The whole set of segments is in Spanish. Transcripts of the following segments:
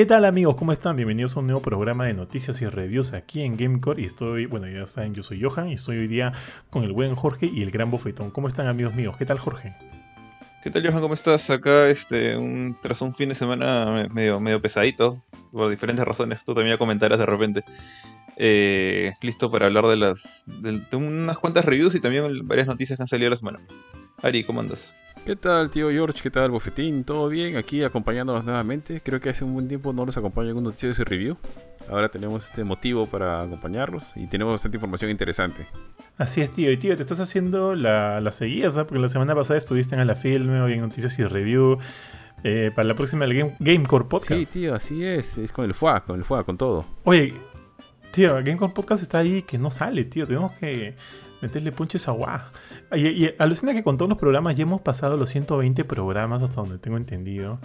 ¿Qué tal amigos? ¿Cómo están? Bienvenidos a un nuevo programa de noticias y reviews aquí en Gamecore. Y estoy, bueno, ya saben, yo soy Johan y estoy hoy día con el buen Jorge y el gran bofetón. ¿Cómo están amigos míos? ¿Qué tal Jorge? ¿Qué tal Johan? ¿Cómo estás? Acá este, tras un fin de semana medio, medio pesadito, por diferentes razones. Tú también comentarás de repente. Eh, listo para hablar de las de, unas cuantas reviews y también varias noticias que han salido la semana. Ari, ¿cómo andas? ¿Qué tal, tío George? ¿Qué tal, Bofetín? ¿Todo bien? Aquí acompañándonos nuevamente. Creo que hace un buen tiempo no nos acompaña con noticias y review. Ahora tenemos este motivo para acompañarlos y tenemos bastante información interesante. Así es, tío. Y tío, te estás haciendo la, la seguida, ¿sabes? Porque la semana pasada estuviste en la filme, hoy en noticias y review. Eh, para la próxima el Game, Gamecore Podcast. Sí, tío, así es. Es con el FUA, con el FUA, con todo. Oye, tío, Gamecore Podcast está ahí que no sale, tío. Tenemos que meterle punches a guau. Y, y, alucina que con todos los programas ya hemos pasado los 120 programas hasta donde tengo entendido.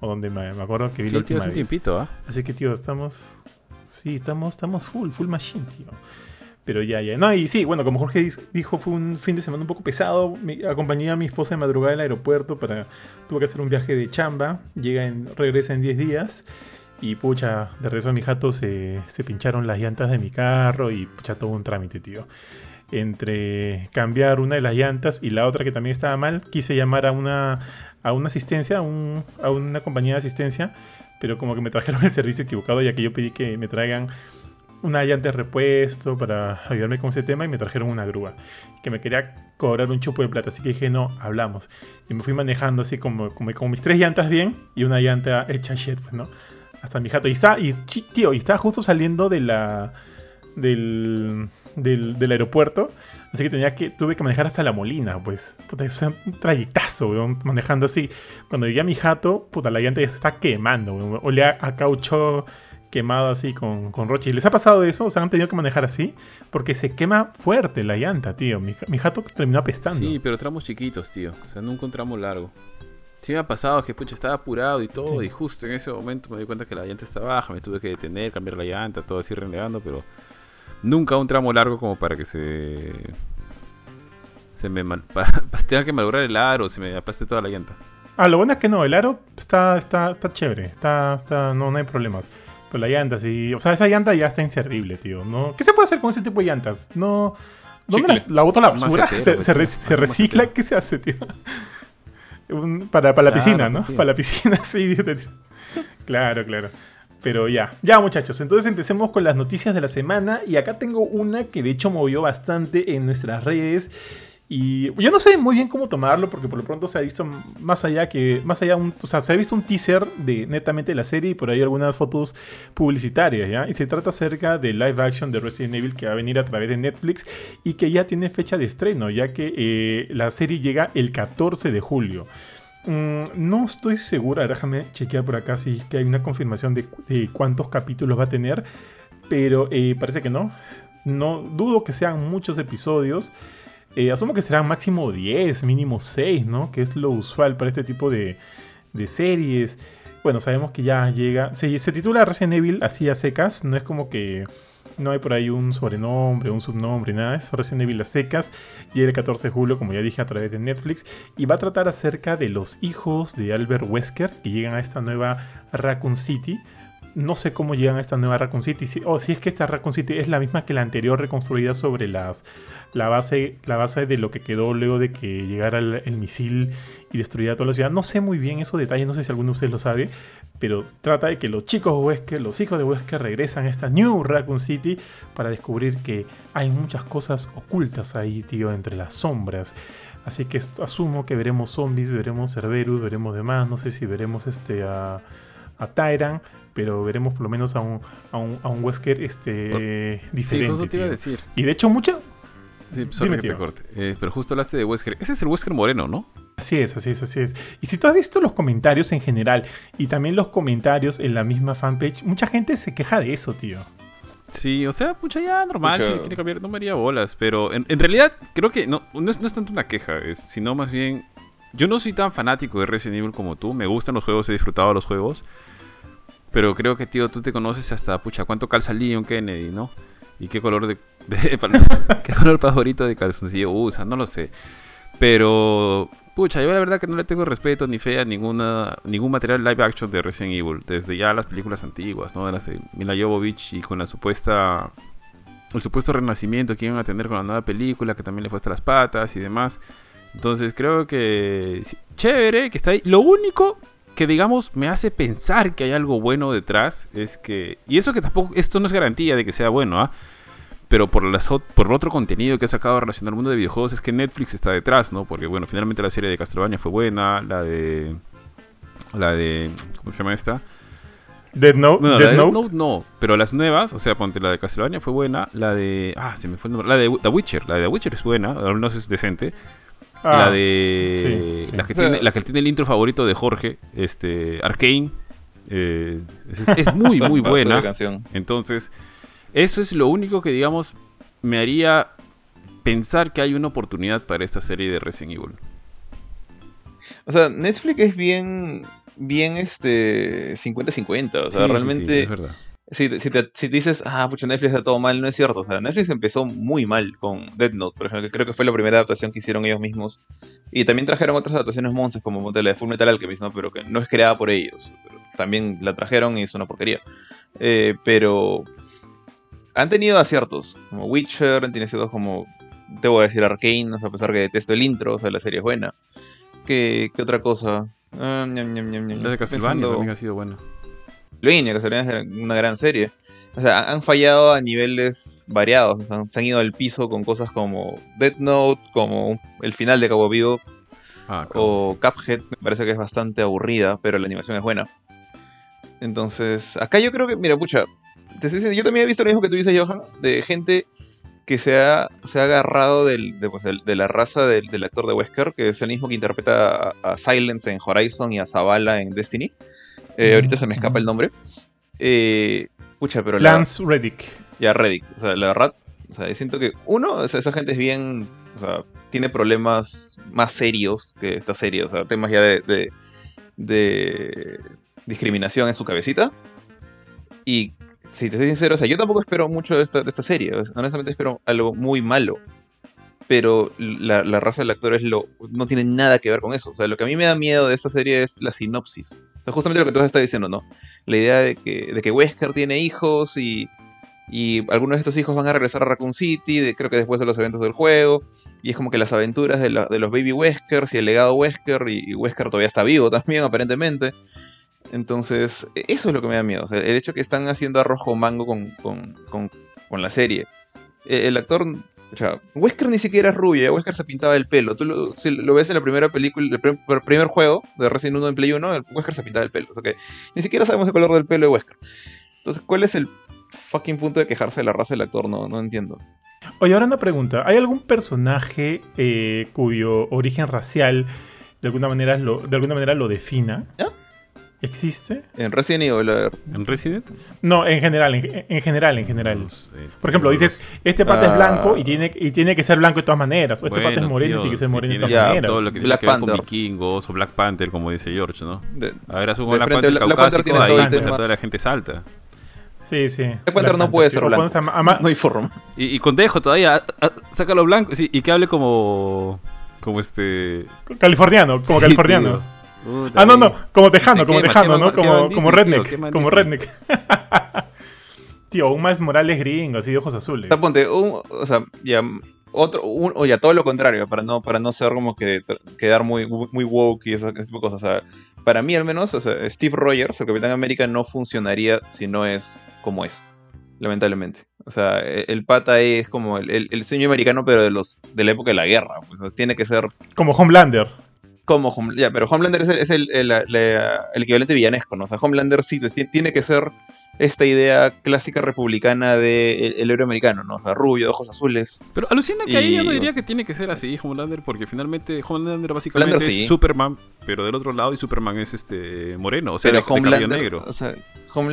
O donde me, me acuerdo que vi sí, la tío, un tiempito, ¿ah? Así que, tío, estamos. Sí, estamos, estamos full, full machine, tío. Pero ya, ya. No, y sí, bueno, como Jorge dijo, fue un fin de semana un poco pesado. Me, acompañé a mi esposa de madrugada al aeropuerto para. Tuve que hacer un viaje de chamba. Llega en, regresa en 10 días. Y pucha, de regreso a mi jato se, se pincharon las llantas de mi carro y pucha, todo un trámite, tío entre cambiar una de las llantas y la otra que también estaba mal, quise llamar a una, a una asistencia, a, un, a, una compañía de asistencia, pero como que me trajeron el servicio equivocado ya que yo pedí que me traigan una llanta de repuesto para ayudarme con ese tema y me trajeron una grúa que me quería cobrar un chupo de plata, así que dije no, hablamos. Y me fui manejando así como, como, mis tres llantas bien y una llanta hecha shit, pues, ¿no? Hasta mi jato. Y está, y tío, y estaba justo saliendo de la... del del, del, aeropuerto. Así que tenía que, tuve que manejar hasta la molina, pues. Puta, o sea, un trayectazo, weón, manejando así. Cuando llegué a mi jato, puta, la llanta ya se está quemando, weón. Olía a caucho quemado así con, con roche. ¿Y les ha pasado eso? O sea, han tenido que manejar así. Porque se quema fuerte la llanta, tío. Mi, mi jato terminó apestando. Sí, pero tramos chiquitos, tío. O sea, nunca un tramo largo. Sí me ha pasado que pucha, estaba apurado y todo, sí. y justo en ese momento me di cuenta que la llanta está baja, me tuve que detener, cambiar la llanta, todo así renegando, pero nunca un tramo largo como para que se se me mal, tenga que malograr el aro, se me aplaste toda la llanta. Ah, lo bueno es que no, el aro está, está, está chévere, está, está, no, no hay problemas. Pero la llanta, sí, o sea, esa llanta ya está inservible, tío. ¿no? ¿Qué se puede hacer con ese tipo de llantas? No, ¿Dónde la, la bota la basura? ¿Se, se, se recicla? ¿Qué se hace, tío? Un, para, para la piscina, ¿no? tío. Para la piscina, sí. claro, claro. Pero ya, ya muchachos, entonces empecemos con las noticias de la semana y acá tengo una que de hecho movió bastante en nuestras redes y yo no sé muy bien cómo tomarlo porque por lo pronto se ha visto más allá que más allá un, o sea, se ha visto un teaser de netamente la serie y por ahí algunas fotos publicitarias, ¿ya? Y se trata acerca de live action de Resident Evil que va a venir a través de Netflix y que ya tiene fecha de estreno, ya que eh, la serie llega el 14 de julio. Mm, no estoy segura, déjame chequear por acá si que hay una confirmación de, cuántos capítulos va a tener, pero eh, parece que no. No dudo que sean muchos episodios. Eh, asumo que serán máximo 10, mínimo 6, ¿no? Que es lo usual para este tipo de, de series. Bueno, sabemos que ya llega. Se, se, titula Resident Evil así a secas. No es como que no hay por ahí un sobrenombre, un subnombre, nada. Es Resident Evil a secas. Y el 14 de julio, como ya dije, a través de Netflix. Y va a tratar acerca de los hijos de Albert Wesker que llegan a esta nueva Raccoon City. No sé cómo llegan a esta nueva Raccoon City. O si es que esta Raccoon City es la misma que la anterior reconstruida sobre las, la, base, la base de lo que quedó luego de que llegara el misil y destruyera toda la ciudad. No sé muy bien esos detalles, no sé si alguno de ustedes lo sabe, pero trata de que los chicos Wesker, los hijos de Wesker regresan a esta New Raccoon City para descubrir que hay muchas cosas ocultas ahí, tío, entre las sombras. Así que asumo que veremos zombies, veremos Cerberus, veremos demás, no sé si veremos este a, a Tyrant, pero veremos por lo menos a un, a un, a un Wesker este, diferente. Sí, te iba a decir. Y de hecho, mucho. Sí, Dime, que te corte. Eh, pero justo hablaste de Wesker. Ese es el Wesker moreno, ¿no? Así es, así es, así es. Y si tú has visto los comentarios en general y también los comentarios en la misma fanpage, mucha gente se queja de eso, tío. Sí, o sea, pucha, ya normal, Pucha. si quiere cambiar, no me haría bolas. Pero en, en realidad, creo que no, no, es, no es tanto una queja, es, sino más bien. Yo no soy tan fanático de Resident Evil como tú. Me gustan los juegos, he disfrutado los juegos. Pero creo que, tío, tú te conoces hasta, pucha, cuánto calza Leon Kennedy, ¿no? Y qué color de. de qué color favorito de calzoncillo usa, no lo sé. Pero. Pucha, yo la verdad que no le tengo respeto ni fe a ninguna, ningún material live action de Resident Evil. Desde ya las películas antiguas, ¿no? De las de Mila Jovovich y con la supuesta. El supuesto renacimiento que iban a tener con la nueva película, que también le fue hasta las patas y demás. Entonces creo que. Chévere, que está ahí. Lo único que, digamos, me hace pensar que hay algo bueno detrás es que. Y eso que tampoco. Esto no es garantía de que sea bueno, ¿ah? Pero por, las, por el otro contenido que ha sacado relacionado al mundo de videojuegos es que Netflix está detrás, ¿no? Porque, bueno, finalmente la serie de Castlevania fue buena, la de... La de... ¿Cómo se llama esta? Dead Note. Bueno, Death la de Note. No, pero las nuevas, o sea, ponte la de Castlevania fue buena, la de... Ah, se me fue el nombre. La de The Witcher, la de The Witcher es buena, al menos es decente. Ah, la de... sí, sí. La, que tiene, la que tiene el intro favorito de Jorge, este... Arkane. eh, es, es muy, muy de buena. canción. Entonces, eso es lo único que, digamos, me haría pensar que hay una oportunidad para esta serie de Resident Evil. O sea, Netflix es bien, bien este 50-50. O sea, Sí, sí, sí, realmente, es verdad. si, si, te, si dices, ah, pucha, Netflix está todo mal, no es cierto. O sea, Netflix empezó muy mal con Dead Note, por ejemplo, que creo que fue la primera adaptación que hicieron ellos mismos. Y también trajeron otras adaptaciones monstruos, como la de Full Metal Alchemist, ¿no? Pero que no es creada por ellos. Pero también la trajeron y es una porquería. Eh, pero han tenido aciertos, como Witcher, han tenido aciertos como, te voy a decir, Arkane, o sea, a pesar que detesto el intro, o sea, la serie es buena. ¿Qué, qué otra cosa? Ah, ñam, ñam, ñam, ñam. La de Castlevania también ha sido buena. Castlevania, Castlevania es una gran serie. O sea, han fallado a niveles variados. o sea, se han ido al piso con cosas como Death Note, como el final de Cabo Vivo Ah, o cabrón, Cuphead. Me parece que es bastante aburrida, pero la animación es buena. Entonces, acá yo creo que, mira, pucha, te estoy diciendo, yo también he visto lo mismo que tú dices, Johan, de gente que se ha, se ha agarrado del, de, pues, de la raza del, del actor de Wesker, que es el mismo que interpreta a, a Silence en Horizon y a Zavala en Destiny. Eh, ahorita se me escapa el nombre. Eh, pucha, pero la, Lance Reddick. ya Reddick. O sea, la verdad, o sea, siento que uno, o sea, esa gente es bien, o sea, tiene problemas más serios que esta serie, o sea, temas ya de, de, de discriminación en su cabecita. Y si te soy sincero, o sea, yo tampoco espero mucho de esta, de esta serie, honestamente espero algo muy malo. Pero la, la raza del actor es lo, no tiene nada que ver con eso. O sea, lo que a mí me da miedo de esta serie es la sinopsis. O sea, justamente lo que tú estás diciendo, ¿no? La idea de que, de que Wesker tiene hijos y, y algunos de estos hijos van a regresar a Raccoon City, creo que después de los eventos del juego. Y es como que las aventuras de, la- de los Baby Weskers y el legado Wesker. Y, y Wesker todavía está vivo también, aparentemente. Entonces, e- eso es lo que me da miedo. O sea, el hecho que están haciendo arroz con mango con, con, con- con la serie. E- El actor. O sea, Wesker ni siquiera es rubio, ya Wesker se pintaba el pelo. Tú lo, si lo ves en la primera película, el prim- el primer juego de Resident Evil en Play 1, el Wesker se pintaba el pelo. O sea que ni siquiera sabemos el color del pelo de Wesker. Entonces, ¿cuál es el fucking punto de quejarse de la raza del actor? No, no entiendo. Oye, ahora una pregunta. ¿Hay algún personaje eh, cuyo origen racial de alguna manera lo, de alguna manera lo defina? ¿Ya? ¿Existe? En Resident Evil, ¿En Resident? No, en general, en, en general, en general. No sé. Por ejemplo, dices, este pata es Ah. blanco y tiene, y tiene que ser blanco de todas maneras. O este pata es Bueno, moreno y tiene que ser si moreno de todas Ya, maneras. Todo lo que tiene Black con Panther. vikingos o Black Panther, como dice George, ¿no? de- A ver, hace un De Black frente, Panther Black- Black Panther tiene ahí todo tema. toda la gente salta. Sí, sí. Black Panther no puede ser blanco. no hay forma. Y, y con Dejo todavía, ah, ah, sácalo blanco sí, y que hable como... Como este... Californiano, como Sí, californiano. tío. Ah, no, no, como tejano, como quema, tejano, quema- ¿no? quema Como, como Disney, tío, redneck, en como Disney. redneck. Tío, un más Morales gringo, así de ojos azules. O sea, ponte, un- o sea, ya, otro, un- o ya todo lo contrario, para no, para no ser como que quedar muy, muy woke y ese, ese tipo de cosas. O sea, para mí al menos, o sea, Steve Rogers, el Capitán América, no funcionaría si no es como es, lamentablemente. O sea, e- el pata es como el, el, el sueño americano, pero de los de la época de la guerra. pues, o sea, tiene que ser Como Homelander. Como Hom- ya, pero Homelander es el, es el, el- el equivalente villanesco, ¿no? O sea, Homelander sí pues, ti- tiene que ser esta idea clásica republicana de el, el héroe americano, ¿no? O sea, rubio, de ojos azules. Pero alucina que ahí yo no diría que tiene que ser así, Homelander, porque finalmente Homelander básicamente Homelander es sí. Superman, pero del otro lado y Superman es este moreno, o sea, pero de, de cabello Homelander, negro. o sea,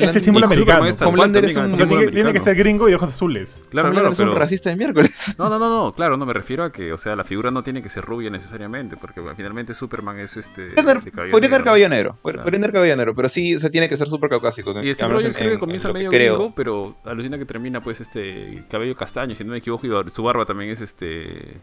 Es el símbolo americano. Homelander es un- tiene, tiene que ser gringo y ojos azules. Claro, Homelander claro, es un pero... racista de miércoles. No, no, no, no, claro, no me refiero a que, o sea, la figura no tiene que ser rubia necesariamente, porque bueno, finalmente Superman es este... Podría tener- cabello negro. podría tener cabello negro, pero sí, o sea, tiene que ser súper caucásico. Y Rogers en- creo que en- comienza medio gringo, pero alucina que termina pues este cabello castaño, si no me equivoco, y su barba también es este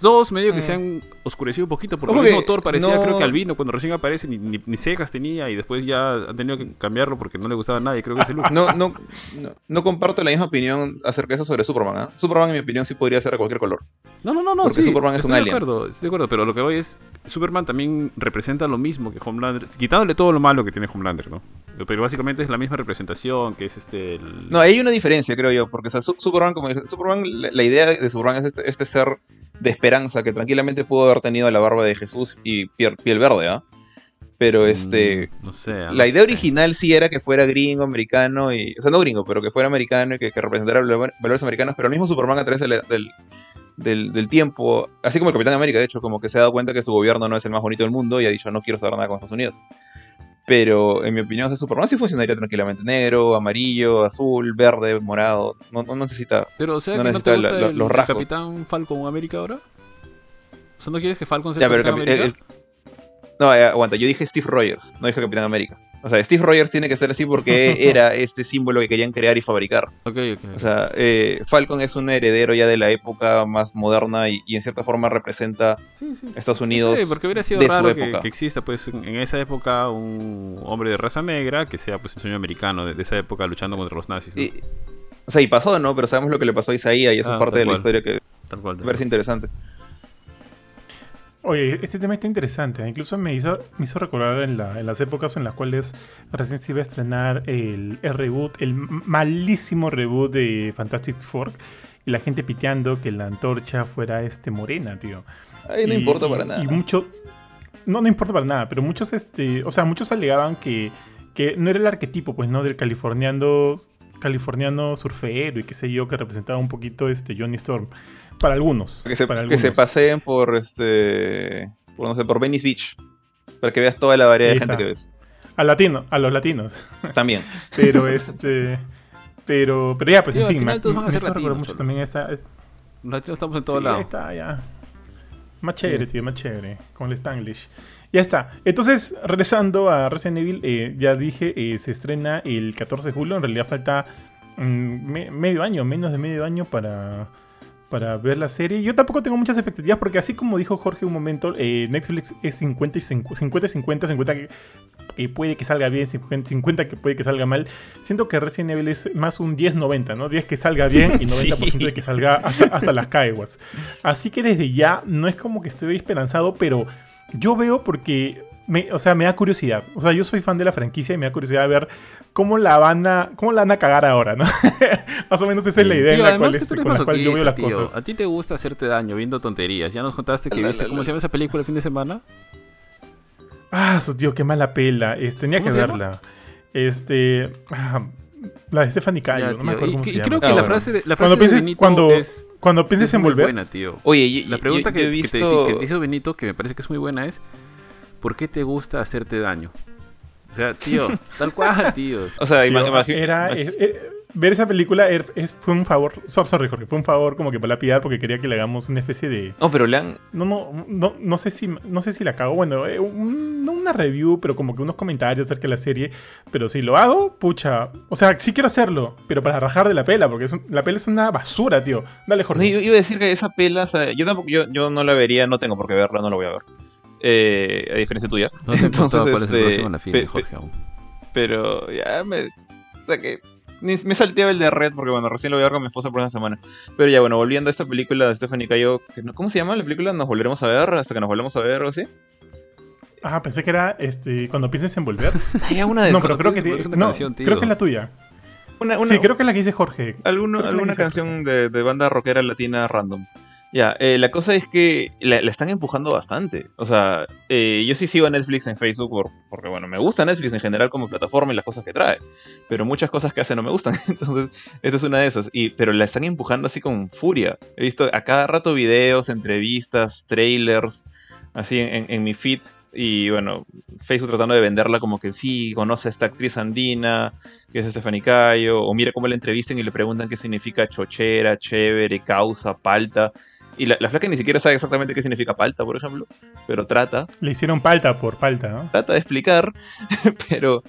todos medio que Mm. se han oscurecido un poquito, porque el Thor parecía, no- creo que albino, cuando recién aparece, ni, ni, ni cejas tenía, y después ya han tenido que cambiarlo porque no le gustaba a nadie, creo que ese look. No, no, no, no comparto la misma opinión acerca de eso sobre Superman. ¿ah? Superman, en mi opinión, sí podría ser de cualquier color. No, no, no, no. Porque sí, Superman es estoy un de alien. acuerdo, estoy de acuerdo, pero lo que voy es, Superman también representa lo mismo que Homelander, quitándole todo lo malo que tiene Homelander, ¿no? Pero básicamente es la misma representación, que es este... el- No, hay una diferencia, creo yo, porque o sea, Su- Superman, como dije, Superman, la, la idea de Superman es este, este ser de esperanza que tranquilamente pudo haber tenido la barba de Jesús y piel, piel verde, ¿ah? Pero este, Mm, no sé. la no idea sé. original sí era que fuera gringo, americano, y, o sea, no gringo, pero que fuera americano y que, que representara valores americanos, pero el mismo Superman a través del, del, del- del tiempo, así como el Capitán América, de hecho, como que se ha dado cuenta que su gobierno no es el más bonito del mundo y ha dicho, no quiero saber nada con Estados Unidos. Pero en mi opinión, ese Superman sí funcionaría tranquilamente. Negro, amarillo, azul, verde, morado. No, no necesita. Pero, o sea, no que no te necesita gusta la- la- el, los el rasgos. Capitán Falcon América ahora? O sea, ¿no quieres que Falcon sea Ya, Capitán el- América? No, aguanta. Yo dije Steve Rogers, no dije Capitán América. O sea, Steve Rogers tiene que ser así porque era este símbolo que querían crear y fabricar. Ok, ok. O sea, eh, Falcon es un heredero ya de la época más moderna y, y en cierta forma representa sí, Estados Unidos. Sí, porque hubiera sido de raro que, época. que exista pues en, esa época un hombre de raza negra que sea pues un sueño americano de, de esa época luchando contra los nazis. ¿no? Y- o sea, y pasó, ¿no? Pero sabemos lo que le pasó a Isaías y esa Ah, es parte tal de la historia que Tal cual. me parece interesante. Oye, este tema está interesante. ¿eh? Incluso me hizo, me hizo recordar en, la- en las épocas en las cuales recién se iba a estrenar el, el reboot, el malísimo reboot de Fantastic Four. Y la gente piteando que la antorcha fuera este morena, tío. Ahí no Y- importa para nada. Y muchos. No, no importa para nada, pero muchos, este. O sea, muchos alegaban que, que no era el arquetipo, pues, ¿no? Del californiano. Californiano surfero y qué sé yo, que representaba un poquito este Johnny Storm. Para algunos. Que se, para que se paseen por este. Por, no sé, por Venice Beach. Para que veas toda la variedad de gente que ves. A latino, a los latinos. También. Pero este. Pero, pero ya, pues Sí, en al fin, final me, todos van a me latinos, mucho también esta. Los latinos estamos en todo sí, lado. está, ya. Más chévere, tío, más chévere. Con el Spanglish. Ya está. Entonces, regresando a Resident Evil, eh, ya dije, eh, se estrena el 14 de julio. En realidad falta mm, me- medio año, menos de medio año para, para ver la serie. Yo tampoco tengo muchas expectativas porque así como dijo Jorge un momento, eh, Netflix es 50 y 50, 50, 50, 50 que, que puede que salga bien, 50, 50 que puede que salga mal. Siento que Resident Evil es más un 10-90, ¿no? 10 que salga bien y 90% Sí. de que salga hasta, hasta las caeguas. Así que desde ya no es como que estoy esperanzado, pero yo veo porque, me, o sea, me da curiosidad. O sea, yo soy fan de la franquicia y me da curiosidad de ver cómo la van a, cómo la van a cagar ahora, ¿no? Más o menos esa es la idea Tío, en la cual, que este, con la cual yo veo las tío. cosas. A ti te gusta hacerte daño viendo tonterías. Ya nos contaste que La, viste, la, ¿cómo la, se llama esa película el fin de semana? Ah, su tío, qué mala pela. Es, tenía ¿Cómo que verla. Este. ah, la de Stephanie Cayo, Ya, no me acuerdo Y, cómo y se llama. creo que Ah, la bueno. frase de, la frase Cuando de pienses, Benito cuando, es, cuando pienses es en muy volver. buena, tío. Oye, La pregunta yo que, he que te, visto- que te hizo Benito, que me parece que es muy buena, es ¿por qué te gusta hacerte daño? O sea, tío, tal cual, tío. O sea, ima- Tío, imagi- era, imagi- eh, eh, ver esa película er- es- fue un favor. so- sorry, Jorge, fue un favor como que para la piedad porque quería que le hagamos una especie de. No, pero le han. No, no, no, no sé si no sé si la cago. Bueno, eh, un- no una review, pero como que unos comentarios acerca de la serie. Pero si lo hago, pucha. O sea, sí quiero hacerlo, pero para rajar de la pela, porque es un- la pela es una basura, tío. Dale, No, Jorge. yo iba a decir que esa pela, o sea, yo tampoco, yo, yo no la vería, no tengo por qué verla, no la voy a ver. Eh, a diferencia tuya. No te he Entonces, es el este, pe- Jorge, aún. Pero ya me. O sea que. me salteaba el de Red porque, bueno, recién lo voy a ver con mi esposa por una semana. Pero ya, bueno, volviendo a esta película de Stephanie Cayo. ¿Cómo se llama la película? ¿Nos volveremos a ver? ¿Hasta que nos volvemos a ver o así? Ah, pensé que era este cuando pienses en volver. Hay una de No, esas. pero creo que no, canción, creo que es la tuya. Una, una- Sí, creo que es la que dice Jorge. alguno- alguna canción de, de banda rockera latina random. Ya, eh, la cosa es que la, están empujando bastante. O sea, eh, yo sí sigo a Netflix en Facebook por- porque, bueno, me gusta Netflix en general como plataforma y las cosas que trae. Pero muchas cosas que hace no me gustan. Entonces, esta es una de esas. Y, pero la están empujando así con furia. He visto a cada rato videos, entrevistas, trailers, así en mi feed. Y bueno, Facebook tratando de venderla como que sí, conoce a esta actriz andina, que es Stephanie Cayo, o mira cómo la entrevistan y le preguntan qué significa chochera, chévere, causa, palta. Y la, la flaca ni siquiera sabe exactamente qué significa palta, por ejemplo, pero trata, Le hicieron palta por palta, ¿no? trata de explicar, pero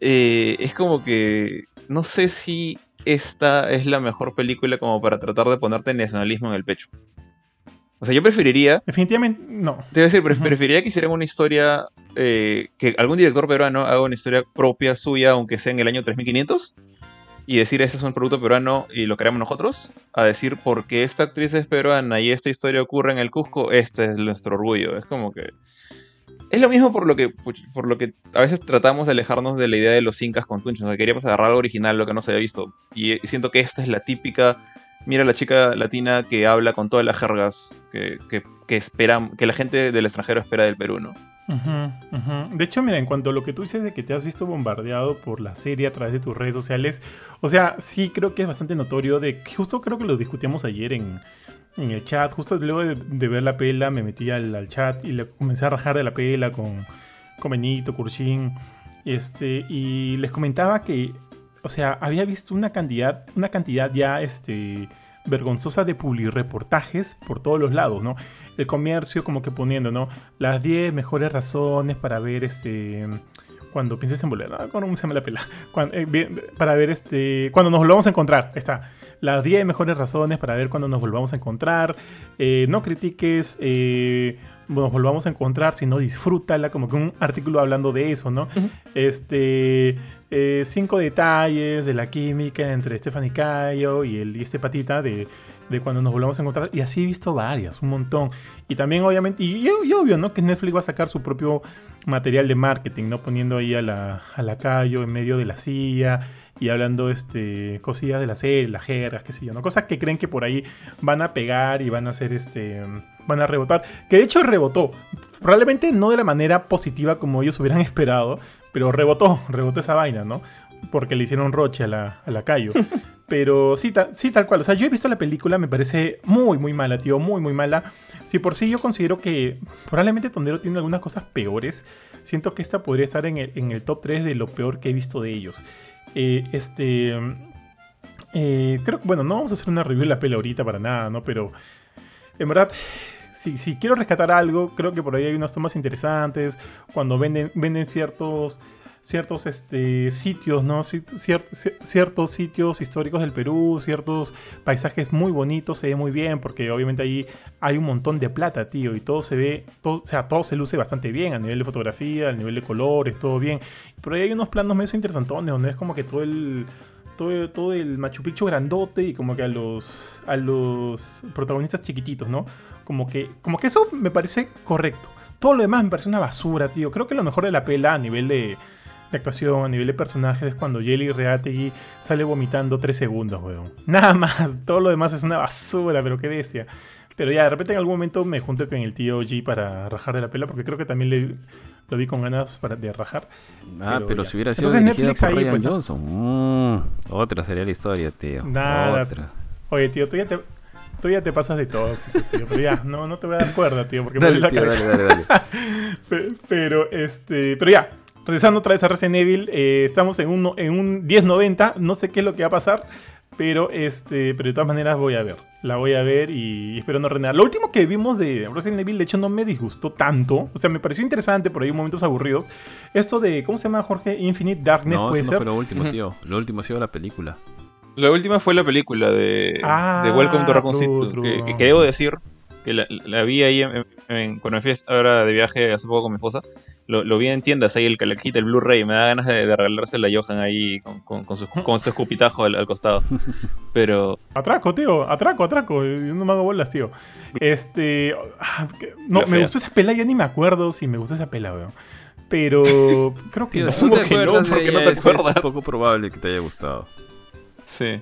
eh, es como que no sé si esta es la mejor película como para tratar de ponerte nacionalismo en el pecho. O sea, yo preferiría. Definitivamente, no. Te voy a decir, preferiría que hicieran una historia. eh, que algún director peruano haga una historia propia suya, aunque sea en el año 3500. Y decir, este es un producto peruano y lo creamos nosotros. A decir, porque esta actriz es peruana y esta historia ocurre en el Cusco, este es nuestro orgullo. Es como que. Es lo mismo por lo que, por lo que a veces tratamos de alejarnos de la idea de los incas con tunchos. O sea, queríamos agarrar algo original, lo que no se había visto. Y, y siento que esta es la típica. Mira la chica latina que habla con todas las jergas que, que, esperam- que la gente del extranjero espera del Perú, ¿no? De hecho, mira, en cuanto a lo que tú dices de que te has visto bombardeado por la serie a través de tus redes sociales, o sea, sí creo que es bastante notorio de que justo creo que lo discutíamos ayer en, en el chat, justo luego de, de ver la pela me metí al, chat y le comencé a rajar de la pela con, con Benito, Curchín, este, y les comentaba que, o sea, había visto una cantidad, una cantidad ya, este, vergonzosa de publireportajes por todos los lados, ¿no? El comercio como que poniendo, ¿no? Las 10 mejores razones para ver este cuando pienses en volver, ¿no? ¿cómo se llama la pela? Cuando- eh, bien, para ver este cuando nos volvamos a encontrar, ahí está. Las 10 mejores razones para ver cuando nos volvamos a encontrar. Eh, no critiques, eh, nos volvamos a encontrar, sino disfrútala, como que un artículo hablando de eso, ¿no? Este, eh, cinco detalles de la química entre Stephanie Cayo y, el, y este patita de, de cuando nos volvamos a encontrar. Y así he visto varias, un montón. Y también, obviamente, y, y- obvio, ¿no? Que Netflix va a sacar su propio material de marketing, ¿no? Poniendo ahí a la, a la Cayo en medio de la silla y hablando este, cosillas de la serie, las jergas, qué sé yo, ¿no? Cosas que creen que por ahí van a pegar y van a hacer este. van a rebotar. Que de hecho rebotó. Probablemente no de la manera positiva como ellos hubieran esperado, pero rebotó, rebotó esa vaina, ¿no? Porque le hicieron roche a la, a la Cayo. Pero sí, ta- sí, tal cual. O sea, yo he visto la película, me parece muy, muy mala, tío. Muy, muy mala. Si por sí yo considero que probablemente Tondero tiene algunas cosas peores, siento que esta podría estar en el, en el top 3 de lo peor que he visto de ellos. Eh, este. eh, creo que, bueno, no vamos a hacer una review de la peli ahorita para nada, ¿no? Pero en verdad, si, si quiero rescatar algo, creo que por ahí hay unas tomas interesantes. Cuando venden, venden ciertos ciertos este, sitios, ¿no? Ciertos sitios históricos del Perú, ciertos paisajes muy bonitos, se ve muy bien, porque obviamente ahí hay un montón de plata, tío, y todo se ve, todo, o sea, todo se luce bastante bien a nivel de fotografía, a nivel de colores, todo bien. Pero ahí hay unos planos medio interesantones, donde es como que todo el, todo, todo el Machu Picchu grandote y como que a los, a los protagonistas chiquititos, ¿no? Como que, como que eso me parece correcto. Todo lo demás me parece una basura, tío. Creo que lo mejor de la pela a nivel de, de actuación, a nivel de personajes, es cuando Jelly Reategui sale vomitando 3 segundos, weón. Nada más. Todo lo demás es una basura, pero qué bestia. Pero ya, de repente en algún momento me junto con el tío G para rajar de la pela, porque creo que también le, lo vi con ganas para, de rajar. Ah, Pero si hubiera sido Entonces Netflix por ahí, Ryan pues, mm, otra sería la historia, tío. Nada. Otra. Oye, tío, tú ya te, tú ya te pasas de todo, tío. Pero ya, no, no te voy a dar cuerda, tío, porque me duele Dale, la tío, cabeza. dale, dale, dale. Pe- Pero, este, pero ya, regresando otra vez a Resident Evil, eh, estamos en un, en un 1090, no sé qué es lo que va a pasar, pero, este, pero de todas maneras voy a ver, la voy a ver y espero no renegar. Lo último que vimos de Resident Evil, de hecho, no me disgustó tanto, o sea, me pareció interesante, por ahí momentos aburridos. Esto de, ¿cómo se llama, Jorge? Infinite Darkness, No, puede eso no ser. fue lo último, tío. Lo último ha sido la película. La última fue la película de, Ah, de Welcome to Raccoon City, que, que- que debo decir que la, la vi ahí en- en- cuando me fui ahora de viaje hace poco con mi esposa. Lo, lo vi en tiendas ahí, el calajita, el Blu-ray. Me da ganas de, de regalársela a Johan ahí con, con, con su, con su escupitajo al, al costado. Pero Atraco, tío, atraco, atraco. Yo no me hago bolas, tío. Este. ah, que- no, me gustó esa pela, ya ni me acuerdo si me gustó esa pela, weón. Pero creo que Tío, no. si ¿Cómo te que no? acuerdas ¿Por de qué no te es- es acuerdas? poco probable que te haya gustado. sí.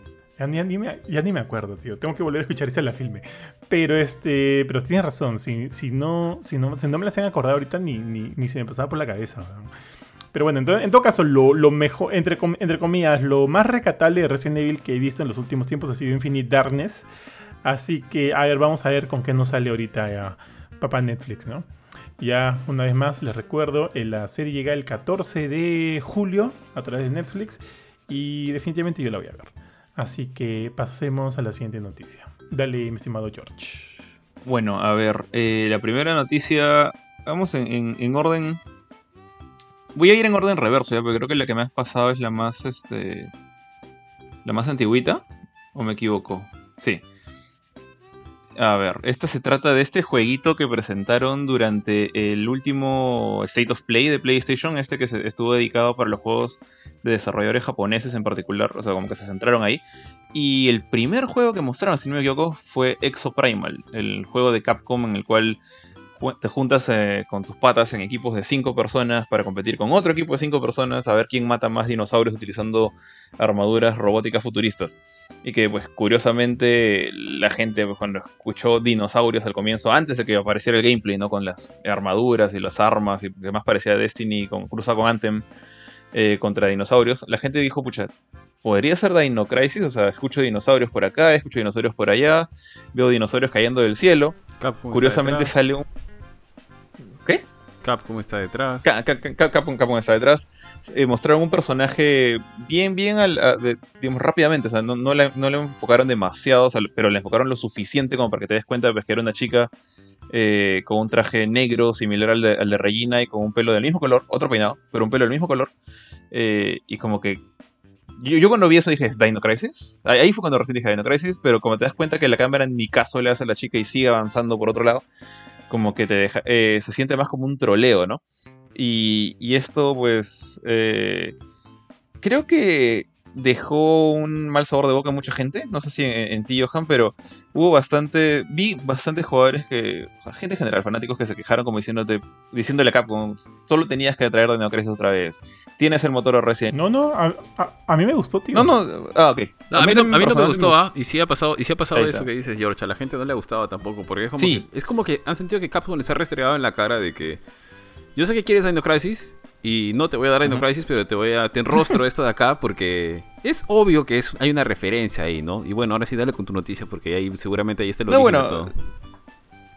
Ya, ni- me, acuerdo, tío. Tengo que volver a escuchar esa la filme. Pero este. Pero tienes razón. Si, si, no, si, no, si no me las han acordado ahorita, ni, ni, ni se me pasaba por la cabeza. Pero bueno, entonces, en todo caso, lo, lo mejor, entre, entre comillas, lo más recatable de Resident Evil que he visto en los últimos tiempos ha sido Infinite Darkness. Así que, a ver, vamos a ver con qué nos sale ahorita ya papá Netflix, ¿no? Ya, una vez más, les recuerdo, eh, la serie llega el 14 de julio a través de Netflix y definitivamente yo la voy a ver. Así que pasemos a la siguiente noticia. Dale, mi estimado George. Bueno, a ver, eh, la primera noticia, vamos en, en- en orden... Voy a ir en orden reverso, ¿ya? porque creo que la que me has pasado es la más, este... La más antigüita, ¿o me equivoco? Sí. A ver, este se trata de este jueguito que presentaron durante el último State of Play de PlayStation, este que estuvo dedicado para los juegos de desarrolladores japoneses en particular, o sea, como que se centraron ahí. Y el primer juego que mostraron, si no me equivoco, fue Exo Primal, el juego de Capcom en el cual te juntas eh, con tus patas en equipos de 5 personas para competir con otro equipo de 5 personas a ver quién mata más dinosaurios utilizando armaduras robóticas futuristas. Y que pues curiosamente la gente pues, cuando escuchó dinosaurios al comienzo, antes de que apareciera el gameplay, ¿no? Con las armaduras y las armas y que más parecía Destiny con, cruzado con Anthem eh, contra dinosaurios, la gente dijo, pucha, podría ser Dino Crisis, o sea, escucho dinosaurios por acá, escucho dinosaurios por allá, veo dinosaurios cayendo del cielo. Curiosamente sale un ¿Qué? Capcom está detrás. Capcom, está detrás. Eh, mostraron un personaje bien, bien, digamos, rápidamente. O sea, no, le, enfocaron demasiado, pero le enfocaron lo suficiente como para que te des cuenta pues, que era una chica eh, con un traje negro similar al de, al de, Regina y con un pelo del mismo color, otro peinado, pero un pelo del mismo color. Eh, y como que. Yo, cuando vi eso dije, ¿es Dino Crisis? Ahí fue cuando recién dije Dino Crisis, pero como te das cuenta que la cámara ni caso le hace a la chica y sigue avanzando por otro lado como que te deja, eh, se siente más como un troleo, ¿no? Y, y esto, pues, eh, creo que dejó un mal sabor de boca a mucha gente. No sé si en, ti, Johan, pero hubo bastante. Vi bastantes jugadores que. gente en general, fanáticos que se quejaron como diciéndote, diciéndole a Capcom, solo tenías que traer de Crisis otra vez. Tienes el motor recién. No, no, a, mí me gustó, tío. No, no, ah, ok. a, mí, no, me gustó, ¿ah? Y sí ha pasado, y sí ha pasado eso que dices, George. A la gente no le ha gustado tampoco, porque es como, que, es como que han sentido que Capcom les ha restregado en la cara de que. Yo sé que quieres Dino Crisis, y no te voy a dar Dino Crisis, pero te voy a. Te enrostro esto de acá porque es obvio que es, hay una referencia ahí, ¿no? Y bueno, ahora sí dale con tu noticia porque ahí seguramente ahí está lo no, bueno, todo.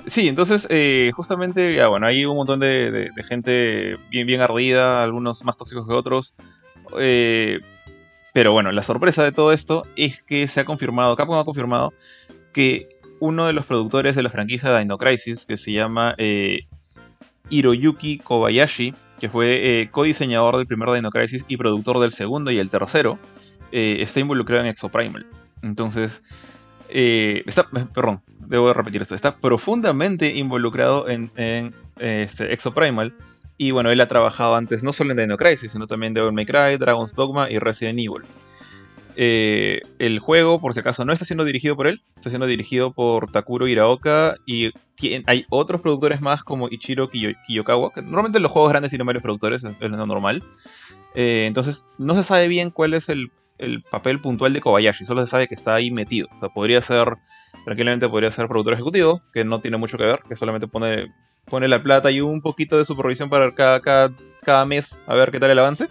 Sí, entonces, eh, justamente, ya bueno, hay un montón de, gente bien, bien ardida, algunos más tóxicos que otros. Eh, pero bueno, la sorpresa de todo esto es que se ha confirmado, Capcom ha confirmado que uno de los productores de la franquicia de Dino Crisis, que se llama eh, Hiroyuki Kobayashi, que fue eh, codiseñador del primer Dino Crisis y productor del segundo y el tercero, eh, está involucrado en Exoprimal. Entonces, eh, está, perdón, debo repetir esto, está profundamente involucrado en, en este, Exoprimal. Y bueno, él ha trabajado antes no solo en Dino Crisis, sino también en Devil May Cry, Dragon's Dogma y Resident Evil. Eh, el juego, por si acaso, no está siendo dirigido por él, está siendo dirigido por Takuro Hiraoka y hay otros productores más como Ichiro Kiyokawa, que normalmente los juegos grandes tienen varios productores, es lo normal. Eh, entonces, no se sabe bien cuál es el, papel puntual de Kobayashi, solo se sabe que está ahí metido. O sea, podría ser, tranquilamente podría ser productor ejecutivo, que no tiene mucho que ver, que solamente pone, la plata y un poquito de supervisión para cada, cada mes a ver qué tal el avance.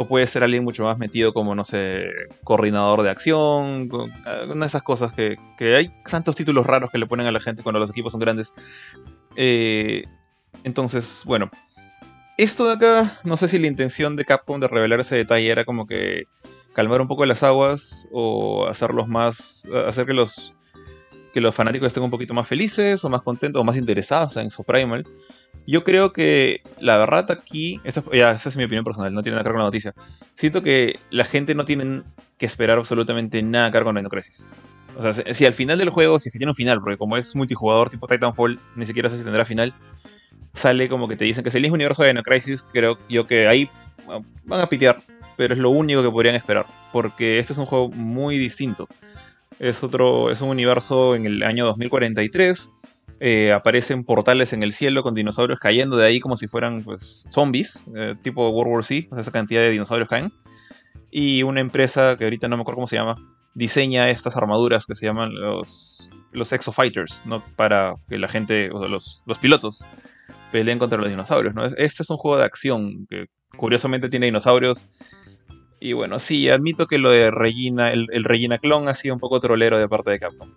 O puede ser alguien mucho más metido como, no sé, coordinador de acción, una de esas cosas que, hay tantos títulos raros que le ponen a la gente cuando los equipos son grandes. Eh, entonces, bueno, esto de acá, no sé si la intención de Capcom de revelar ese detalle era como que calmar un poco las aguas o hacerlos más, hacer que los que los fanáticos estén un poquito más felices o más contentos o más interesados en su Primal. Yo creo que la verdad aquí, esta, es mi opinión personal, no tiene nada que ver con la noticia. Siento que la gente no tiene que esperar absolutamente nada que ver con Dino Crisis. O sea, si, al final del juego, si es que tiene un final, porque como es multijugador tipo Titanfall, ni siquiera sé si tendrá final, sale como que te dicen que es el mismo universo de Dino Crisis, creo yo que ahí van a pitear, pero es lo único que podrían esperar, porque este es un juego muy distinto. Es otro, es un universo en el año 2043 eh, aparecen portales en el cielo con dinosaurios cayendo de ahí como si fueran pues, zombies, eh, tipo World War Z, esa cantidad de dinosaurios caen. Y una empresa que ahorita no me acuerdo cómo se llama, diseña estas armaduras que se llaman los, los Exofighters, ¿no? para que la gente, o sea, los, los pilotos, peleen contra los dinosaurios. ¿no? Este es un juego de acción que curiosamente tiene dinosaurios. Y bueno, sí, admito que lo de Regina, el, el Regina clon ha sido un poco trolero de parte de Capcom.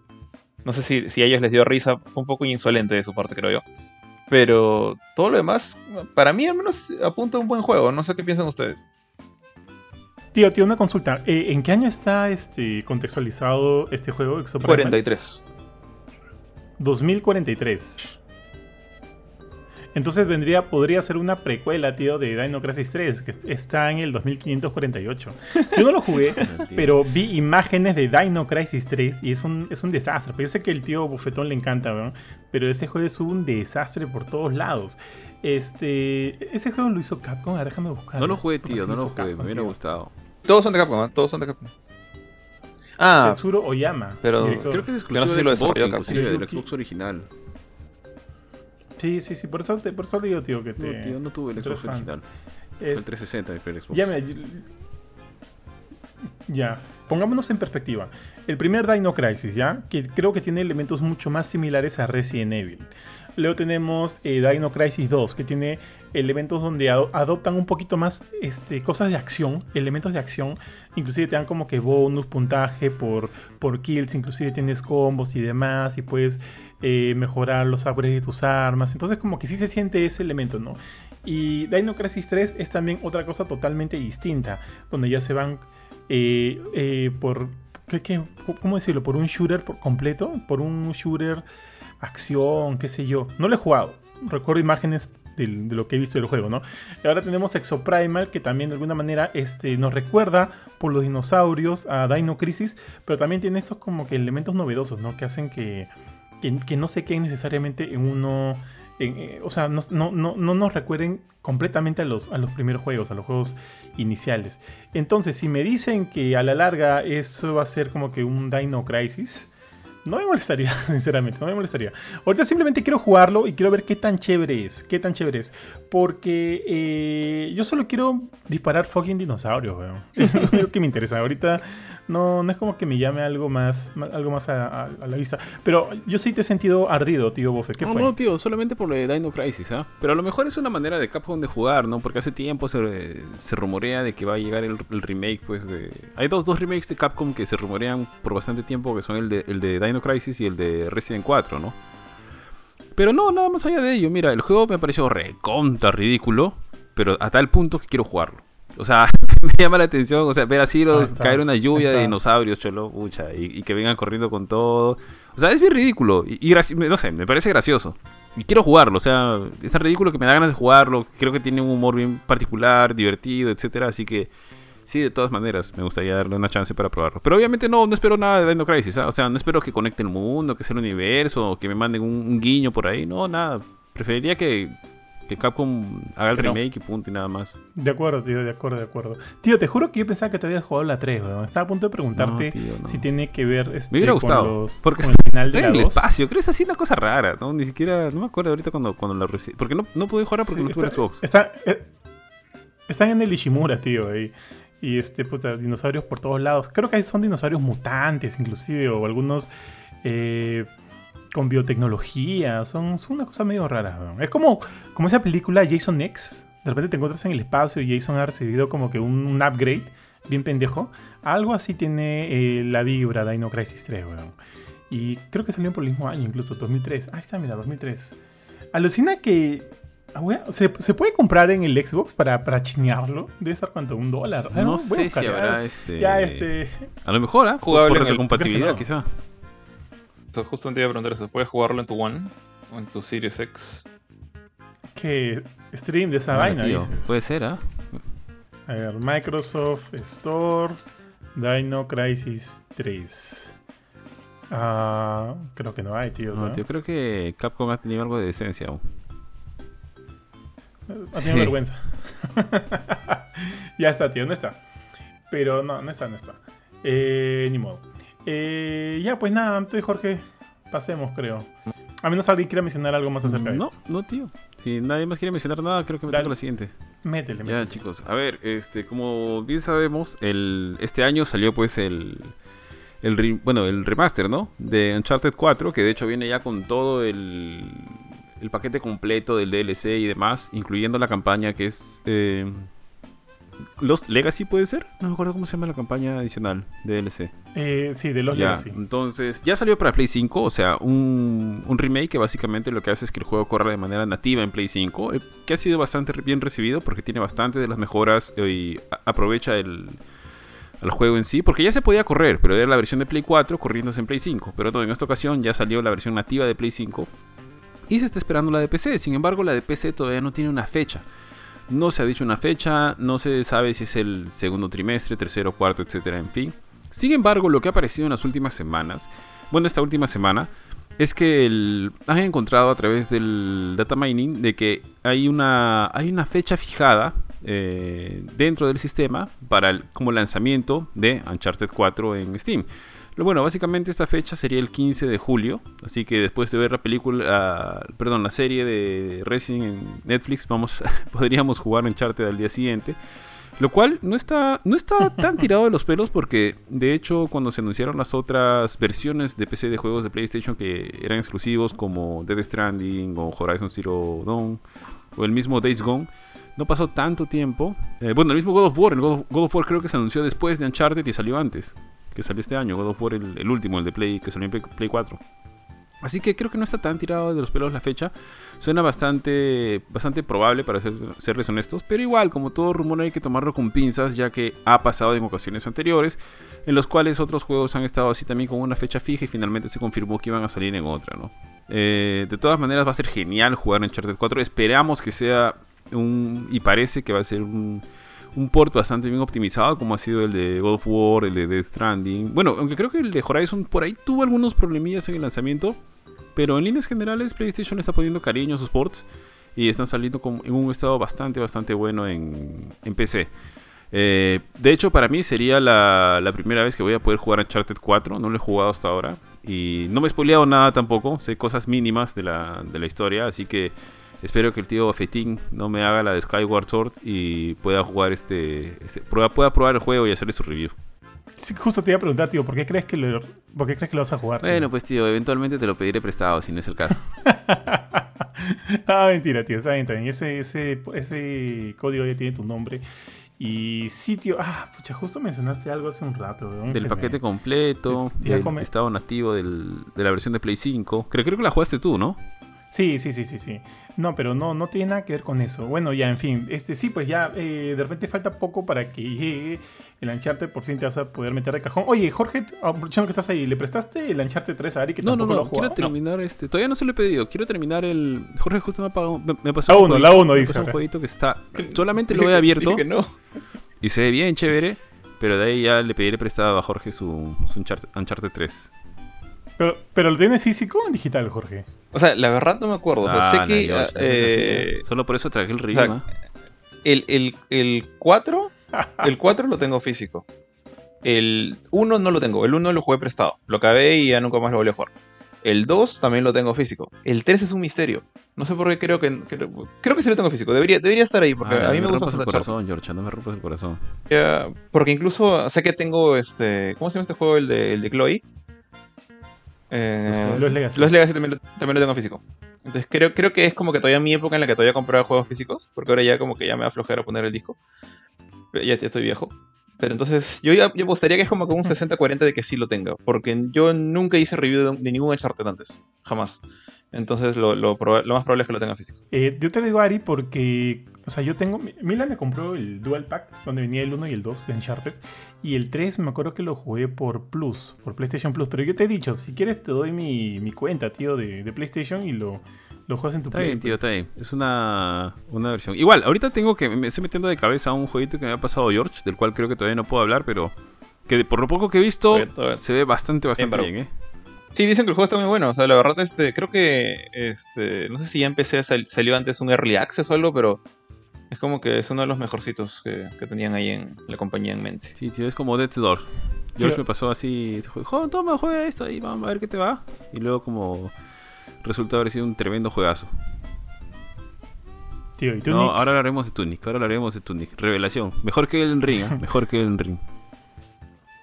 No sé si, a ellos les dio risa, fue un poco insolente de su parte, creo yo. Pero todo lo demás, para mí al menos apunta a un buen juego. No sé qué piensan ustedes. Tío, tío, una consulta. Eh, ¿En qué año está este contextualizado este juego? 43. 2043. Entonces vendría, podría ser una precuela, tío, de Dino Crisis 3, que está en el 2548. Yo no lo jugué, pero vi imágenes de Dino Crisis 3 y es un, es un desastre. Pero yo sé que el tío Bufetón le encanta, ¿no? pero ese juego es un desastre por todos lados. Este, ese juego lo hizo Capcom, ahora déjame buscar. No lo jugué, tío, no lo jugué, me hubiera gustado. Todos son de Capcom, ¿eh? todos son de Capcom. Ah, Tetsuro Oyama. pero Creo que es exclusivo no sé si de Xbox, inclusive, Capcom. del Xbox original. Sí, sí, sí, por eso, te, por eso le digo, tío, que te... No, tío, no tuve el Xbox original. Es- el 360 mi primer Xbox. Ya, pongámonos en perspectiva. El primer Dino Crisis, ¿ya? Que creo que tiene elementos mucho más similares a Resident Evil. Luego tenemos eh, Dino Crisis 2, que tiene elementos donde ado- adoptan un poquito más este, cosas de acción, elementos de acción. Inclusive te dan como que bonus, puntaje por, por kills, inclusive tienes combos y demás, y puedes eh, mejorar los upgrades de tus armas. Entonces como que sí se siente ese elemento, ¿no? Y Dino Crisis 3 es también otra cosa totalmente distinta, donde ya se van eh, eh, por... ¿qué, qué? ¿Cómo decirlo? ¿Por un shooter por completo? ¿Por un shooter acción? ¿Qué sé yo? No lo he jugado. Recuerdo imágenes de lo que he visto del juego, ¿no? Y ahora tenemos Exoprimal, que también de alguna manera este, nos recuerda por los dinosaurios a Dino Crisis, pero también tiene estos como que elementos novedosos, ¿no? Que hacen que, que, que no se queden necesariamente en uno... eh, o sea, no, no, no, no nos recuerden completamente a los, a los primeros juegos, a los juegos iniciales. Entonces, si me dicen que a la larga eso va a ser como que un Dino Crisis, no me molestaría, sinceramente, no me molestaría. Ahorita simplemente quiero jugarlo y quiero ver qué tan chévere es, qué tan chévere es. Porque eh, yo solo quiero disparar fucking dinosaurios, weón. Es lo que me interesa. Ahorita no, no es como que me llame algo más, algo más a, a- a la vista. Pero yo sí te he sentido ardido, tío Bofe. ¿Qué no, fue? no, tío, solamente por lo de Dino Crisis, ¿ah? Pero a lo mejor es una manera de Capcom de jugar, ¿no? Porque hace tiempo se, se rumorea de que va a llegar el, el remake, pues, de... Hay dos, dos remakes de Capcom que se rumorean por bastante tiempo, que son el de, el de Dino Crisis y el de Resident 4, ¿no? Pero no, nada más allá de ello, mira, el juego me pareció recontra ridículo, pero a tal punto que quiero jugarlo. O sea, me llama la atención, o sea, ver así los, caer una lluvia de dinosaurios, cholo, pucha, y, y que vengan corriendo con todo. O sea, es bien ridículo. Y, y no sé, me parece gracioso. Y quiero jugarlo, o sea, es tan ridículo que me da ganas de jugarlo. Creo que tiene un humor bien particular, divertido, etcétera. Así que, sí, de todas maneras, me gustaría darle una chance para probarlo. Pero obviamente no, no espero nada de Dino Crisis, ¿ah? O sea, no espero que conecte el mundo, que sea el universo, o que me manden un, un guiño por ahí. No, nada. Preferiría que, que Capcom haga el remake y punto y nada más. De acuerdo, tío, de acuerdo, de acuerdo. Tío, te juro que yo pensaba que te habías jugado la 3, weón. Estaba a punto de preguntarte No, tío, no. si tiene que ver este, Me hubiera con gustado. los- porque con está, el final está de en el 2. espacio. Creo que es así una cosa rara, ¿no? Ni siquiera. No me acuerdo ahorita cuando, cuando la recibí. Porque no, no pude jugar porque Sí, no tuve Xbox. está- eh, están en el Ishimura, tío. ahí. Y este, puta, dinosaurios por todos lados. Creo que son dinosaurios mutantes, inclusive, o algunos eh, con biotecnología. Son, son una cosa medio rara. weón. Es como, como esa película Jason X. De repente te encuentras en el espacio y Jason ha recibido como que un, un upgrade bien pendejo. Algo así tiene eh, la vibra de Dino Crisis 3, weón. Y creo que salió por el mismo año, incluso 2003. Ahí está, mira, 2003. Alucina que. ah, weón, ¿Se, se puede comprar en el Xbox para, para chinearlo? Debe ser cuánto, un dólar. Ah, No sé si habrá ya, este. Ya, este. A lo mejor, ¿ah? Por, Jugable por en el- retrocompatibilidad, que quizá. Entonces, justamente iba a preguntar eso. ¿Puedes jugarlo en tu One o en tu Series X? Que stream de esa Ah, vaina, tío, dices. Puede ser, ¿ah? A ver, Microsoft Store, Dino Crisis 3. Ah, creo que no hay, tío. No, tío, creo que Capcom ha tenido algo de decencia aún. Ha tenido Sí. vergüenza. ya está, tío, no está. Pero no, no está, no está. Eh, ni modo. Eh, ya, pues nada, antes Jorge, pasemos, creo. A menos alguien quiera mencionar algo más acerca de No, esto. no, tío. Si nadie más quiere mencionar nada, creo que me Dale. toca la siguiente. Métele, Ya, métele. chicos. A ver, este, como bien sabemos, el, este año salió pues el, el re- bueno, el remaster, ¿no? De Uncharted 4, que de hecho viene ya con todo el, el paquete completo del DLC y demás, incluyendo la campaña que es eh, Lost Legacy, ¿puede ser? No me acuerdo cómo se llama la campaña adicional de DLC. Eh, sí, de los Ya, Legacy. entonces, ya salió para Play 5, o sea, un, un remake que básicamente lo que hace es que el juego corra de manera nativa en Play 5, eh, que ha sido bastante bien recibido porque tiene bastante de las mejoras eh, y aprovecha el, el juego en sí, porque ya se podía correr, pero era la versión de Play 4 corriéndose en Play 5, pero no, en esta ocasión ya salió la versión nativa de Play 5 y se está esperando la de PC. Sin embargo, la de PC todavía no tiene una fecha. No se ha dicho una fecha, no se sabe si es el segundo trimestre, tercero, cuarto, etcétera, en fin. Sin embargo, lo que ha aparecido en las últimas semanas, bueno, esta última semana, es que han encontrado a través del data mining de que hay una, hay una fecha fijada eh, dentro del sistema para el, como lanzamiento de Uncharted 4 en Steam. Bueno, básicamente esta fecha sería el 15 de julio, así que después de ver la película, perdón, la serie de Resident en Netflix, vamos, podríamos jugar Uncharted al día siguiente. Lo cual no está, no está tan tirado de los pelos porque, de hecho, cuando se anunciaron las otras versiones de PC de juegos de PlayStation que eran exclusivos como Dead Stranding o Horizon Zero Dawn o el mismo Days Gone, no pasó tanto tiempo. Eh, bueno, el mismo God of War, el God of, War creo que se anunció después de Uncharted y salió antes, que salió este año, God of War el, último, el de Play, que salió en Play, 4. Así que creo que no está tan tirado de los pelos la fecha. Suena bastante, bastante probable para ser, serles honestos. Pero igual, como todo rumor hay que tomarlo con pinzas, ya que ha pasado en ocasiones anteriores, en los cuales otros juegos han estado así también con una fecha fija y finalmente se confirmó que iban a salir en otra, ¿no? Eh, de todas maneras va a ser genial jugar en Uncharted 4. Esperamos que sea y parece que va a ser un, un port bastante bien optimizado, como ha sido el de God of War, el de Death Stranding. Bueno, aunque creo que el de Horizon por ahí tuvo algunos problemillas en el lanzamiento, pero en líneas generales PlayStation está poniendo cariño a sus ports y están saliendo en un estado bastante, bastante bueno en, en PC. Eh, de hecho, para mí sería la, la, primera vez que voy a poder jugar Uncharted 4. No lo he jugado hasta ahora. Y no me he spoileado nada tampoco. Sé cosas mínimas de la, de la historia. Así que Espero que el tío Fetín no me haga la de Skyward Sword y pueda jugar este, este pueda probar el juego y hacerle su review. Sí, justo te iba a preguntar, tío, ¿por qué crees que lo, por qué crees que lo vas a jugar? Bueno, pues tío, eventualmente te lo pediré prestado si no es el caso. ah, mentira, tío, está bien, está bien. Ese, ese, ese código ya tiene tu nombre. Y sí, tío, ah, pucha, justo mencionaste algo hace un rato. Del paquete completo, del estado nativo del, de la versión de Play 5. Creo, creo que la jugaste tú, ¿no? Sí, sí, sí, sí, sí. No, pero no, no tiene nada que ver con eso. Bueno, ya, en fin, este sí, pues ya eh, de repente falta poco para que llegue el Uncharted, por fin te vas a poder meter de cajón. Oye, Jorge, aprovechando que estás ahí, ¿le prestaste el Uncharted 3 a Ari que no, tampoco no, no, quiero terminar este. Todavía no se lo he pedido, quiero terminar el. Jorge justo me, ha me, me pasó. La 1, la 1, dice. un jueguito que está. Solamente lo he abierto. Que no. Y se ve bien chévere, pero de ahí ya le pediré prestado a Jorge su, su Uncharted 3. Pero, ¿lo tienes físico o en digital, Jorge? O sea, la verdad no me acuerdo. sé que. Eh, Solo por eso traje el ritmo. el, el, el 4. el 4 lo tengo físico. El 1 no lo tengo. El 1 lo jugué prestado. Lo acabé y ya nunca más lo volví a jugar. El 2 también lo tengo físico. El 3 es un misterio. No sé por qué creo que. Creo, que sí lo tengo físico. Debería, debería estar ahí porque ah, a mí me, gusta el corazón, George. No me rompas el corazón. porque incluso sé que tengo este. ¿Cómo se llama este juego? El de, el de Chloe. Eh, los Legacy. Los Legacy también lo, tengo físico. Entonces creo, creo que es como que todavía mi época en la que todavía compraba juegos físicos, porque ahora ya como que ya me da flojera poner el disco. Ya, ya estoy viejo. Pero entonces yo yo apostaría que es como que un 60-40 de que sí lo tenga, porque yo nunca hice review de, de ningún Uncharted antes, jamás. Entonces lo, lo, más probable es que lo tenga físico. Eh, yo te digo, Ari, porque, o sea, yo tengo, Mila me compró el Dual Pack, donde venía el 1 y el 2 de Uncharted, y el 3 me acuerdo que lo jugué por Plus, por PlayStation Plus, pero yo te he dicho, si quieres te doy mi, mi cuenta, tío, de, de, PlayStation y lo, lo juegas en tu Está bien, tío, está bien. Es una, una versión. Igual, ahorita tengo que, me estoy metiendo de cabeza a un jueguito que me ha pasado George, del cual creo que todavía no puedo hablar, pero que por lo poco que he visto, se ve bastante, bastante bien, ¿eh? Sí, dicen que el juego está muy bueno. O sea, la verdad, este, creo que, este, no sé si ya empecé, salió antes un Early Access o algo, pero es como que es uno de los mejorcitos que, tenían ahí en la compañía en mente. Sí, tío, es como Death's Door. George me pasó así, joder, toma, juega esto y vamos a ver qué te va. Y luego como resulta haber sido un tremendo juegazo. Tío, ¿y Tunic? No, ahora hablaremos de Tunic, ahora hablaremos de Tunic. Revelación, mejor que el Ring, ¿eh? mejor que el Ring.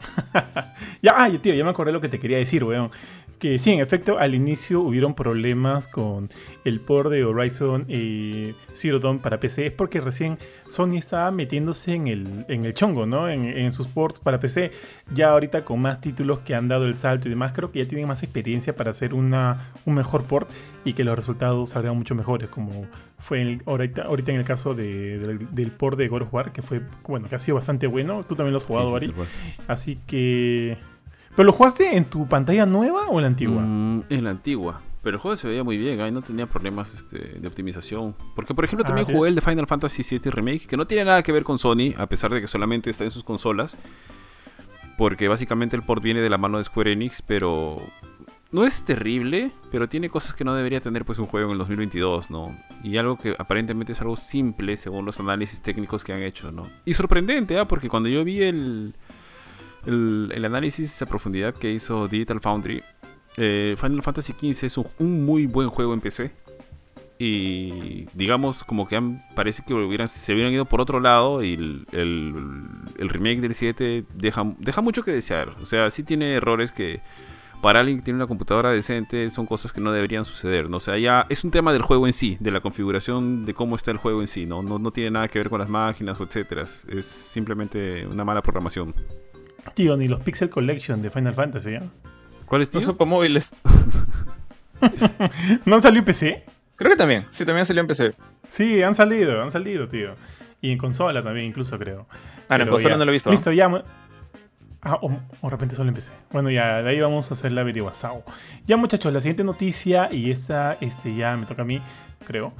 ya, tío, ya me acordé lo que te quería decir, weón que sí, en efecto, al inicio hubieron problemas con el port de Horizon eh, Zero Dawn para PC. Es porque recién Sony estaba metiéndose en el, en el chongo, ¿no? En, sus ports para PC. Ya ahorita con más títulos que han dado el salto y demás, creo que ya tienen más experiencia para hacer una, un mejor port y que los resultados salgan mucho mejores, como fue ahorita, ahorita en el caso del port de God of War, que fue, bueno, que ha sido bastante bueno. Tú también lo has jugado, Ari. Así que... ¿Pero lo jugaste en tu pantalla nueva o en la antigua? Mm, en la antigua. Pero el juego se veía muy bien, ahí no tenía problemas este, de optimización. Porque, por ejemplo, Ah, también jugué el de Final Fantasy VII Remake, que no tiene nada que ver con Sony, a pesar de que solamente está en sus consolas. Porque básicamente el port viene de la mano de Square Enix, pero no es terrible, pero tiene cosas que no debería tener pues un juego en el 2022, ¿no? Y algo que aparentemente es algo simple según los análisis técnicos que han hecho, ¿no? Y sorprendente, ¿ah? Porque cuando yo vi el, el, el análisis a profundidad que hizo Digital Foundry, eh, Final Fantasy XV es un, un muy buen juego en PC. Y digamos como que parece que hubieran, se hubieran ido por otro lado y el, el- el remake del 7 deja, deja mucho que desear. O sea, sí tiene errores que para alguien que tiene una computadora decente son cosas que no deberían suceder. ¿no? O sea, ya es un tema del juego en sí, de la configuración de cómo está el juego en sí. No, no, no tiene nada que ver con las máquinas o etcétera. Es simplemente una mala programación. Tío, ni los Pixel Collection de Final Fantasy, ¿ya? ¿Cuál es No tío? son para móviles. ¿No han salido en PC? Creo que también. Sí, también salió en PC. Sí, han salido, han salido, tío. Y en consola también, incluso creo. Ah, no, en Pero consola ya. no lo he visto. Listo, ya. Ah, o, o de repente solo empecé. Bueno, ya, de ahí vamos a hacer la averiguación. Ya, muchachos, la siguiente noticia, y esta este, ya me toca a mí, creo.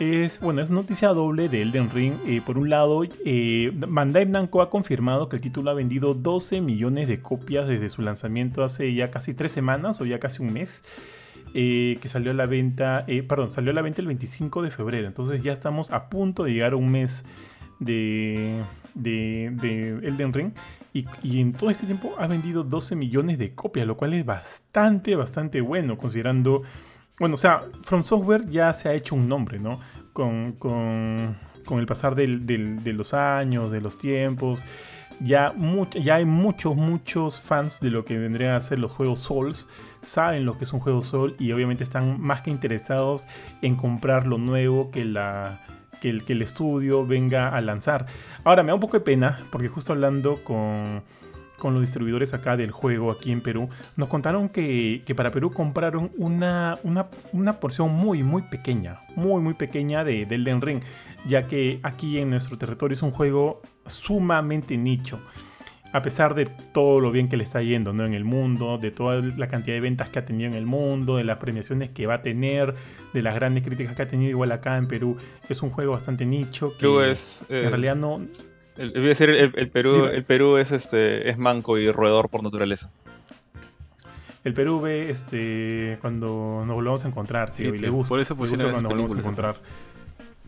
Es, bueno, es noticia doble de Elden Ring. Eh, por un lado, eh, Bandai Namco ha confirmado que el título ha vendido 12 millones de copias desde su lanzamiento hace ya casi tres semanas o ya casi un mes. eh, que salió a la venta, eh, perdón, salió a la venta el 25 de febrero. Entonces ya estamos a punto de llegar a un mes de, de, de Elden Ring. Y, y en todo este tiempo ha vendido 12 millones de copias, lo cual es bastante, bastante bueno, considerando. Bueno, o sea, From Software ya se ha hecho un nombre, ¿no? Con, con, con el pasar de los años, de los tiempos. Ya, ya hay muchos, muchos fans de lo que vendrían a ser los juegos Souls. Saben lo que es un juego Soul y obviamente están más que interesados en comprar lo nuevo que la, el, que el estudio venga a lanzar. Ahora, me da un poco de pena, porque justo hablando con, con los distribuidores acá del juego, aquí en Perú, nos contaron que, que para Perú compraron una, una, una porción muy, muy pequeña, muy, muy pequeña de, de Elden Ring, ya que aquí en nuestro territorio es un juego sumamente nicho. A pesar de todo lo bien que le está yendo ¿no? en el mundo, de toda la cantidad de ventas que ha tenido en el mundo, de las premiaciones que va a tener, de las grandes críticas que ha tenido igual acá en Perú, es un juego bastante nicho que, es. que en realidad no, El, voy a decir, el, el Perú, Dime. el Perú es este es manco y roedor por naturaleza. El Perú ve este, cuando nos volvamos a encontrar, tío, Sí, y tío, le gusta. por eso pusieron cuando nos volvamos a encontrar.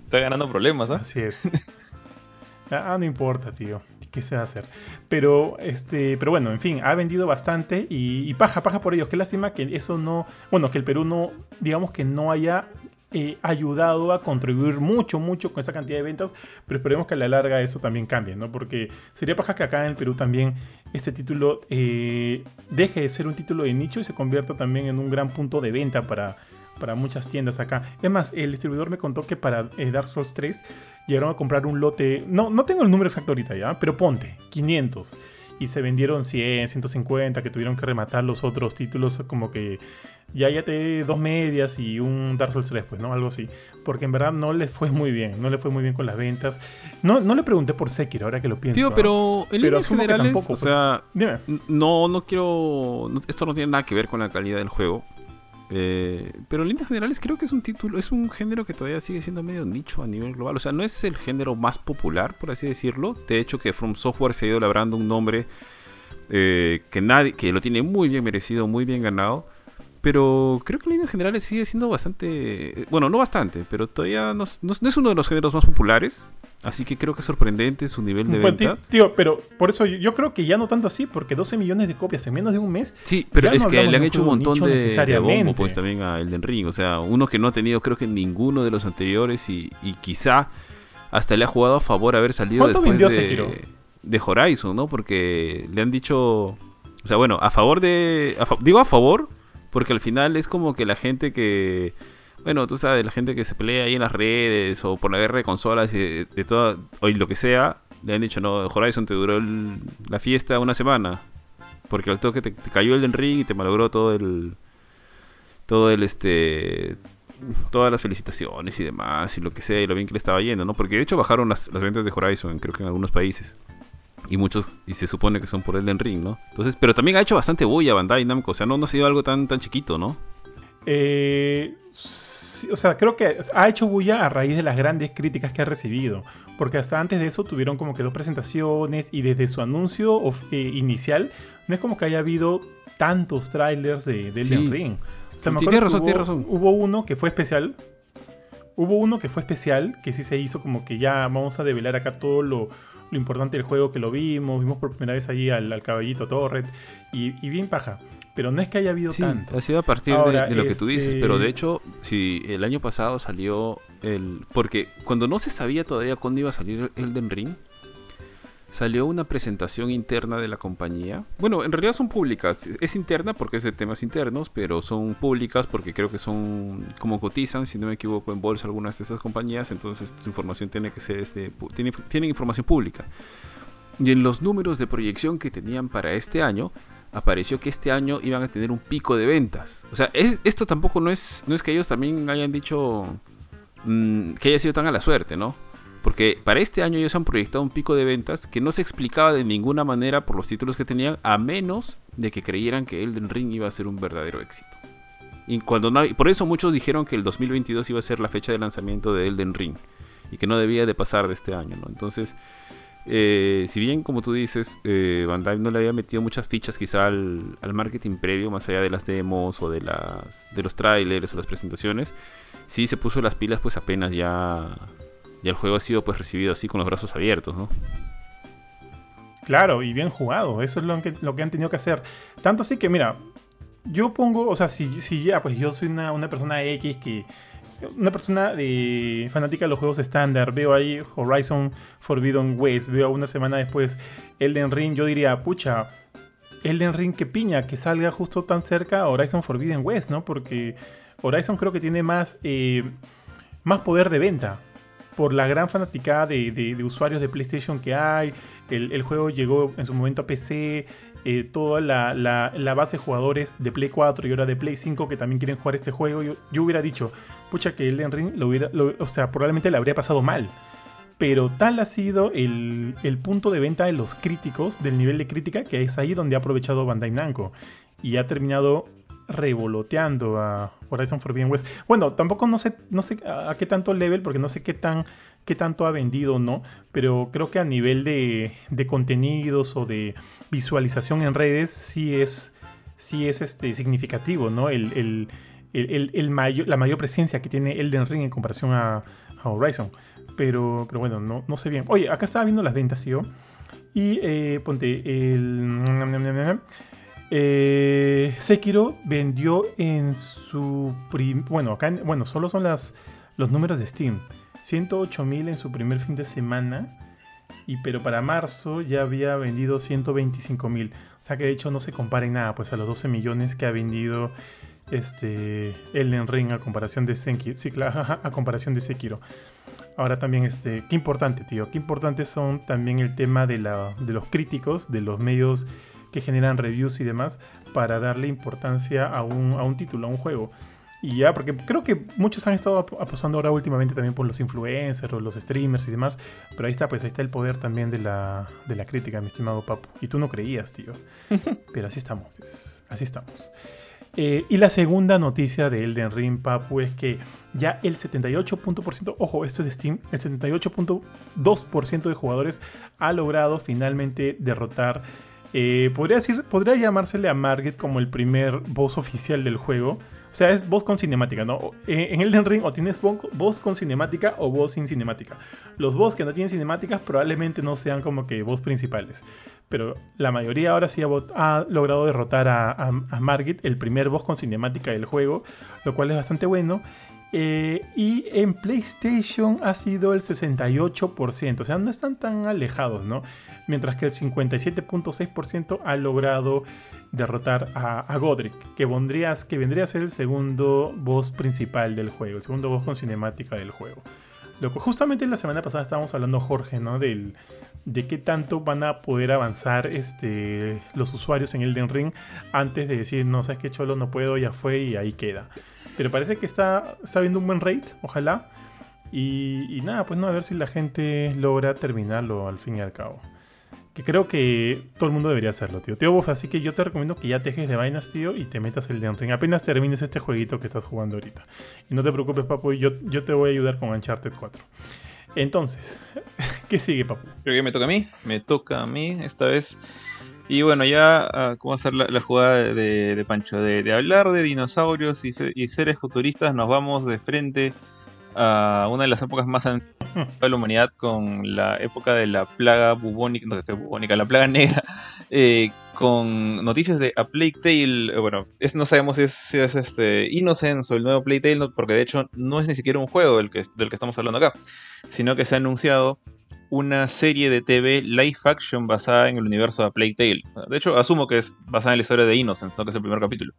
Está ganando problemas, ¿ah? Así es. ah, no importa, tío. ¿Qué se va a hacer? Pero, este, pero bueno, en fin, ha vendido bastante y, y paja, paja por ellos. Qué lástima que eso no. Bueno, que el Perú no, digamos que no haya eh, ayudado a contribuir mucho, mucho con esa cantidad de ventas. Pero esperemos que a la larga eso también cambie, ¿no? Porque sería paja que acá en el Perú también este título eh, deje de ser un título de nicho y se convierta también en un gran punto de venta para, para muchas tiendas acá. Es más, el distribuidor me contó que para eh, Dark Souls 3 llegaron a comprar un lote, no, no tengo el número exacto ahorita ya, pero ponte, 500. Y se vendieron 100, 150, que tuvieron que rematar los otros títulos como que ya ya te dos medias y un Dark Souls 3, pues, ¿no? Algo así. Porque en verdad no les fue muy bien, no le fue muy bien con las ventas. No, no le pregunté por Sekiro, ahora que lo pienso. Tío, pero en líneas generales, tampoco, o pues. sea, Dime. no, no quiero. no- esto no tiene nada que ver con la calidad del juego. Eh, pero en líneas generales creo que es un título, es un género que todavía sigue siendo medio nicho a nivel global. O sea, no es el género más popular, por así decirlo. De hecho, que From Software se ha ido labrando un nombre eh, que nadie, que lo tiene muy bien merecido, muy bien ganado. Pero creo que en líneas generales sigue siendo bastante. eh, Bueno, no bastante, pero todavía no, no es uno de los géneros más populares. Así que creo que es sorprendente su nivel de Pues, ventas. tío, pero por eso yo, yo creo que ya no tanto así, porque 12 millones de copias en menos de un mes. Sí, pero es no que le han hecho un montón de, de bombo pues también a Elden Ring. O sea, uno que no ha tenido creo que ninguno de los anteriores y, y quizá hasta le ha jugado a favor haber salido ¿Cuánto después de, de Horizon, ¿no? Porque le han dicho... O sea, bueno, a favor de... a digo a favor porque al final es como que la gente que... Bueno, tú sabes, la gente que se pelea ahí en las redes o por la guerra de consolas y de, toda... O lo que sea, le han dicho, no, Horizon te duró la fiesta una semana. Porque al toque te, te cayó el del ring y te malogró todo el. Todo el este. Todas las felicitaciones y demás, y lo que sea, y lo bien que le estaba yendo, ¿no? Porque de hecho bajaron las, las ventas de Horizon, creo que en algunos países. Y muchos, y se supone que son por Elden Ring, ¿no? Entonces, pero también ha hecho bastante bulla Bandai Namco, o sea, no, no ha sido algo tan, tan chiquito, ¿no? Eh, sí, o sea, creo que ha hecho bulla a raíz de las grandes críticas que ha recibido. Porque hasta antes de eso tuvieron como que dos presentaciones y desde su anuncio of- eh, inicial no es como que haya habido tantos trailers de, de Elden Sí. Ring. O Sí, sea, me tienes razón, hubo, tienes razón. Hubo uno que fue especial. Hubo uno que fue especial, que sí se hizo como que ya vamos a develar acá todo lo, lo importante del juego que lo vimos. Vimos por primera vez allí al, al caballito Torret. Y, y bien paja. Pero no es que haya habido Sí, tanto. ha sido a partir de- Ahora, de, lo que tú dices, este- pero de hecho, si el año pasado salió el... Porque cuando no se sabía todavía cuándo iba a salir Elden Ring, salió una presentación interna de la compañía. Bueno, en realidad son públicas. Es interna porque es de temas internos, pero son públicas porque creo que son como cotizan, si no me equivoco, en bolsa algunas de estas compañías, entonces su información tiene que ser, este, tiene, tienen información pública. Y en los números de proyección que tenían para este año, apareció que este año iban a tener un pico de ventas. O sea, es- esto tampoco no es, no es que ellos también hayan dicho mm, que haya sido tan a la suerte, ¿no? Porque para este año ellos han proyectado un pico de ventas que no se explicaba de ninguna manera por los títulos que tenían, a menos de que creyeran que Elden Ring iba a ser un verdadero éxito. Y cuando por eso muchos dijeron que el 2022 iba a ser la fecha de lanzamiento de Elden Ring y que no debía de pasar de este año, ¿no? Entonces, eh, si bien, como tú dices, eh, Bandai no le había metido muchas fichas quizá al, al marketing previo, más allá de las demos o de, las, de los trailers o las presentaciones, sí se puso las pilas pues apenas ya, ya el juego ha sido pues recibido así con los brazos abiertos, ¿no? Claro, y bien jugado. Eso es lo que, lo que han tenido que hacer. Tanto así que, mira, yo pongo, o sea, si, si ya, pues yo soy una, una persona X que. Una persona de fanática de los juegos estándar, veo ahí Horizon Forbidden West, veo una semana después Elden Ring, yo diría, pucha, Elden Ring que piña, que salga justo tan cerca a Horizon Forbidden West, ¿no? Porque Horizon creo que tiene más, eh, más poder de venta por la gran fanaticada de, usuarios de PlayStation que hay. El juego llegó en su momento a PC. Eh, toda la, la- base de jugadores de Play 4 y ahora de Play 5 que también quieren jugar este juego. Yo, yo hubiera dicho, pucha, que Elden Ring lo hubiera. o sea, probablemente le habría pasado mal. Pero tal ha sido el, el punto de venta de los críticos, del nivel de crítica, que es ahí donde ha aprovechado Bandai Namco. Y ha terminado revoloteando a Horizon Forbidden West. Bueno, tampoco no sé, no sé a qué tanto level, porque no sé qué tan qué tanto ha vendido o no, pero creo que a nivel de, de contenidos o de visualización en redes sí es, sí es este, significativo, ¿no? El, el- el- el- mayor- la mayor presencia que tiene Elden Ring en comparación a, Horizon. Pero, pero bueno, no, no sé bien. Oye, acá estaba viendo las ventas, tío. Y eh, ponte el... Eh, Sekiro vendió en su... bueno, acá en- bueno, solo son los números de Steam. 108.000 en su primer fin de semana. Y pero para marzo ya había vendido 125.000. O sea que de hecho no se compara en nada pues a los 12 millones que ha vendido este Elden Ring a comparación de Sekiro. Sí, claro, a comparación de Sekiro. Ahora también, este, qué importante, tío. Qué importantes son también el tema de, la, de los críticos, de los medios que generan reviews y demás, para darle importancia a un, a un título, a un juego. Y ya, porque creo que muchos han estado ap- apostando ahora últimamente también por los influencers o los streamers y demás. Pero ahí está, pues ahí está el poder también de la, de la crítica, mi estimado Papu. Y tú no creías, tío. Pero así estamos, pues. Así estamos. Eh, y la segunda noticia de Elden Ring, Papu, es que ya el 78%, ojo, esto es de Steam, el 78.2% de jugadores ha logrado finalmente derrotar. Eh, podría, decir, podría llamársele a Margit como el primer boss oficial del juego. O sea, es voz con cinemática, ¿no? Eh, En Elden Ring o tienes vo- voz con cinemática o voz sin cinemática. Los boss que no tienen cinemáticas probablemente no sean como que voz principales. Pero la mayoría ahora sí ha, logrado derrotar a, a, Margit, el primer boss con cinemática del juego, lo cual es bastante bueno. Eh, y en PlayStation ha sido el 68%, o sea, no están tan alejados, ¿no? Mientras que el 57.6% ha logrado derrotar a, Godric, que, vendría, que vendría a ser el segundo boss principal del juego, el segundo boss con cinemática del juego. Que justamente la semana pasada estábamos hablando, Jorge, ¿no? De qué tanto van a poder avanzar este, los usuarios en Elden Ring antes de decir, no, sabes qué cholo, no puedo, ya fue y ahí queda. Pero parece que está, está viendo un buen rate, ojalá. Y, y nada, pues no, a ver si la gente logra terminarlo al fin y al cabo. Que creo que todo el mundo debería hacerlo, tío. Tío Bof, así que yo te recomiendo que ya te dejes de vainas, tío, y te metas el de Ring. Apenas termines este jueguito que estás jugando ahorita. Y no te preocupes, papu, yo, yo te voy a ayudar con Uncharted 4. Entonces, ¿qué sigue, papu? Creo que me toca a mí. Me toca a mí esta vez. Y bueno, ya, uh, ¿cómo hacer la, la jugada de, Pancho? De, hablar de dinosaurios y, y seres futuristas, nos vamos de frente a una de las épocas más antiguas de la humanidad con la época de la plaga bubónica, no, bubónica la plaga negra, eh, con noticias de A Plague Tale. Bueno, es, no sabemos si es, este Innocence o el nuevo Plague Tale, porque de hecho no es ni siquiera un juego del que, del que estamos hablando acá, sino que se ha anunciado una serie de TV live action basada en el universo de A Plague Tale. De hecho, asumo que es basada en la historia de Innocence, ¿no? que es el primer capítulo.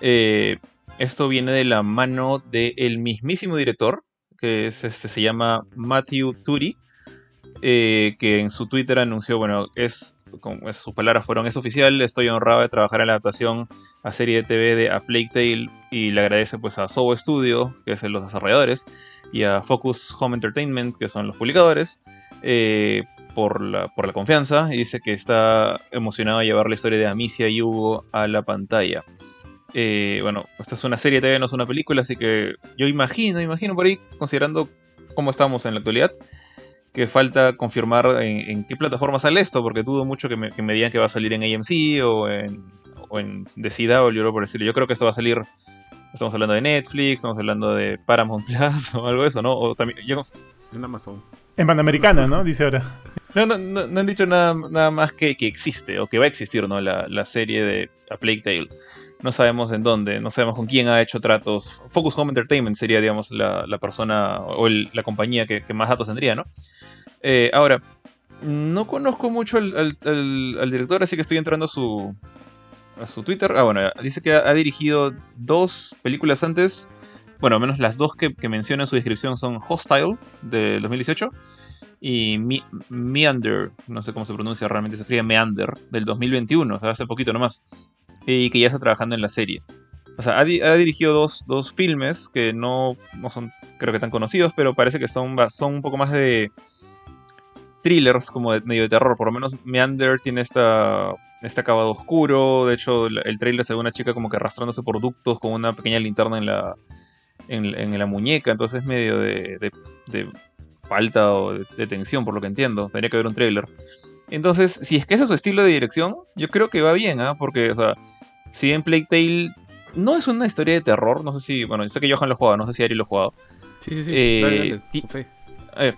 Eh, esto viene de la mano del mismísimo director, que es este, se llama Matthew Turi, eh, que en su Twitter anunció, bueno, es, es, sus palabras fueron, es oficial, estoy honrado de trabajar en la adaptación a serie de TV de A Plague Tale y le agradece pues a Sobo Studio, que es los desarrolladores, y a Focus Home Entertainment, que son los publicadores, eh, por, la, por la confianza, y dice que está emocionado de llevar la historia de Amicia y Hugo a la pantalla. Eh, bueno, esta es una serie TV, no es una película, así que yo imagino, imagino por ahí, considerando cómo estamos en la actualidad, que falta confirmar en, en qué plataforma sale esto, porque dudo mucho que me, que me, digan que va a salir en AMC o en, o en DCW o algo por decirlo. Yo creo que esto va a salir, estamos hablando de Netflix, estamos hablando de Paramount Plus o algo de eso, ¿no? O también, yo, en Amazon. En Panamericana, ¿no? Dice ahora. No, no, no, no han dicho nada, nada más que, que, existe o que va a existir, ¿no? La, la serie de A Plague Tale no sabemos en dónde, no sabemos con quién ha hecho tratos. Focus Home Entertainment sería, digamos, la, la persona o la compañía que, más datos tendría, ¿no? Eh, ahora, no conozco mucho al, director, así que estoy entrando a su, a su Twitter. Ah, bueno, dice que ha, dirigido dos películas antes. Bueno, al menos las dos que, menciona en su descripción son Hostile, de 2018, y Me Meander, no sé cómo se pronuncia realmente, se escribe Meander, del 2021, o sea, hace poquito nomás y que ya está trabajando en la serie. O sea, ha, di ha dirigido dos, dos, filmes que no, no, son, creo que tan conocidos, pero parece que son, son un poco más de thrillers, como de medio de terror. Por lo menos Meander tiene esta, este acabado oscuro. De hecho, el, el trailer se ve una chica como que arrastrándose por ductos con una pequeña linterna en la, en, en la muñeca. Entonces es medio de, de, de falta o de, de, tensión, por lo que entiendo. Tendría que haber un trailer. Entonces, si es que ese es su estilo de dirección, yo creo que va bien, ¿ah? ¿eh? Porque, o sea, si bien Plague Tale no es una historia de terror, no sé si, bueno, yo sé que Johan lo ha jugado, no sé si Ari lo ha jugado. Sí, sí, sí. Eh, eh,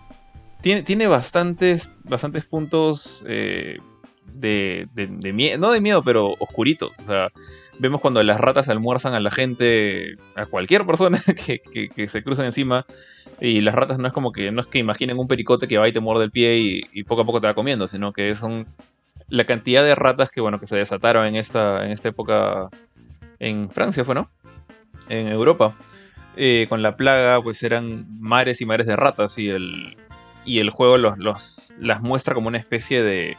tiene, tiene bastantes, bastantes puntos eh, de, de, de miedo, no de miedo, pero oscuritos. O sea, vemos cuando las ratas almuerzan a la gente, a cualquier persona que, que, se cruzan encima. Y las ratas no es como que, no es que imaginen un pericote que va y te muerde el pie y, y poco a poco te va comiendo, sino que son la cantidad de ratas que, bueno, que se desataron en esta, en esta época en Francia, ¿fue, no? En Europa. Eh, con la plaga, pues eran mares y mares de ratas y el, y el juego los, los, las muestra como una especie de...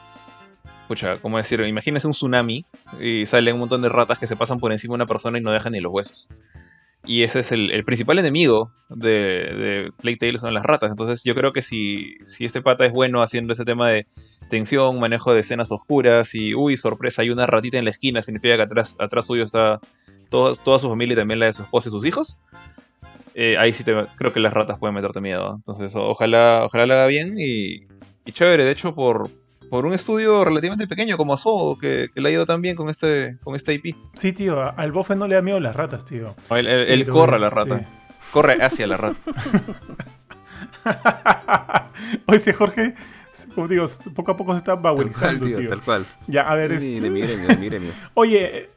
Escucha, ¿cómo decir? Imagínense un tsunami y salen un montón de ratas que se pasan por encima de una persona y no dejan ni los huesos. Y ese es el, principal enemigo de, de Plague son las ratas. Entonces yo creo que si, si este pata es bueno haciendo ese tema de tensión, manejo de escenas oscuras y, uy, sorpresa, hay una ratita en la esquina, significa que atrás, atrás suyo está todo, toda su familia y también la de su esposa y sus hijos. Eh, ahí sí creo que las ratas pueden meterte miedo. Entonces ojalá, ojalá lo haga bien y, y chévere. De hecho, por, por un estudio relativamente pequeño como Asobo, que, que, le ha ido tan bien con este, con este IP. Sí, tío, al bofe no le da miedo las ratas, tío. No, él, él, él corre a la rata. Sí. Corre hacia la rata. Oye, Jorge, como digo, poco a poco se está bauelizando, tal cual, tío, tío. Tal cual. Ya, a ver, sí, este... míreme, míreme. Oye,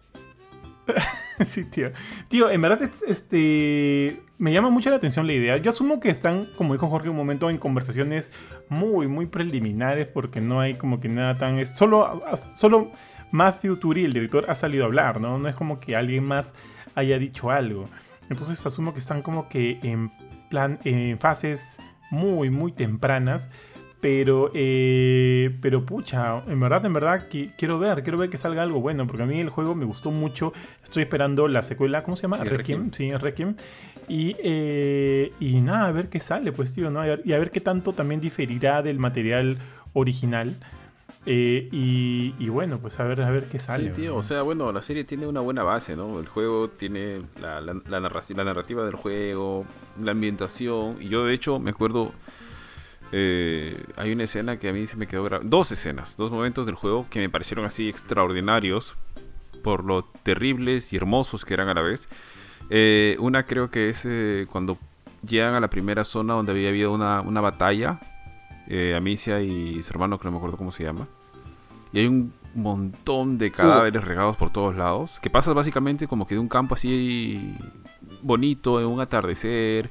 sí, tío. Tío, en verdad, este. Me llama mucho la atención la idea. Yo asumo que están, como dijo Jorge un momento, en conversaciones muy, muy preliminares, porque no hay como que nada tan. Solo, solo Matthew Turi, el director, ha salido a hablar, ¿no? No es como que alguien más haya dicho algo. Entonces asumo que están como que en plan, en fases muy, muy tempranas. Pero, eh, pero pucha, en verdad, en verdad, que, quiero ver, quiero ver que salga algo bueno, porque a mí el juego me gustó mucho. Estoy esperando la secuela, ¿cómo se llama? Sí, Requiem. Requiem. Sí, Requiem. Y, eh, y nada, a ver qué sale, pues, tío, ¿no? Y a ver qué tanto también diferirá del material original. Eh, y, y, bueno, pues a ver, a ver qué sale. Sí, tío, o sea, bueno, la serie tiene una buena base, ¿no? El juego tiene la, la, la, narrativa del juego, la ambientación. Y yo, de hecho, me acuerdo. Eh, hay una escena que a mí se me quedó grabada. Dos escenas, dos momentos del juego que me parecieron así extraordinarios por lo terribles y hermosos que eran a la vez. Eh, una creo que es eh, cuando llegan a la primera zona donde había habido una, una batalla. Eh, Amicia y su hermano, que no me acuerdo cómo se llama. Y hay un montón de cadáveres regados por todos lados. Que pasas básicamente como que de un campo así bonito, en un atardecer,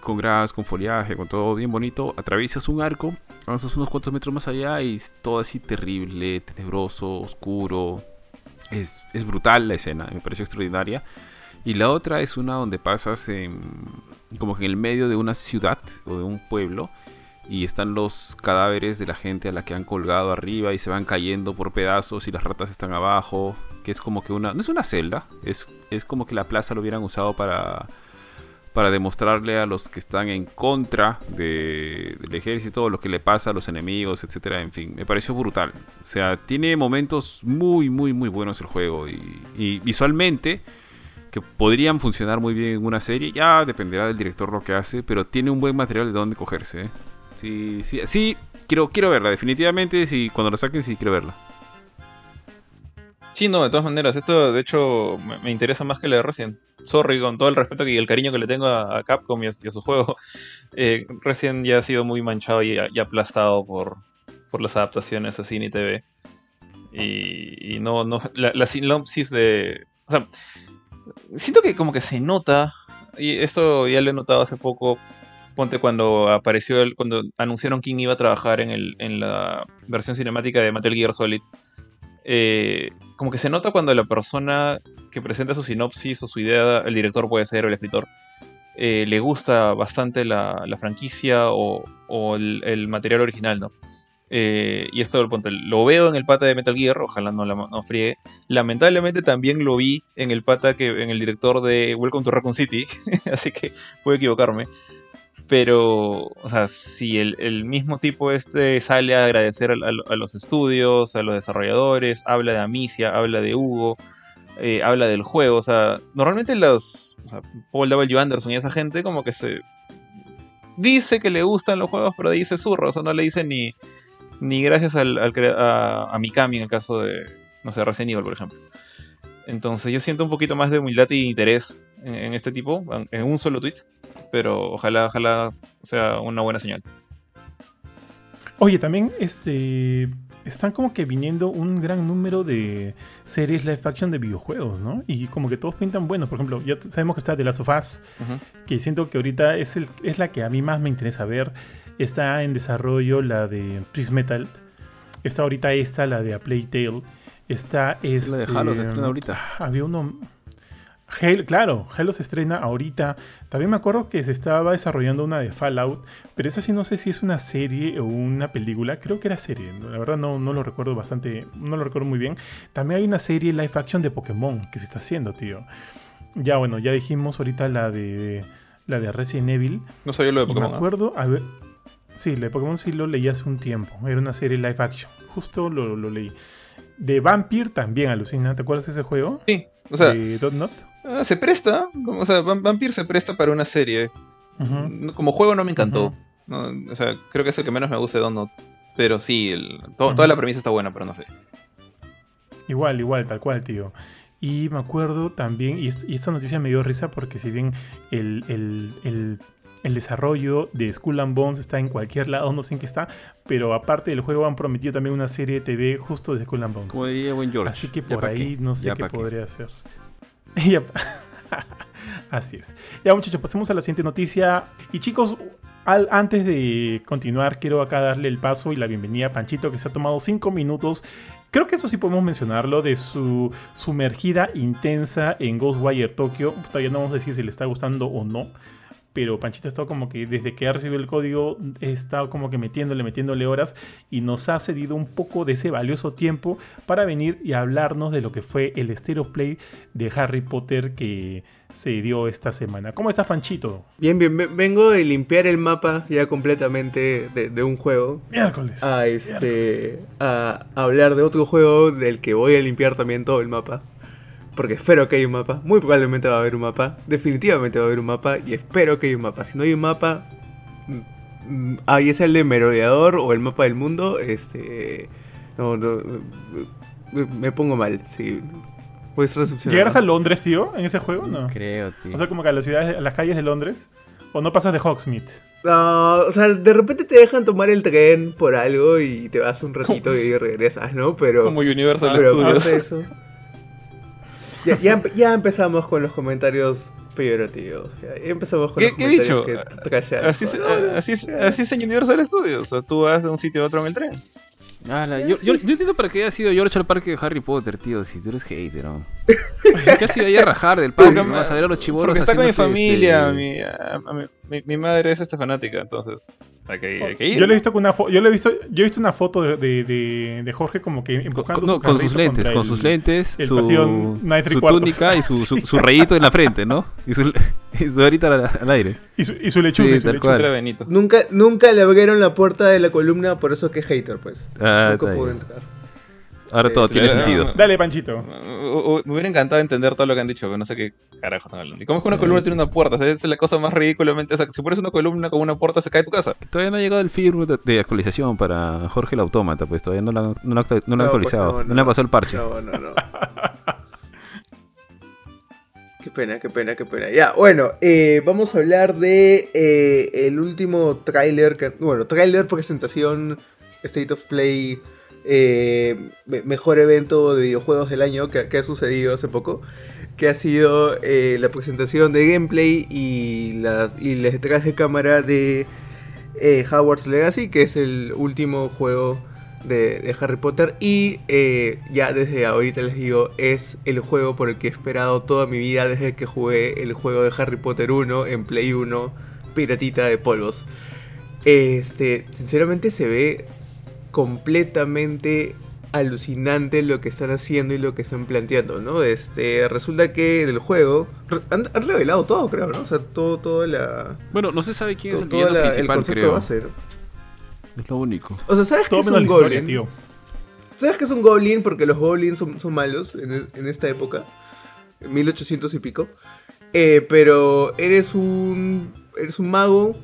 con gras, con foliaje, con todo bien bonito. Atraviesas un arco, avanzas unos cuantos metros más allá y es todo así terrible, tenebroso, oscuro. Es, es brutal la escena, me pareció extraordinaria. Y la otra es una donde pasas en, como que en el medio de una ciudad o de un pueblo y están los cadáveres de la gente a la que han colgado arriba y se van cayendo por pedazos y las ratas están abajo, que es como que una, no es una celda, es, es como que la plaza lo hubieran usado para, para demostrarle a los que están en contra de, del ejército lo que le pasa a los enemigos, etcétera. En fin, me pareció brutal. O sea, tiene momentos muy, muy, muy buenos el juego y, visualmente que podrían funcionar muy bien en una serie. Ya dependerá del director lo que hace, pero tiene un buen material de dónde cogerse. ¿eh? Sí, sí, sí, quiero, quiero verla, definitivamente. Sí, cuando lo saquen, sí quiero verla. Sí, no, de todas maneras, esto de hecho me, interesa más que la de Resident. Sorry, con todo el respeto y el cariño que le tengo a, Capcom y a, su juego. Eh, ya ha sido muy manchado y, aplastado por, por las adaptaciones a cine y TV. Y, no, no, la, la sinopsis de... O sea, siento que como que se nota, y esto ya lo he notado hace poco, ponte cuando apareció, el, cuando anunciaron quién iba a trabajar en, el, en la versión cinemática de Metal Gear Solid. Eh, como que se nota cuando la persona que presenta su sinopsis o su idea, el director puede ser o el escritor, eh, le gusta bastante la, franquicia o, el, material original, ¿no? Eh, y esto lo veo en el pata de Metal Gear, ojalá no la no friegue. Lamentablemente también lo vi en el pata que en el director de Welcome to Raccoon City, así que puedo equivocarme. Pero, o sea, si el, mismo tipo este sale a agradecer a, los estudios, a los desarrolladores, habla de Amicia, habla de Hugo, eh, habla del juego, o sea, normalmente los o sea, Paul W. Anderson y esa gente como que se dice que le gustan los juegos, pero dice zurro, o sea, no le dice ni, ni gracias al, a, Mikami en el caso de, no sé, Resident Evil, por ejemplo. Entonces yo siento un poquito más de humildad y interés en, este tipo, en un solo tweet, pero ojalá, ojalá sea una buena señal. Oye, también este están como que viniendo un gran número de series live action de videojuegos, ¿no? Y como que todos pintan buenos. Por ejemplo, ya sabemos que está The Last of Us, que siento que ahorita es, el, es la que a mí más me interesa ver. Está en desarrollo la de Prism Metal. Está ahorita esta, la de A Plague Tale. Está este, la de Halo se estrena ahorita. Ah, había uno claro, Halo se estrena ahorita. También me acuerdo que se estaba desarrollando una de Fallout, pero esa sí no sé si es una serie o una película. Creo que era serie, la verdad no, no lo recuerdo bastante, no lo recuerdo muy bien. También hay una serie live action de Pokémon que se está haciendo, tío. Ya bueno, ya dijimos ahorita la de la de Resident Evil. No sabía lo de Pokémon. me acuerdo, a ver, sí, la de Pokémon sí lo leí hace un tiempo. Era una serie live action, justo lo, leí. De Vampire también, alucina. ¿Te acuerdas de ese juego? Sí, o sea. De Dot Not. Ah, se presta, o sea, Vampire se presta para una serie. Como juego no me encantó. o sea, creo que es el que menos me gusta de Donut. Pero sí, toda la premisa está buena, pero no sé. Igual, igual, tal cual, tío. Y me acuerdo también, y, esta noticia me dio risa porque si bien el, desarrollo de Skull and Bones está en cualquier lado, no sé en qué está, pero aparte del juego han prometido también una serie de TV justo de Skull and Bones. Así que por ahí no sé qué podría ser. Así es. Ya muchachos, pasemos a la siguiente noticia. Y chicos, antes de continuar, quiero acá darle el paso y la bienvenida a Panchito, que se ha tomado 5 minutos. Creo que eso sí podemos mencionarlo, de su sumergida intensa en Ghostwire Tokyo. Todavía no vamos a decir si le está gustando o no pero Panchito ha estado como que desde que ha recibido el código, estado como que metiéndole, metiéndole horas y nos ha cedido un poco de ese valioso tiempo para venir y hablarnos de lo que fue el Stereo Play de Harry Potter que se dio esta semana. ¿Cómo estás, Panchito? Bien, bien, ve- vengo de limpiar el mapa ya completamente de, de un juego. Miércoles. A, este, a hablar de otro juego del que voy a limpiar también todo el mapa. Porque espero que haya un mapa. Muy probablemente va a haber un mapa. Definitivamente va a haber un mapa. Y espero que haya un mapa. Si no hay un mapa. mm, mm, Ahí es el de Merodeador o el mapa del mundo. Este. No, no. Me, me pongo mal. Sí. Voy a estar decepcionado. ¿Llegarás a Londres, tío, en ese juego? No. Creo, tío. O sea, como que a las ciudades, a las calles de Londres. ¿O no pasas de Hogsmeade? No, o sea, de repente te dejan tomar el tren por algo y te vas un ratito y regresas, ¿no? Pero. Como Universal pero Studios. eso. Ya, ya, empe- ya empezamos con los comentarios peyorativos. Ya, ya empezamos con ¿Qué- los qué comentarios dicho? que trashan. Así, es- No, así, es, así es en Universal Studios. O sea, tú vas de un sitio a otro en el tren. Ala, yo, yo, yo entiendo para qué haya sido George al parque de Harry Potter, tío, si tú eres hater, ¿no? ¿Qué has ido ahí a rajar del parque? Porque, Vas a ver a los chiboros porque está con mi familia. este, Mi, a- a mi, mi- mi madre es esta fanática, entonces hay que, hay que ir. Yo le he visto con una yo le he visto, yo he visto una foto de, de, de- de Jorge como que empujando con- no, su con sus lentes, con el- sus lentes, el su, su túnica y su, su, su rayito en la frente, ¿no? Y su, y su varita al, al aire. Y su, y su lechuza, Sí, y su lechuza. Benito. Nunca, nunca le abrieron la puerta de la columna, por eso que es hater, pues. Ah, nunca está pudo entrar. Ahora todo Sí, tiene sentido. no, Dale, Panchito. Uh, uh, Me hubiera encantado entender todo lo que han dicho, pero no sé qué carajo están hablando. ¿Y cómo es que una columna tiene una puerta? O sea, esa es la cosa más ridículamente. o sea, si pones una columna con una puerta, se cae tu casa. Todavía no ha llegado el firmware de, de actualización para Jorge el Autómata, pues todavía no lo han, no han pues, actualizado. no, no, no. le han pasado el parche. No, no, no. Qué pena, qué pena, qué pena. Ya, bueno, eh, vamos a hablar de eh, el último tráiler, que- bueno, tráiler, presentación, State of Play, eh, me- mejor evento de videojuegos del año que, ha sucedido hace poco, que ha sido eh, la presentación de gameplay y las, y las detrás de cámara de eh, Hogwarts Legacy, que es el último juego de, de Harry Potter. Y eh, ya desde ahorita les digo, es el juego por el que he esperado toda mi vida desde que jugué el juego de Harry Potter 1 en Play 1, Piratita de Polvos. Este, sinceramente se ve completamente alucinante lo que están haciendo y lo que están planteando, ¿no? Este, resulta que en el juego han, han revelado todo, creo, ¿no? O sea, todo, toda la, Bueno, no se sabe quién es el villano la- el principal, concepto creo. base, ¿no? Es lo único. O sea, ¿sabes que Todo es menos un la historia, goblin? tío. ¿Sabes que es un goblin? Porque los goblins son, son malos en, e- en esta época. En 1800 y pico. Eh, pero eres un. Eres un mago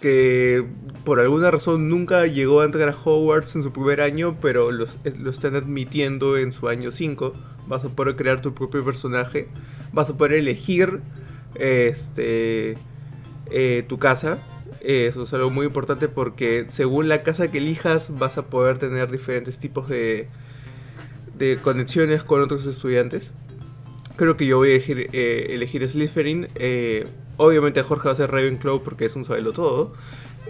que por alguna razón nunca llegó a entrar a Hogwarts en su primer año, pero eh, lo están admitiendo en su año 5. Vas a poder crear tu propio personaje. Vas a poder elegir este, eh, tu casa. Eh, Eso es algo muy importante porque según la casa que elijas vas a poder tener diferentes tipos de, de conexiones con otros estudiantes. Creo que yo voy a elegir, eh, elegir Slytherin. Obviamente Jorge va a ser Ravenclaw porque es un sabelo todo.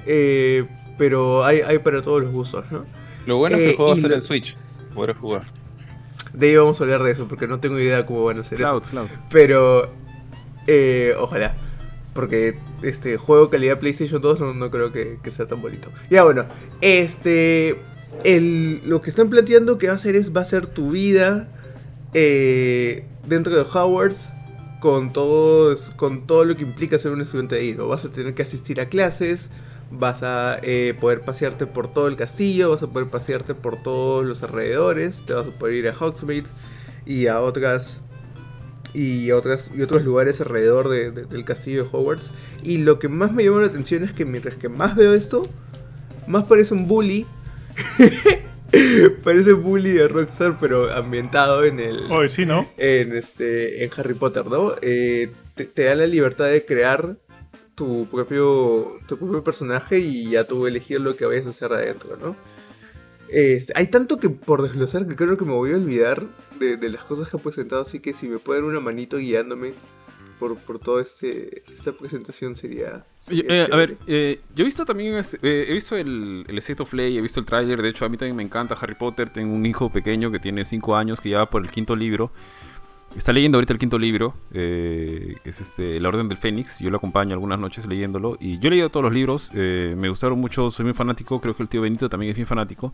Eh, pero hay, hay para todos los gustos, ¿no? Lo bueno es que Eh, el juego va a ser lo- en Switch. Podrás jugar. De ahí vamos a hablar de eso porque no tengo idea cómo van a hacer eso. Cloud, Cloud. Pero, eh, ojalá. Porque este juego calidad PlayStation 2 no, no creo que, que sea tan bonito. Ya bueno, este. El, lo que están planteando que va a hacer es. Va a ser tu vida. eh, dentro de Hogwarts. Con todo, con todo lo que implica ser un estudiante de. ¿no? Vas a tener que asistir a clases. Vas a eh, poder pasearte por todo el castillo. Vas a poder pasearte por todos los alrededores. Te vas a poder ir a Hogsmeade. Y a otras y, otras, y otros lugares alrededor de- de- del castillo de Hogwarts. Y lo que más me llamó la atención es que mientras que más veo esto, más parece un bully. parece bully de Rockstar, pero ambientado en el. Oye, sí, ¿no? En este. En Harry Potter, ¿no? Eh, te, te da la libertad de crear tu propio. tu propio personaje y ya tú elegir lo que vayas a hacer adentro, ¿no? Este, hay tanto que por desglosar que creo que me voy a olvidar de, de las cosas que ha presentado, así que si me pueden una manito guiándome por, por toda este, esta presentación sería... Eh, a ver, eh, yo he visto también, este, eh, he visto el, el State of Play, he visto el tráiler, de hecho a mí también me encanta Harry Potter, tengo un hijo pequeño que tiene 5 años, que ya va por el quinto libro, está leyendo ahorita el quinto libro, eh, que es este, La Orden del Fénix. Yo lo acompaño algunas noches leyéndolo. Y yo he leído todos los libros, eh, me gustaron mucho, soy muy fanático. Creo que el tío Benito también es bien fanático.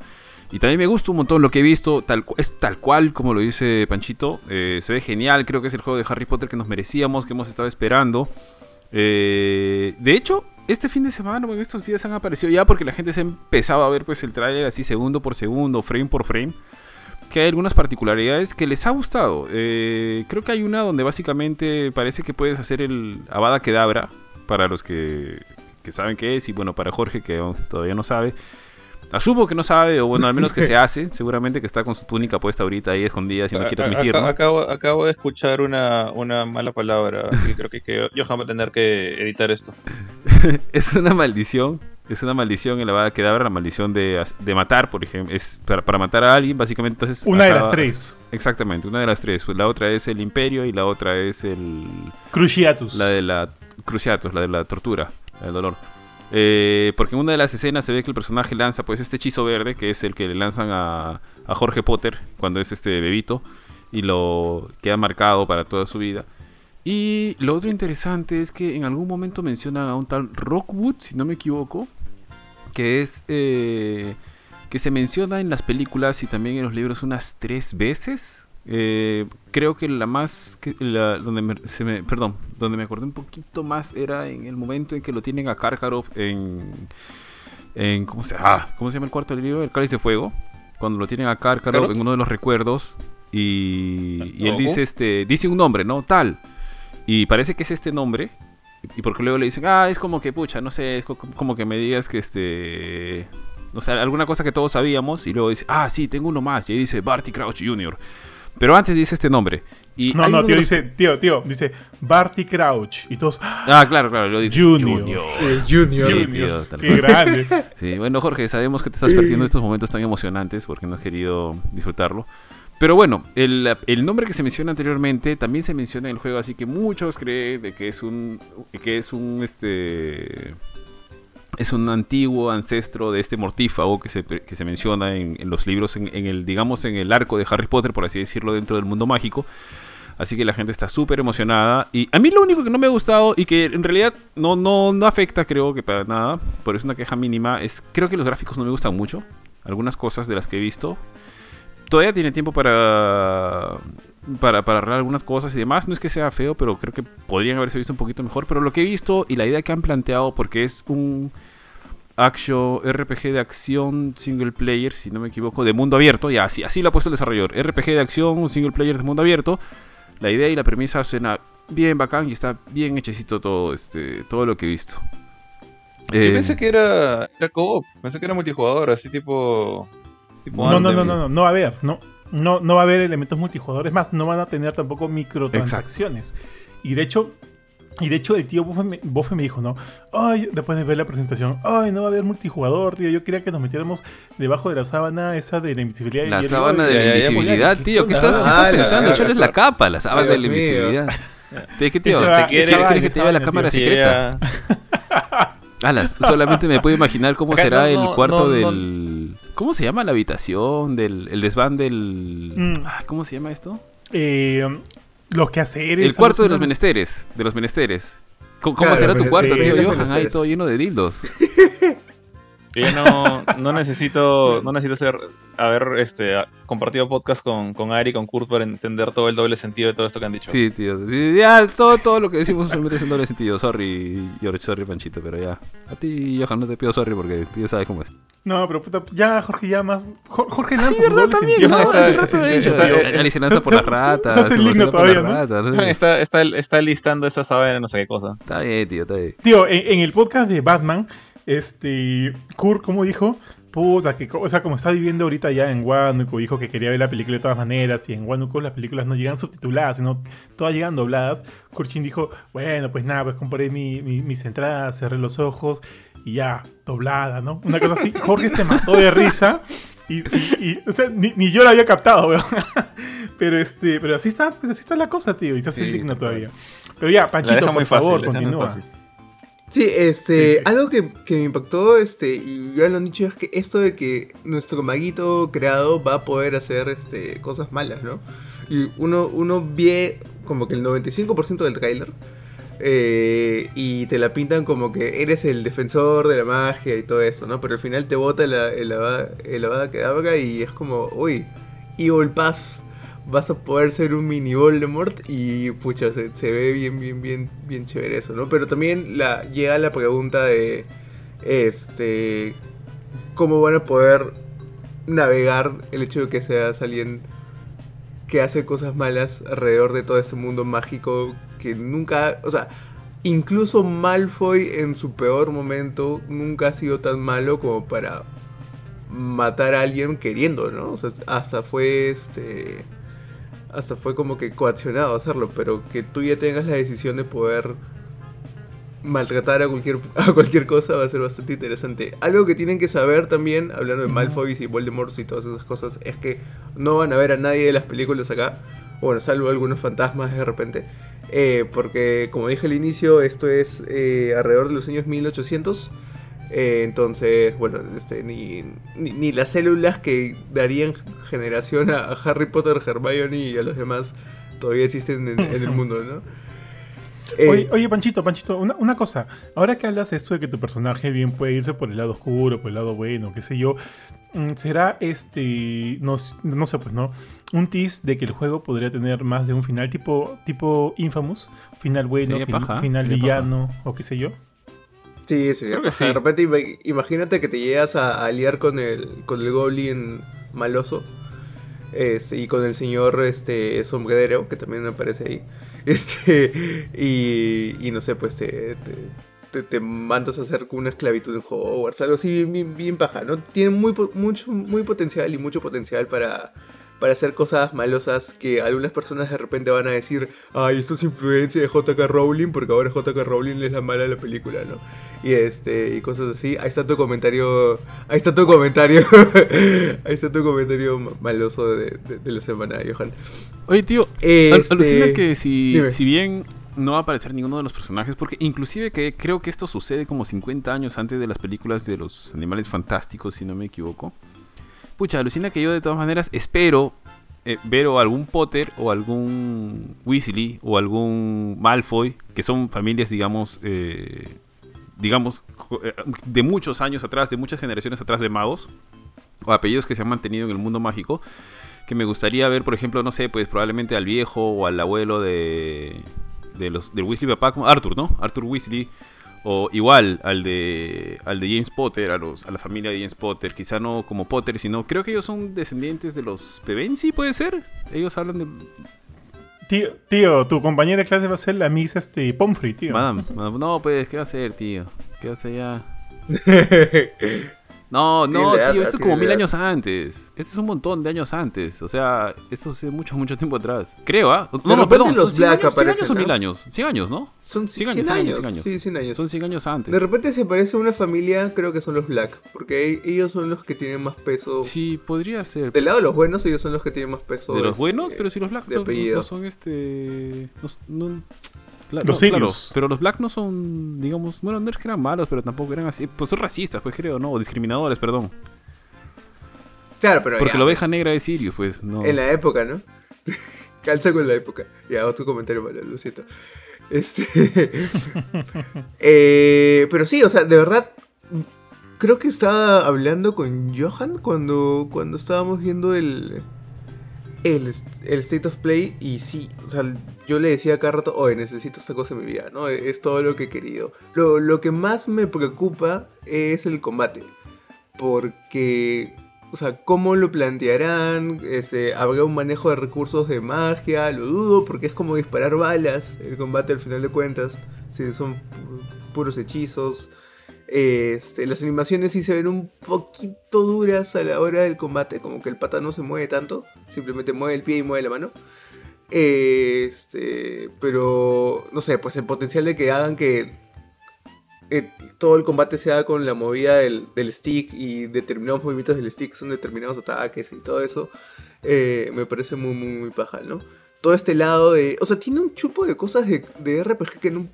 Y también me gusta un montón lo que he visto, tal, es tal cual como lo dice Panchito. Eh, se ve genial, creo que es el juego de Harry Potter que nos merecíamos, que hemos estado esperando. Eh, de hecho, este fin de semana, estos días han aparecido ya porque la gente se ha empezado a ver pues el tráiler así segundo por segundo, frame por frame. Que hay algunas particularidades que les ha gustado. Eh, creo que hay una donde básicamente parece que puedes hacer el Avada Kedabra para los que, que saben qué es y bueno, para Jorge que todavía no sabe. Asumo que no sabe, o bueno, al menos que se hace. Seguramente que está con su túnica puesta ahorita ahí escondida si no quiere admitir, ¿no? Acabo, acabo de escuchar una, una mala palabra, así que creo que, que Johan va a tener que editar esto. es una maldición. Es una maldición en la Vada Kedavra, la maldición de, de matar, por ejemplo. Es para, para, matar a alguien, básicamente. Entonces, una acaba, de las tres. Exactamente, una de las tres. La otra es el Imperio y la otra es el. Cruciatus. La de la. Cruciatus, la de la tortura, la del dolor. Eh, porque en una de las escenas se ve que el personaje lanza pues este hechizo verde, que es el que le lanzan a, a Jorge Potter cuando es este bebito y lo queda marcado para toda su vida. Y lo otro interesante es que en algún momento mencionan a un tal Rockwood, si no me equivoco, que es eh, que se menciona en las películas y también en los libros unas tres veces. Eh, creo que la más que la, donde me, se me, perdón donde me acordé un poquito más era en el momento en que lo tienen a Karkarov en en cómo se ah, cómo se llama el cuarto del libro el cáliz de fuego. Cuando lo tienen a Karkarov en uno de los recuerdos y, y él dice este dice un nombre no tal y parece que es este nombre y porque luego le dicen ah es como que pucha no sé es como que me digas que este o sea, alguna cosa que todos sabíamos y luego dice ah sí tengo uno más y ahí dice Barty Crouch Jr. Pero antes dice este nombre. Y no, no, tío, los... dice, tío, tío, dice Barty Crouch. Y todos. Ah, claro, claro, lo dice. Junior. Junior. El junior. Sí, tío, tío, Qué grande. Sí, bueno, Jorge, sabemos que te estás perdiendo estos momentos tan emocionantes porque no has querido disfrutarlo. Pero bueno, el, el, nombre que se menciona anteriormente también se menciona en el juego, así que muchos creen de que es un. que es un este es un antiguo ancestro de este mortífago que se, que se menciona en, los libros, en, en, el, digamos, en el arco de Harry Potter, por así decirlo, dentro del mundo mágico. Así que la gente está súper emocionada. Y a mí lo único que no me ha gustado y que en realidad no, no, no afecta, creo que para nada, pero es una queja mínima, es creo que los gráficos no me gustan mucho. Algunas cosas de las que he visto. Todavía tiene tiempo para para, para arreglar algunas cosas y demás. No es que sea feo, pero creo que podrían haberse visto un poquito mejor. Pero lo que he visto y la idea que han planteado, porque es un action RPG de acción single player, si no me equivoco, de mundo abierto, ya así, así lo ha puesto el desarrollador. RPG de acción, single player de mundo abierto. La idea y la premisa suena bien bacán y está bien hechecito todo, este, todo lo que he visto. Yo eh, pensé que era, era co-op, pensé que era multijugador, así tipo... tipo no, no, no, no, no, no, a ver, no, no, no va a haber elementos multijugadores más, no van a tener tampoco microtransacciones. Exacto. Y de hecho, y de hecho el tío Boffe me, dijo, ¿no? Ay, después de ver la presentación, ay, no va a haber multijugador, tío. Yo quería que nos metiéramos debajo de la sábana esa de la invisibilidad. La sábana de, la invisibilidad, tío. ¿Qué estás, ¿qué estás pensando? Echarles la capa, la sábana de la invisibilidad. ¿Qué, tío? ¿Te quieres que te lleve la cámara secreta? Alas, solamente me puedo imaginar cómo será el cuarto del... ¿Cómo se llama la habitación? Del, el desván del... Mm. ¿Cómo se llama esto? Eh, los quehaceres. El cuarto de los menesteres. De los menesteres. ¿Cómo, claro, será tu cuarto, tío Johan? Ahí todo lleno de dildos. Yo no, no necesito no necesito ser haber este compartido podcast con, con Ari y con Kurt para entender todo el doble sentido de todo esto que han dicho. Sí, tío. Sí, ya, todo, todo lo que decimos usualmente es un doble sentido. Sorry, George, sorry, Panchito, pero ya. A ti, Johan, no te pido sorry porque tú ya sabes cómo es. No, pero puta, ya, Jorge, ya más. Jorge lanza ah, sí, doble también, sentido. No, está, lanza por las ratas. Se hace el lindo todavía, ¿no? Ratas, ¿no? Está, está, está listando esa saber no sé qué cosa. Está bien, tío, está bien. Tío, en, en el podcast de Batman este, Kurt, como dijo, puta, que, o sea, como está viviendo ahorita ya en Huánuco, dijo que quería ver la película de todas maneras, y en Huánuco las películas no llegan subtituladas, sino todas llegan dobladas. Kurchin dijo, bueno, pues nada, pues compré mi, mi, mis entradas, cerré los ojos, y ya, doblada, ¿no? Una cosa así. Jorge se mató de risa. Y, y, y o sea, ni, ni, yo la había captado, weón. Pero este, pero así está, pues así está la cosa, tío, y se hace sí, digno todavía. Pero ya, Panchito, por favor, fácil, continúa. Sí, este, sí, sí. algo que, que, me impactó, este, y ya lo han dicho, es que esto de que nuestro maguito creado va a poder hacer este, cosas malas, ¿no? Y uno, uno ve como que el 95% del tráiler. eh, y te la pintan como que eres el defensor de la magia y todo eso, ¿no? Pero al final te bota la, el, Avada- el Avada Kedavra y es como, uy, Evil Path, vas a poder ser un mini Voldemort y pucha, se, ve bien, bien, bien, bien chévere eso, ¿no? Pero también la, llega la pregunta de, este, ¿cómo van a poder navegar el hecho de que seas alguien que hace cosas malas alrededor de todo ese mundo mágico que nunca, o sea, incluso Malfoy en su peor momento nunca ha sido tan malo como para matar a alguien queriendo, ¿no? O sea, hasta fue este hasta fue como que coaccionado a hacerlo, pero que tú ya tengas la decisión de poder maltratar a cualquier, a cualquier cosa va a ser bastante interesante. Algo que tienen que saber también, hablando de Malfoy y Voldemort y todas esas cosas, es que no van a ver a nadie de las películas acá, bueno, salvo algunos fantasmas de repente, eh, porque como dije al inicio, esto es eh, alrededor de los años 1800. Eh, entonces, bueno, este, ni, ni, ni las células que darían generación a, a Harry Potter, Hermione y a los demás todavía existen en, en el mundo, ¿no? Eh, Oye, oye, Panchito, Panchito, una, una cosa. Ahora que hablas esto de que tu personaje bien puede irse por el lado oscuro, por el lado bueno, qué sé yo, mm, ¿será este. No, no sé, pues, ¿no? Un tease de que el juego podría tener más de un final tipo, tipo Infamous? Final bueno, Sería fin- paja, final villano, o qué sé yo. Sí, sería Creo que paja. De sí. repente ima- imagínate que te llegas a, a liar con el, con el Goblin maloso. Este, y con el señor este sombrero, que también aparece ahí. Este, y, y no sé, pues te, te, te- te mandas a hacer una esclavitud en Hogwarts, algo así bien, bien paja, ¿no? Tiene muy, mucho, muy potencial y mucho potencial para, para hacer cosas malosas que algunas personas de repente van a decir, ay, esto es influencia de JK Rowling, porque ahora JK Rowling es la mala de la película, ¿no? Y este, y cosas así. Ahí está tu comentario, ahí está tu comentario, ahí está tu comentario ma- maloso de, de- de la semana, Johan. Oye, tío, al- Este, alucina que si, dime. si bien no va a aparecer ninguno de los personajes, porque inclusive que creo que esto sucede como 50 años antes de las películas de los animales fantásticos, si no me equivoco. Pucha, alucina que yo de todas maneras espero eh, ver o algún Potter o algún Weasley o algún Malfoy, que son familias, digamos, eh, digamos, eh, de muchos años atrás, de muchas generaciones atrás de magos, o apellidos que se han mantenido en el mundo mágico, que me gustaría ver, por ejemplo, no sé, pues probablemente al viejo o al abuelo de, de los del Weasley papá, Arthur, ¿no? Arthur Weasley. O igual al de al de James Potter, a los a la familia de James Potter, quizá no como Potter, sino creo que ellos son descendientes de los Pevensi, puede ser. Ellos hablan de Tío, tío, tu compañera de clase va a ser la Miss este, Pomfrey, tío. Madame, madame, No, pues, ¿qué va a hacer, tío? ¿Qué hace ya? No, no, tío, esto es como mil años antes. Esto es un montón de años antes. O sea, esto es mucho, mucho tiempo atrás. Creo, ¿ah? No, no, perdón. los son 100 Black años, 100 años aparecen, o mil ¿no? años. 100 años, ¿no? Son 100 100 años, 100 años, 100 años. Sí, 100 años. Son 100 años antes. De repente se parece a una familia, creo que son los Black, porque e- ellos son los que tienen más peso. Sí, podría ser. Del lado de los buenos, ellos son los que tienen más peso. De los este, buenos, pero si los Black de no, no- no son este. No, no- Los no, claro, pero los Black no son, digamos, bueno, no es que eran malos, pero tampoco eran así. Pues son racistas, pues creo, ¿no? O discriminadores, perdón. Claro, pero Porque ya, la oveja pues, negra es Sirius, pues no. En la época, ¿no? Calza con la época. Ya, otro comentario malo, lo siento. Este. Eh, pero sí, o sea, de verdad. Creo que estaba hablando con Johan cuando, cuando estábamos viendo el, el, el State of Play. Y sí, o sea, yo le decía cada rato, oye, necesito esta cosa en mi vida, ¿no? Es todo lo que he querido. Lo, lo que más me preocupa es el combate. Porque o sea, ¿cómo lo plantearán? Este, ¿Habrá un manejo de recursos de magia? Lo dudo porque es como disparar balas el combate al final de cuentas. Sí, son pu- puros hechizos. Este, las animaciones sí se ven un poquito duras a la hora del combate, como que el pata no se mueve tanto, simplemente mueve el pie y mueve la mano. Este, pero no sé, pues el potencial de que hagan que eh, todo el combate se haga con la movida del, stick y determinados movimientos del stick son determinados ataques y todo eso, eh, me parece muy, muy, muy paja, ¿no? Todo este lado de... O sea, tiene un chupo de cosas de, de RPG que no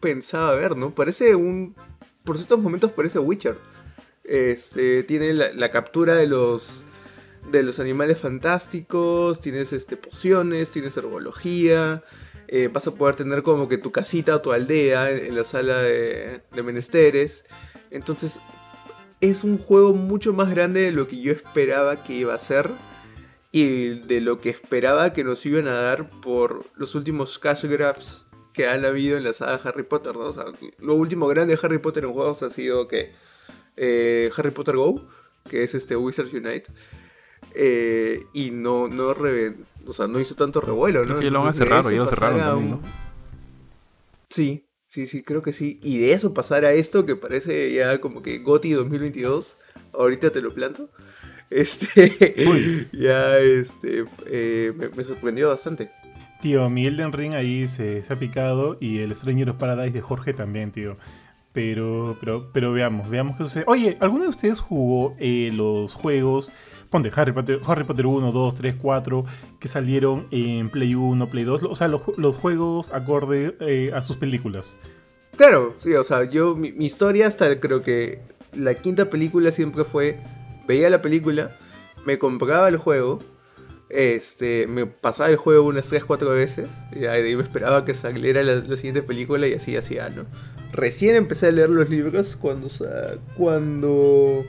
pensaba ver, ¿no? Parece un... Por ciertos momentos parece Witcher. Este, tiene la, captura de los... de los animales fantásticos, tienes este, pociones, tienes herbología, eh, vas a poder tener como que tu casita o tu aldea en, la sala de, de menesteres. Entonces es un juego mucho más grande de lo que yo esperaba que iba a ser y de lo que esperaba que nos iban a dar por los últimos cash grabs que han habido en la saga Harry Potter, ¿no? O sea, lo último grande de Harry Potter en juegos ha sido que eh, Harry Potter Go, que es este Wizards Unite, eh, y no, no, reve- o sea, no hizo tanto revuelo, ¿no? Ya lo van a cerrar, ya lo cerraron también, ¿no? Sí, sí, sí, creo que sí. Y de eso pasar a esto que parece ya como que GOTY 2022, ahorita te lo planto. Este, ya, este, eh, me, me sorprendió bastante. Tío, mi Elden Ring ahí se, ha picado y el Stranger Paradise de Jorge también, tío. Pero, pero, pero veamos, veamos qué sucede. Oye, ¿alguno de ustedes jugó eh, los juegos, ponte Harry Potter, Harry Potter 1, 2, 3, 4, que salieron en Play 1, Play 2? O sea, los juegos acorde eh, a sus películas. Claro, sí, o sea, yo, mi, mi historia hasta creo que la quinta película siempre fue, veía la película, me compraba el juego, este, me pasaba el juego unas 3, 4 veces, y ahí me esperaba que saliera la, siguiente película y así hacía, ¿no? Recién empecé a leer los libros cuando, cuando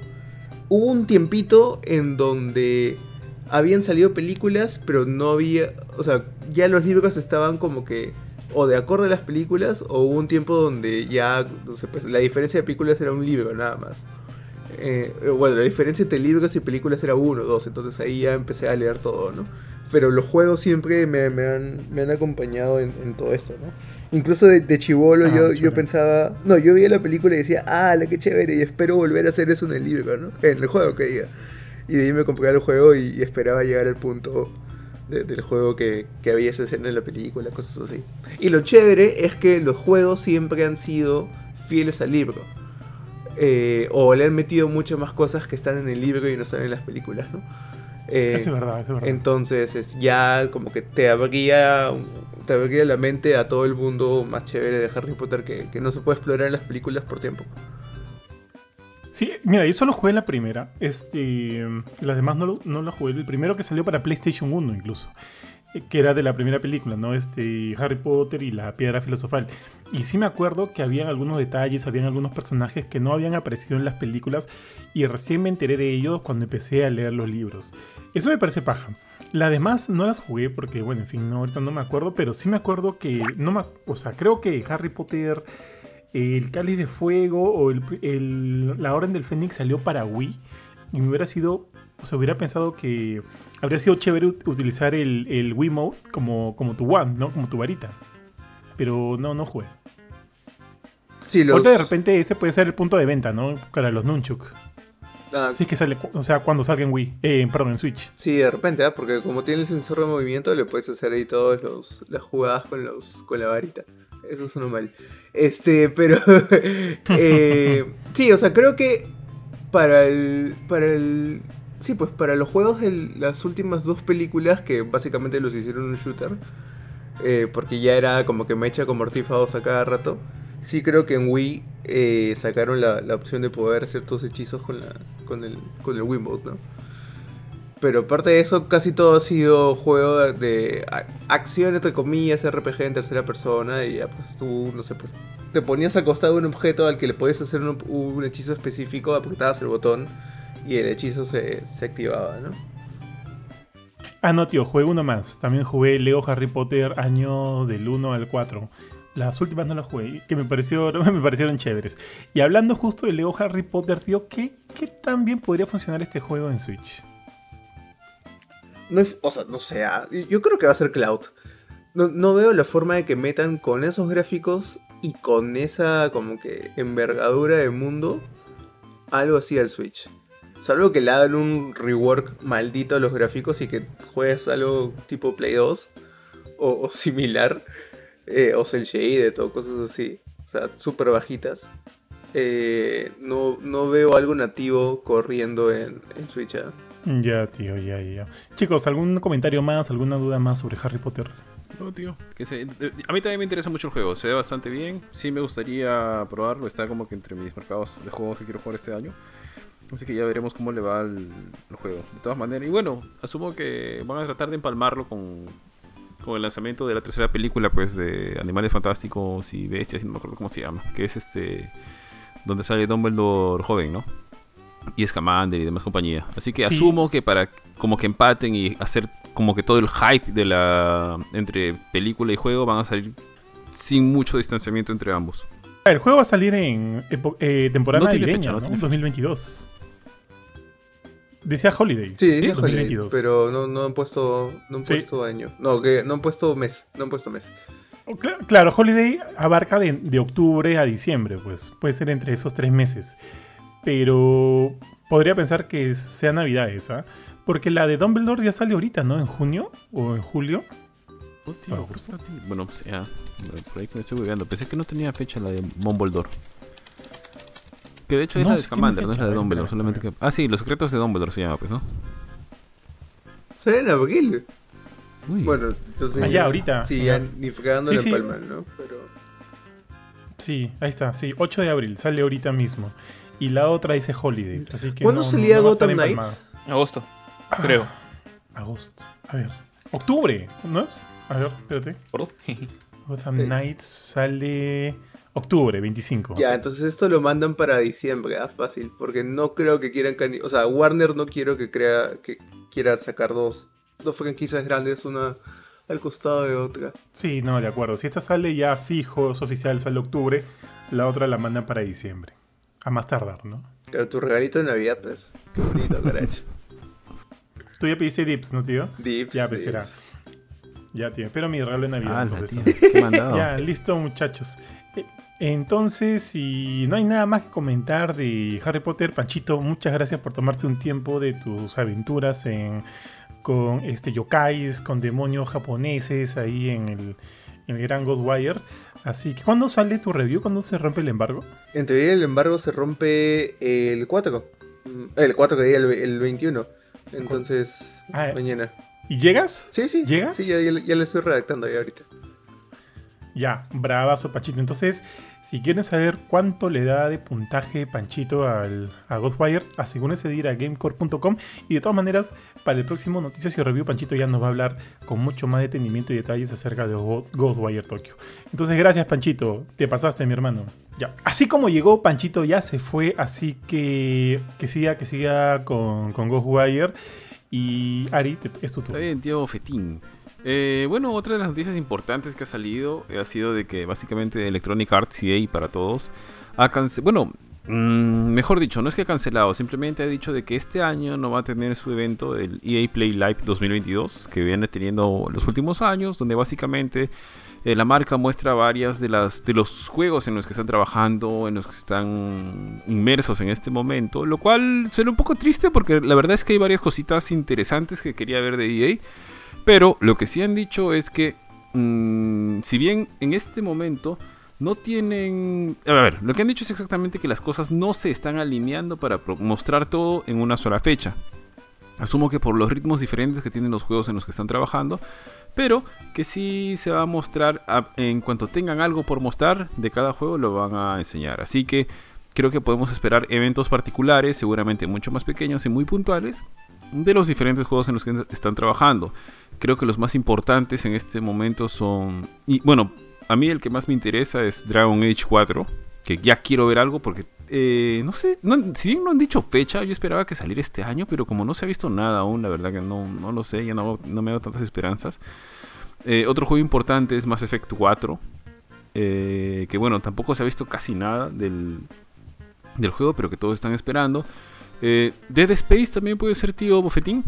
hubo un tiempito en donde habían salido películas, pero no había, o sea, ya los libros estaban como que o de acorde a las películas o hubo un tiempo donde ya, no sé, pues la diferencia de películas era un libro nada más. Eh, bueno, la diferencia entre libros y películas era uno, dos, entonces ahí ya empecé a leer todo, ¿no? Pero los juegos siempre me, me han, me han acompañado en, en todo esto, ¿no? Incluso de, de chivolo Ah, yo, yo pensaba, no, yo veía la película y decía, ah, la que chévere, y espero volver a hacer eso en el libro, ¿no? En el juego que diga. Y de ahí me compré el juego y, y esperaba llegar al punto de- del juego que, que había esa escena en la película, cosas así. Y lo chévere es que los juegos siempre han sido fieles al libro. Eh, o le han metido muchas más cosas que están en el libro y no están en las películas, ¿no? Eh, es verdad, es verdad. entonces es ya como que te abría, te abría la mente a todo el mundo más chévere de Harry Potter que, que no se puede explorar en las películas por tiempo. Sí, mira, yo solo jugué la primera. Este, las demás no lo, no lo jugué. El primero que salió para PlayStation 1 incluso. Que era de la primera película, ¿no? Este, Harry Potter y la piedra filosofal. Y sí me acuerdo que habían algunos detalles, habían algunos personajes que no habían aparecido en las películas. Y recién me enteré de ellos cuando empecé a leer los libros. Eso me parece paja. Las demás no las jugué porque, bueno, en fin, no, ahorita no me acuerdo. Pero sí me acuerdo que, no me, o sea, creo que Harry Potter el Cáliz de Fuego o el- la Orden del Fénix salió para Wii y me hubiera sido, o sea, hubiera pensado que habría sido chévere ut- utilizar el, el Wii Mode como, como tu wand, ¿no? Como tu varita. Pero no, no jugué. Sí, los... Ahorita de repente ese puede ser el punto de venta, ¿no? Para los Nunchuk. Ah, Si es que sale, o sea, cuando salga en Wii, eh, perdón, en Switch. Sí, de repente, ¿ah? porque como tiene el sensor de movimiento, le puedes hacer ahí todas las jugadas con los con la varita. Eso suena mal. Este, pero. eh, sí, o sea, creo que para el. Para el. Sí, pues para los juegos de las últimas dos películas, que básicamente los hicieron un shooter, eh, porque ya era como que mecha con mortífagos a cada rato. Sí, creo que en Wii eh, sacaron la, opción de poder hacer ciertos hechizos con, la, con, el, con el Wiimote, ¿no? Pero aparte de eso, casi todo ha sido juego de acción, entre comillas, RPG en tercera persona. Y ya, pues tú, no sé, pues te ponías acostado un objeto al que le podías hacer un, un hechizo específico, apretabas el botón y el hechizo se, se activaba, ¿no? Ah, no, tío, jugué uno más. También jugué Lego Harry Potter años del 1 al 4. Las últimas no las jugué, que me, pareció, me parecieron chéveres. Y hablando justo de Lego Harry Potter, tío, ¿qué, ¿qué tan bien podría funcionar este juego en Switch? No o sea, no sé, ah, yo creo que va a ser Cloud. No, no veo la forma de que metan con esos gráficos y con esa como que envergadura de mundo algo así al Switch. Salvo que le hagan un rework maldito a los gráficos y que juegues algo tipo Play 2 o, o similar. eh, o Cell Shaded o cosas así. O sea, súper bajitas. Eh, no, no veo algo nativo corriendo en, en Switch. ah. Ya, tío, ya, ya. Chicos, ¿algún comentario más, alguna duda más sobre Harry Potter? No, tío. Que se- a mí también me interesa mucho el juego. Se ve bastante bien. Sí me gustaría probarlo. Está como que entre mis mercados de juegos que quiero jugar este año. Así que ya veremos cómo le va el, el juego. De todas maneras, y bueno, asumo que van a tratar de empalmarlo con, con el lanzamiento de la tercera película, pues, de Animales Fantásticos y Bestias, no me acuerdo cómo se llama, que es este, donde sale Dumbledore joven, ¿no? Y Scamander y demás compañía. Así que Sí. asumo que para como que empaten y hacer como que todo el hype de la entre película y juego van a salir sin mucho distanciamiento entre ambos. El juego va a salir en eh, temporada No navideña, fecha, no ¿no? tiene fecha. 2022. Decía Holiday. Sí, dice Holiday, 2022. pero no, no han puesto, no han Sí. puesto año. No, que no han puesto mes, no han puesto mes. Oh, cla- Claro, Holiday abarca de, de octubre a diciembre, pues puede ser entre esos tres meses. Pero podría pensar que sea Navidad esa. Porque la de Dumbledore ya sale ahorita, ¿no? En junio o en julio. Oh, tío, Ah, ¿qué justo. pasa, tío? Bueno, o sea, por ahí me estoy hueveando. Pensé que no tenía fecha la de Dumbledore. Que de hecho es No, la de Scamander, no es la de ver, Dumbledore. Solamente que... Ah, sí, Los Secretos de Dumbledore se llama, pues, ¿no? Sale en abril. Uy. Bueno, entonces. Ah, ya, ahorita. Sí, Ya. ni fregando Sí, sí. Palman, ¿no? Pero. Sí, ahí está. Sí, 8 de abril. Sale ahorita mismo. Y la otra dice Holiday. Así que ¿Cuándo no- salía no Gotham. Knights? Agosto, creo. Agosto. A ver. Octubre, ¿no es? A ver, espérate. ¿Por Gotham. Knights sale octubre, 25. Ya, entonces esto lo mandan para diciembre, ah, fácil. Porque no creo que quieran. O sea, Warner no quiero que crea que quiera sacar dos, dos franquicias grandes, una al costado de otra. Sí, no, de acuerdo. Si esta sale ya fijo, es oficial, sale octubre, la otra la mandan para diciembre. A más tardar, ¿no? Claro, tu regalito de Navidad, pues. Qué bonito, caracho. Tú ya pediste dips, ¿no, tío? Dips. Ya, pues dips. será. Ya, tío. Pero mi regalo de Navidad. Ah, entonces, tío, también. qué mandado. Ya, listo, muchachos. Eh, Entonces, si no hay nada más que comentar de Harry Potter, Panchito, muchas gracias por tomarte un tiempo de tus aventuras en, con este yokais, con demonios japoneses ahí en el, en el Gran Ghostwire. Así que, ¿cuándo sale tu review? ¿Cuándo se rompe el embargo? En teoría el embargo se rompe el 4. Mm, El 4 que diga el, el 21. Entonces, Ah, mañana. ¿Y llegas? Sí, sí. ¿Llegas? Sí, ya, ya, ya le estoy redactando ahí ahorita. Ya, bravazo Panchito. Entonces, si quieren saber cuánto le da de puntaje Panchito al, a Ghostwire, asegúrense de ir a gamecore.com. Y de todas maneras, para el próximo Noticias y Review, Panchito ya nos va a hablar con mucho más detenimiento y detalles acerca de Ghostwire Tokyo. Entonces, gracias Panchito. Te pasaste, mi hermano. Ya. Así como llegó, Panchito ya se fue. Así que que siga, que siga con, con Ghostwire. Y Ari, es tu Está turno. bien, tío Fetín. Eh, bueno, otra de las noticias importantes que ha salido eh, ha sido de que básicamente Electronic Arts EA para todos ha cancelado. Bueno, mm, mejor dicho, no es que ha cancelado, simplemente ha dicho de que este año no va a tener su evento, el EA Play Live 2022, que viene teniendo los últimos años, donde básicamente eh, la marca muestra varias de las de los juegos en los que están trabajando, en los que están inmersos en este momento, lo cual suena un poco triste porque la verdad es que hay varias cositas interesantes que quería ver de EA. Pero lo que sí han dicho es que, mm, si bien en este momento no tienen... A ver, lo que han dicho es exactamente que las cosas no se están alineando para mostrar todo en una sola fecha. Asumo que por los ritmos diferentes que tienen los juegos en los que están trabajando, pero que sí se va a mostrar en cuanto tengan algo por mostrar de cada juego lo van a enseñar. Así que creo que podemos esperar eventos particulares, seguramente mucho más pequeños y muy puntuales, de los diferentes juegos en los que están trabajando. Creo que los más importantes en este momento son... Y bueno, a mí el que más me interesa es Dragon Age 4, que ya quiero ver algo porque... eh, no sé, si bien no han dicho fecha, yo esperaba que saliera este año, pero como no se ha visto nada aún, la verdad que no, no lo sé, ya no, no me hago tantas esperanzas. Eh, otro juego importante es Mass Effect 4, eh, que bueno, tampoco se ha visto casi nada del, del juego, pero que todos están esperando. Eh, Dead Space también puede ser tío Bofetín,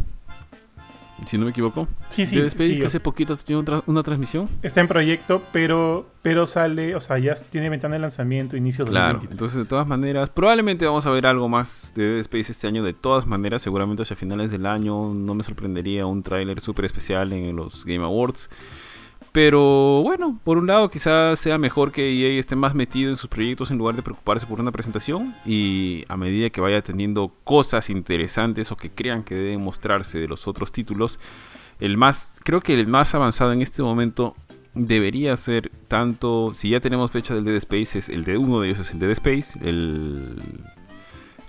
si no me equivoco. Sí, sí. Dead Space sí, que hace poquito otra- una transmisión. Está en proyecto, pero, pero sale, o sea, ya tiene ventana de lanzamiento inicio de Claro, 2023. entonces de todas maneras, probablemente vamos a ver algo más de Dead Space este año. De todas maneras, seguramente hacia finales del año no me sorprendería un tráiler súper especial en los Game Awards. Pero bueno, por un lado quizás sea mejor que EA esté más metido en sus proyectos en lugar de preocuparse por una presentación y a medida que vaya teniendo cosas interesantes o que crean que deben mostrarse de los otros títulos, el más, creo que el más avanzado en este momento debería ser tanto, si ya tenemos fecha del Dead Space, es el de uno de ellos es el Dead Space, el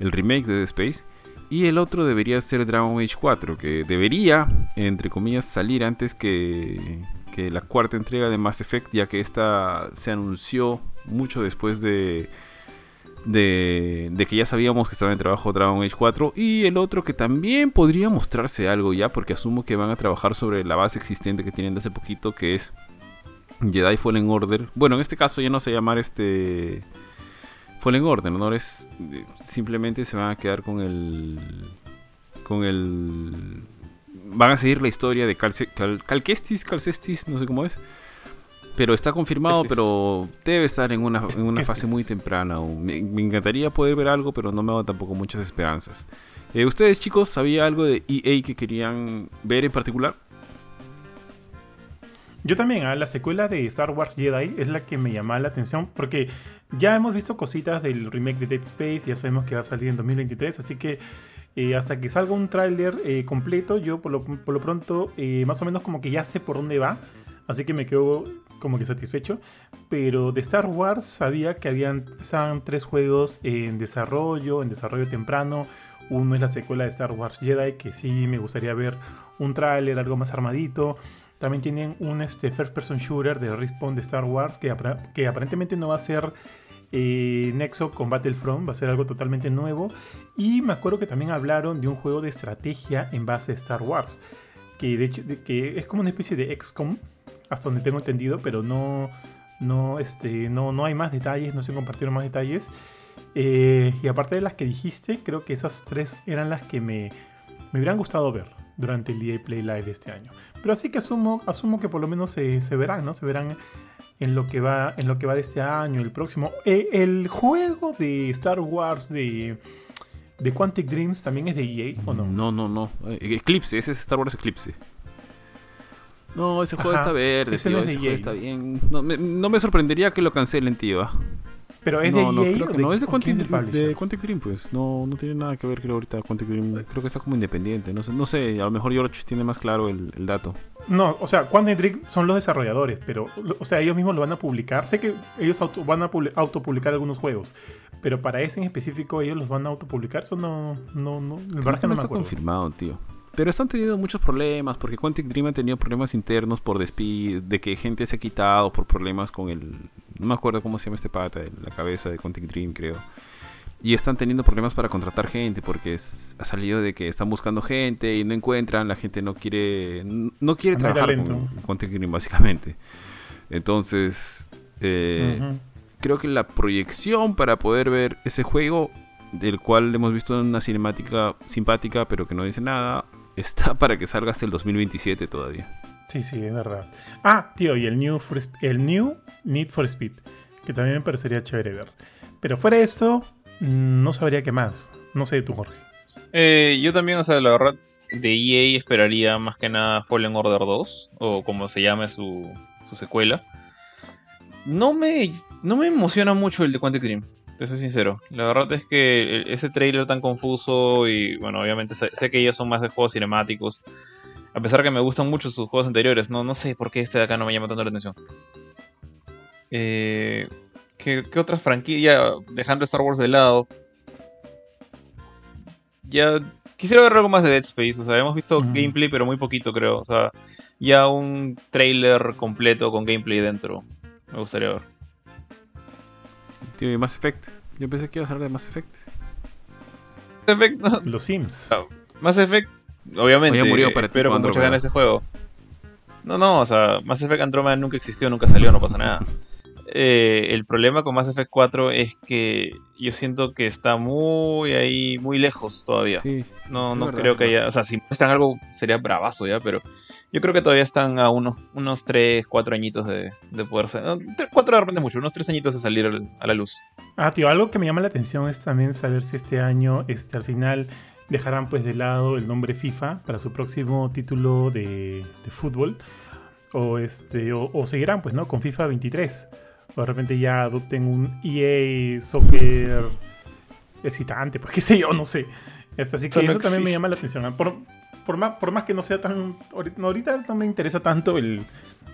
el remake de Dead Space. Y el otro debería ser Dragon Age 4, que debería, entre comillas, salir antes que, que la cuarta entrega de Mass Effect, ya que esta se anunció mucho después de, de, que ya sabíamos que estaba en trabajo Dragon Age 4. Y el otro que también podría mostrarse algo ya, porque asumo que van a trabajar sobre la base existente que tienen de hace poquito, que es Jedi Fallen Order. Bueno, en este caso ya no se llamar este Fallen Order, ¿no? Es, simplemente se van a quedar con el. Con el. Van a seguir la historia de Cal, Cal, Calquestis, Calcestis, no sé cómo es. Pero está confirmado, Estis. pero debe estar en una, en una fase muy temprana aún. Me, me encantaría poder ver algo, pero no me hago tampoco muchas esperanzas. Eh, ¿Ustedes, chicos, sabía algo de EA que querían ver en particular? Yo también, a la secuela de Star Wars Jedi es la que me llamaba la atención porque ya hemos visto cositas del remake de Dead Space, ya sabemos que va a salir en 2023, así que eh, hasta que salga un tráiler eh, completo, yo por lo, por lo pronto eh, más o menos como que ya sé por dónde va, así que me quedo como que satisfecho. Pero de Star Wars sabía que habían estaban tres juegos en desarrollo, en desarrollo temprano. Uno es la secuela de Star Wars Jedi, que sí me gustaría ver un tráiler, algo más armadito. También tienen un este, first person shooter de Respawn de Star Wars que, que aparentemente no va a ser eh, Nexo con Battlefront, va a ser algo totalmente nuevo. Y me acuerdo que también hablaron de un juego de estrategia en base a Star Wars, que de hecho que es como una especie de XCOM, hasta donde tengo entendido, pero no, no, este, no, no hay más detalles, no se compartieron más detalles. Eh, y aparte de las que dijiste, creo que esas tres eran las que me, me hubieran gustado ver durante el EA Play Live de este año. Pero así que asumo, asumo que por lo menos se, se verán, ¿no? Se verán en lo que va, en lo que va de este año, el próximo. Eh, el juego de Star Wars de, de Quantic Dreams también es de EA, ¿o no? No, no, no. Eh, Eclipse, ese es Star Wars Eclipse. No, ese juego está verde, ese tío. no es de ese juego EA. está bien. No me, no me sorprendería que lo cancelen, tío. Pero es no, de no, EA creo o que de, no. Es de Quantic, es el Dream, publisher? de Quantic Dream, pues. No, no tiene nada que ver, creo, ahorita Quantic Dream. Creo que está como independiente. No sé, no sé a lo mejor George tiene más claro el, el dato. No, o sea, Quantic Dream son los desarrolladores, pero, o sea, ellos mismos lo van a publicar. Sé que ellos auto- van a publi- autopublicar algunos juegos, pero para ese en específico ellos los van a autopublicar. Eso no, no, no, Creo que no me está acuerdo. confirmado, tío. Pero están teniendo muchos problemas porque Quantic Dream ha tenido problemas internos por despido, de que gente se ha quitado por problemas con el... No me acuerdo cómo se llama este pata, la cabeza de Quantic Dream, creo. Y están teniendo problemas para contratar gente porque es- ha salido de que están buscando gente y no encuentran, la gente no quiere no quiere trabajar talento. con Quantic Dream básicamente. Entonces, eh, creo que la proyección para poder ver ese juego, del cual hemos visto una cinemática simpática, pero que no dice nada, está para que salga hasta el 2027 todavía. Sí, sí, es verdad. Ah, tío, y el New, el New Need for Speed, que también me parecería chévere ver. Pero fuera de esto, mm, no sabría qué más. No sé tú, Jorge. Eh, yo también, o sea, la verdad, de EA esperaría más que nada Fallen Order 2, o como se llame su, su secuela. No me, no me emociona mucho el de Quantic Dream, te soy sincero. La verdad es que ese trailer tan confuso y, bueno, obviamente sé, sé que ellos son más de juegos cinemáticos. A pesar que me gustan mucho sus juegos anteriores, no, no sé por qué este de acá no me llama tanto la atención. Eh, ¿qué, qué otra franquicia? Dejando Star Wars de lado. Ya quisiera ver algo más de Dead Space. O sea, hemos visto gameplay, pero muy poquito, creo. O sea, ya un trailer completo con gameplay dentro. Me gustaría ver. Tío, y Mass Effect. Yo pensé que iba a hablar de Mass Effect. Mass Effect, no, Los Sims. Ah, Mass Effect, obviamente. Oye, murió para espero con muchas ganas ese juego. No, no, o sea, Mass Effect Andromeda nunca existió, nunca salió, no pasa nada. Eh, el problema con Mass Effect 4 es que yo siento que está muy ahí, muy lejos todavía. Sí, No, no verdad, creo que haya. O sea, si muestran algo sería bravazo ya, pero yo creo que todavía están a unos, unos 3, 4 añitos de, de poder ser. 4 de repente mucho, unos 3 añitos de salir al- a la luz. Ah, tío, algo que me llama la atención es también saber si este año, este, al final, dejarán pues de lado el nombre FIFA para su próximo título de, de fútbol. O este. O, o seguirán, pues, ¿no? Con FIFA 23. O de repente ya adopten un EA Soccer excitante, pues qué sé yo, no sé. Este, Así que Eso no eso también me llama la atención. Por, por, más, por más que no sea tan. Ahorita, ahorita no me interesa tanto el,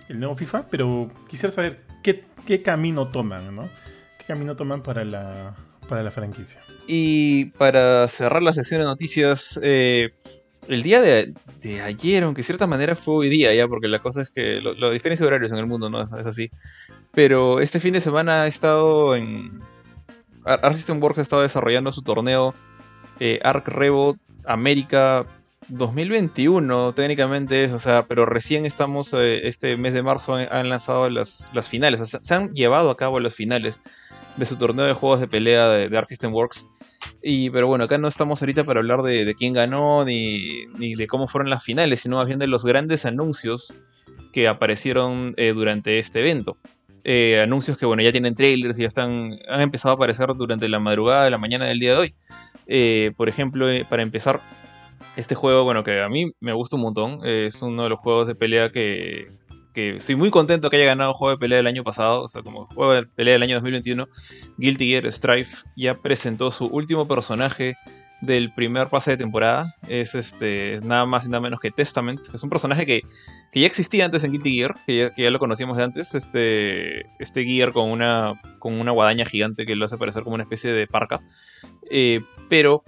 el nuevo FIFA, pero quisiera saber qué, qué camino toman, ¿no? ¿Qué camino toman para la, para la franquicia. Y para cerrar la sección de noticias, eh, el día de, de, ayer, aunque de cierta manera fue hoy día ya, porque la cosa es que lo, la diferencia de horarios en el mundo no es, es, así. Pero este fin de semana ha estado en... Arc System Works ha estado desarrollando su torneo eh, Arc Revo América 2021 técnicamente, o sea, pero recién estamos, eh, este mes de marzo han, han lanzado las, las finales, o sea, se han llevado a cabo las finales de su torneo de juegos de pelea de, de Arc System Works. Y, pero bueno, acá no estamos ahorita para hablar de, de quién ganó ni, ni, de cómo fueron las finales, sino más bien de los grandes anuncios que aparecieron eh, durante este evento. Eh, anuncios que bueno, ya tienen trailers y ya están, han empezado a aparecer durante la madrugada de la mañana del día de hoy. Eh, por ejemplo, para empezar, este juego, bueno, que a mí me gusta un montón, es uno de los juegos de pelea que, que estoy muy contento que haya ganado juego de pelea del año pasado, o sea, como juego de pelea del año 2021, Guilty Gear Strife ya presentó su último personaje del primer pase de temporada. Es este es nada más y nada menos que Testament. Es un personaje que, que ya existía antes en Guilty Gear, que ya, que ya, lo conocíamos de antes. Este, este Gear con una, con una guadaña gigante que lo hace parecer como una especie de parca. Eh, pero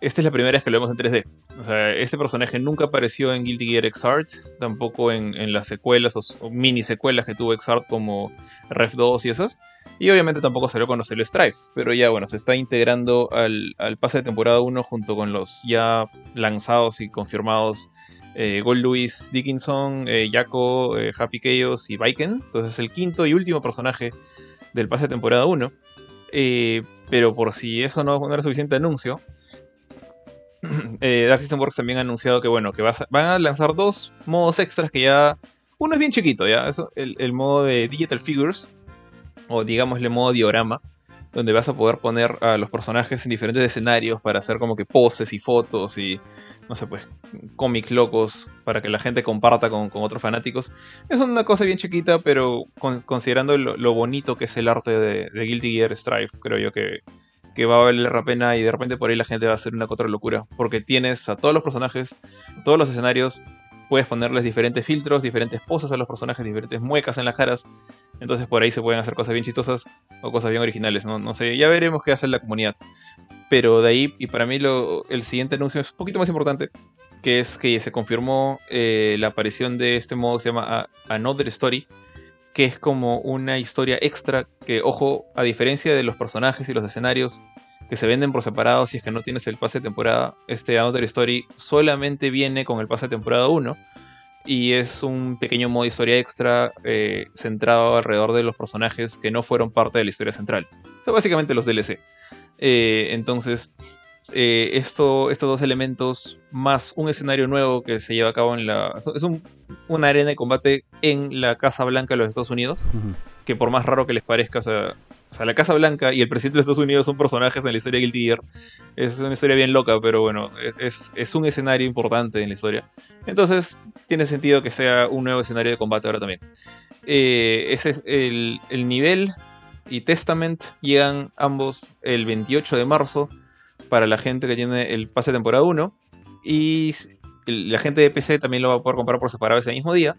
esta es la primera vez que lo vemos en 3D. O sea, este personaje nunca apareció en Guilty Gear Xrd, tampoco en, las secuelas o, mini secuelas que tuvo Xrd como Ref 2 y esas. Y obviamente tampoco salió cuando salió Strife, pero ya bueno, se está integrando al, al pase de temporada 1 junto con los ya lanzados y confirmados eh, Gold Louis Dickinson, eh, Jaco, eh, Happy Chaos y Viken. Entonces es el quinto y último personaje del pase de temporada 1. Eh, pero por si eso no, no era suficiente anuncio, eh, Dark System Works también ha anunciado que bueno, que va a, van a lanzar dos modos extras que ya. Uno es bien chiquito, ya. Eso, el, el, modo de Digital Figures. O digámosle modo diorama. Donde vas a poder poner a los personajes en diferentes escenarios para hacer como que poses y fotos y. No sé, pues. cómics locos. Para que la gente comparta con, con, otros fanáticos. Es una cosa bien chiquita, pero con, considerando lo, lo, bonito que es el arte de, de Guilty Gear Strife, creo yo que que va a valer la pena y de repente por ahí la gente va a hacer una otra locura. Porque tienes a todos los personajes, todos los escenarios, puedes ponerles diferentes filtros, diferentes poses a los personajes, diferentes muecas en las caras. Entonces por ahí se pueden hacer cosas bien chistosas o cosas bien originales. No, no sé, ya veremos qué hace la comunidad. Pero de ahí, y para mí lo, el siguiente anuncio es un poquito más importante, que es que se confirmó eh, la aparición de este modo que se llama Another Story que es como una historia extra que, ojo, a diferencia de los personajes y los escenarios que se venden por separado si es que no tienes el pase de temporada, este Another Story solamente viene con el pase de temporada 1 y es un pequeño modo historia extra eh, centrado alrededor de los personajes que no fueron parte de la historia central. O sea, básicamente los DLC. Eh, entonces, eh, esto, estos dos elementos más un escenario nuevo que se lleva a cabo en la... Es un, una arena de combate en la Casa Blanca de los Estados Unidos, uh -huh. que por más raro que les parezca, o sea, o sea, la Casa Blanca y el presidente de Estados Unidos son personajes en la historia de Guilty Gear. Es una historia bien loca, pero bueno, es, es un escenario importante en la historia. Entonces, tiene sentido que sea un nuevo escenario de combate ahora también. Eh, ese es el, el nivel y Testament llegan ambos el 28 de marzo para la gente que tiene el pase de temporada 1. Y la gente de PC también lo va a poder comprar por separado ese mismo día.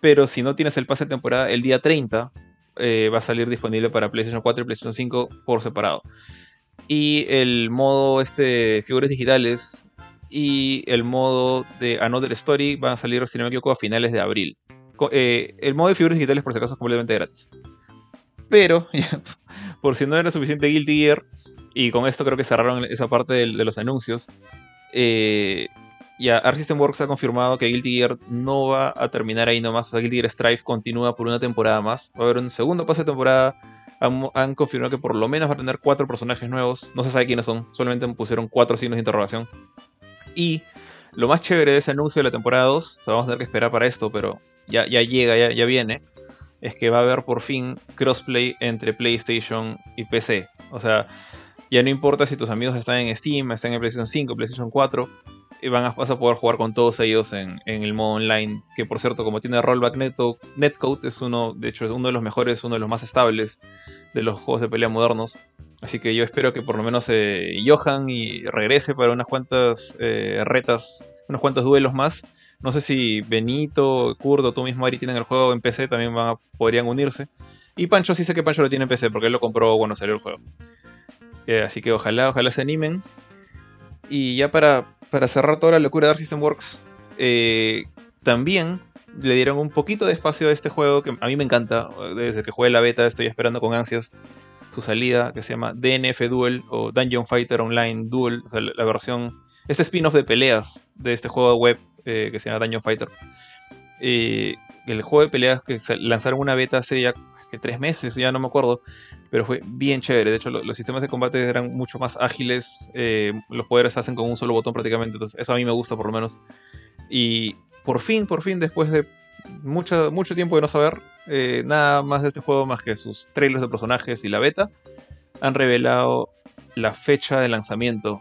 Pero si no tienes el pase de temporada el día 30, eh, va a salir disponible para PlayStation 4 y PlayStation 5 por separado. Y el modo este, figuras digitales y el modo de Another Story van a salir, si no me equivoco, a finales de abril. Eh, el modo de figuras digitales, por si acaso, es completamente gratis. Pero, por si no era suficiente Guilty Gear, y con esto creo que cerraron esa parte de, los anuncios, eh, ya Arc System Works ha confirmado que Guilty Gear no va a terminar ahí nomás. O sea, Guilty Gear Strife continúa por una temporada más. Va a haber un segundo pase de temporada. Han, confirmado que por lo menos va a tener cuatro personajes nuevos. No se sabe quiénes son. Solamente pusieron cuatro signos de interrogación. Y lo más chévere de ese anuncio de la temporada 2, o sea, vamos a tener que esperar para esto, pero ya, llega, ya viene, es que va a haber por fin crossplay entre PlayStation y PC. O sea, ya no importa si tus amigos están en Steam, están en PlayStation 5, PlayStation 4, y van a, vas a poder jugar con todos ellos en, el modo online. Que por cierto, como tiene rollback neto, netcode, es uno, de hecho, es uno de los mejores, uno de los más estables de los juegos de pelea modernos. Así que yo espero que por lo menos eh, Johan y regrese para unas cuantas eh, retas, unos cuantos duelos más. No sé si Benito, Kurdo, tú mismo Ari tienen el juego en PC, también van podrían unirse. Y Pancho sí sé que Pancho lo tiene en PC porque él lo compró cuando salió el juego. Eh, así que ojalá, ojalá se animen. Y ya para, para cerrar toda la locura de Arc System Works, eh, también le dieron un poquito de espacio a este juego que a mí me encanta. Desde que jugué la beta estoy esperando con ansias su salida, que se llama DNF Duel o Dungeon Fighter Online Duel, o sea, la, la versión, este spin-off de peleas de este juego web eh, que se llama Dungeon Fighter. Eh, el juego de peleas que lanzaron una beta hace ya que tres meses, ya no me acuerdo, pero fue bien chévere. De hecho, lo- los sistemas de combate eran mucho más ágiles, eh, los poderes se hacen con un solo botón prácticamente, entonces eso a mí me gusta por lo menos. Y por fin, por fin, después de mucho, mucho tiempo de no saber nada más de este juego más que sus trailers de personajes y la beta, han revelado la fecha de lanzamiento.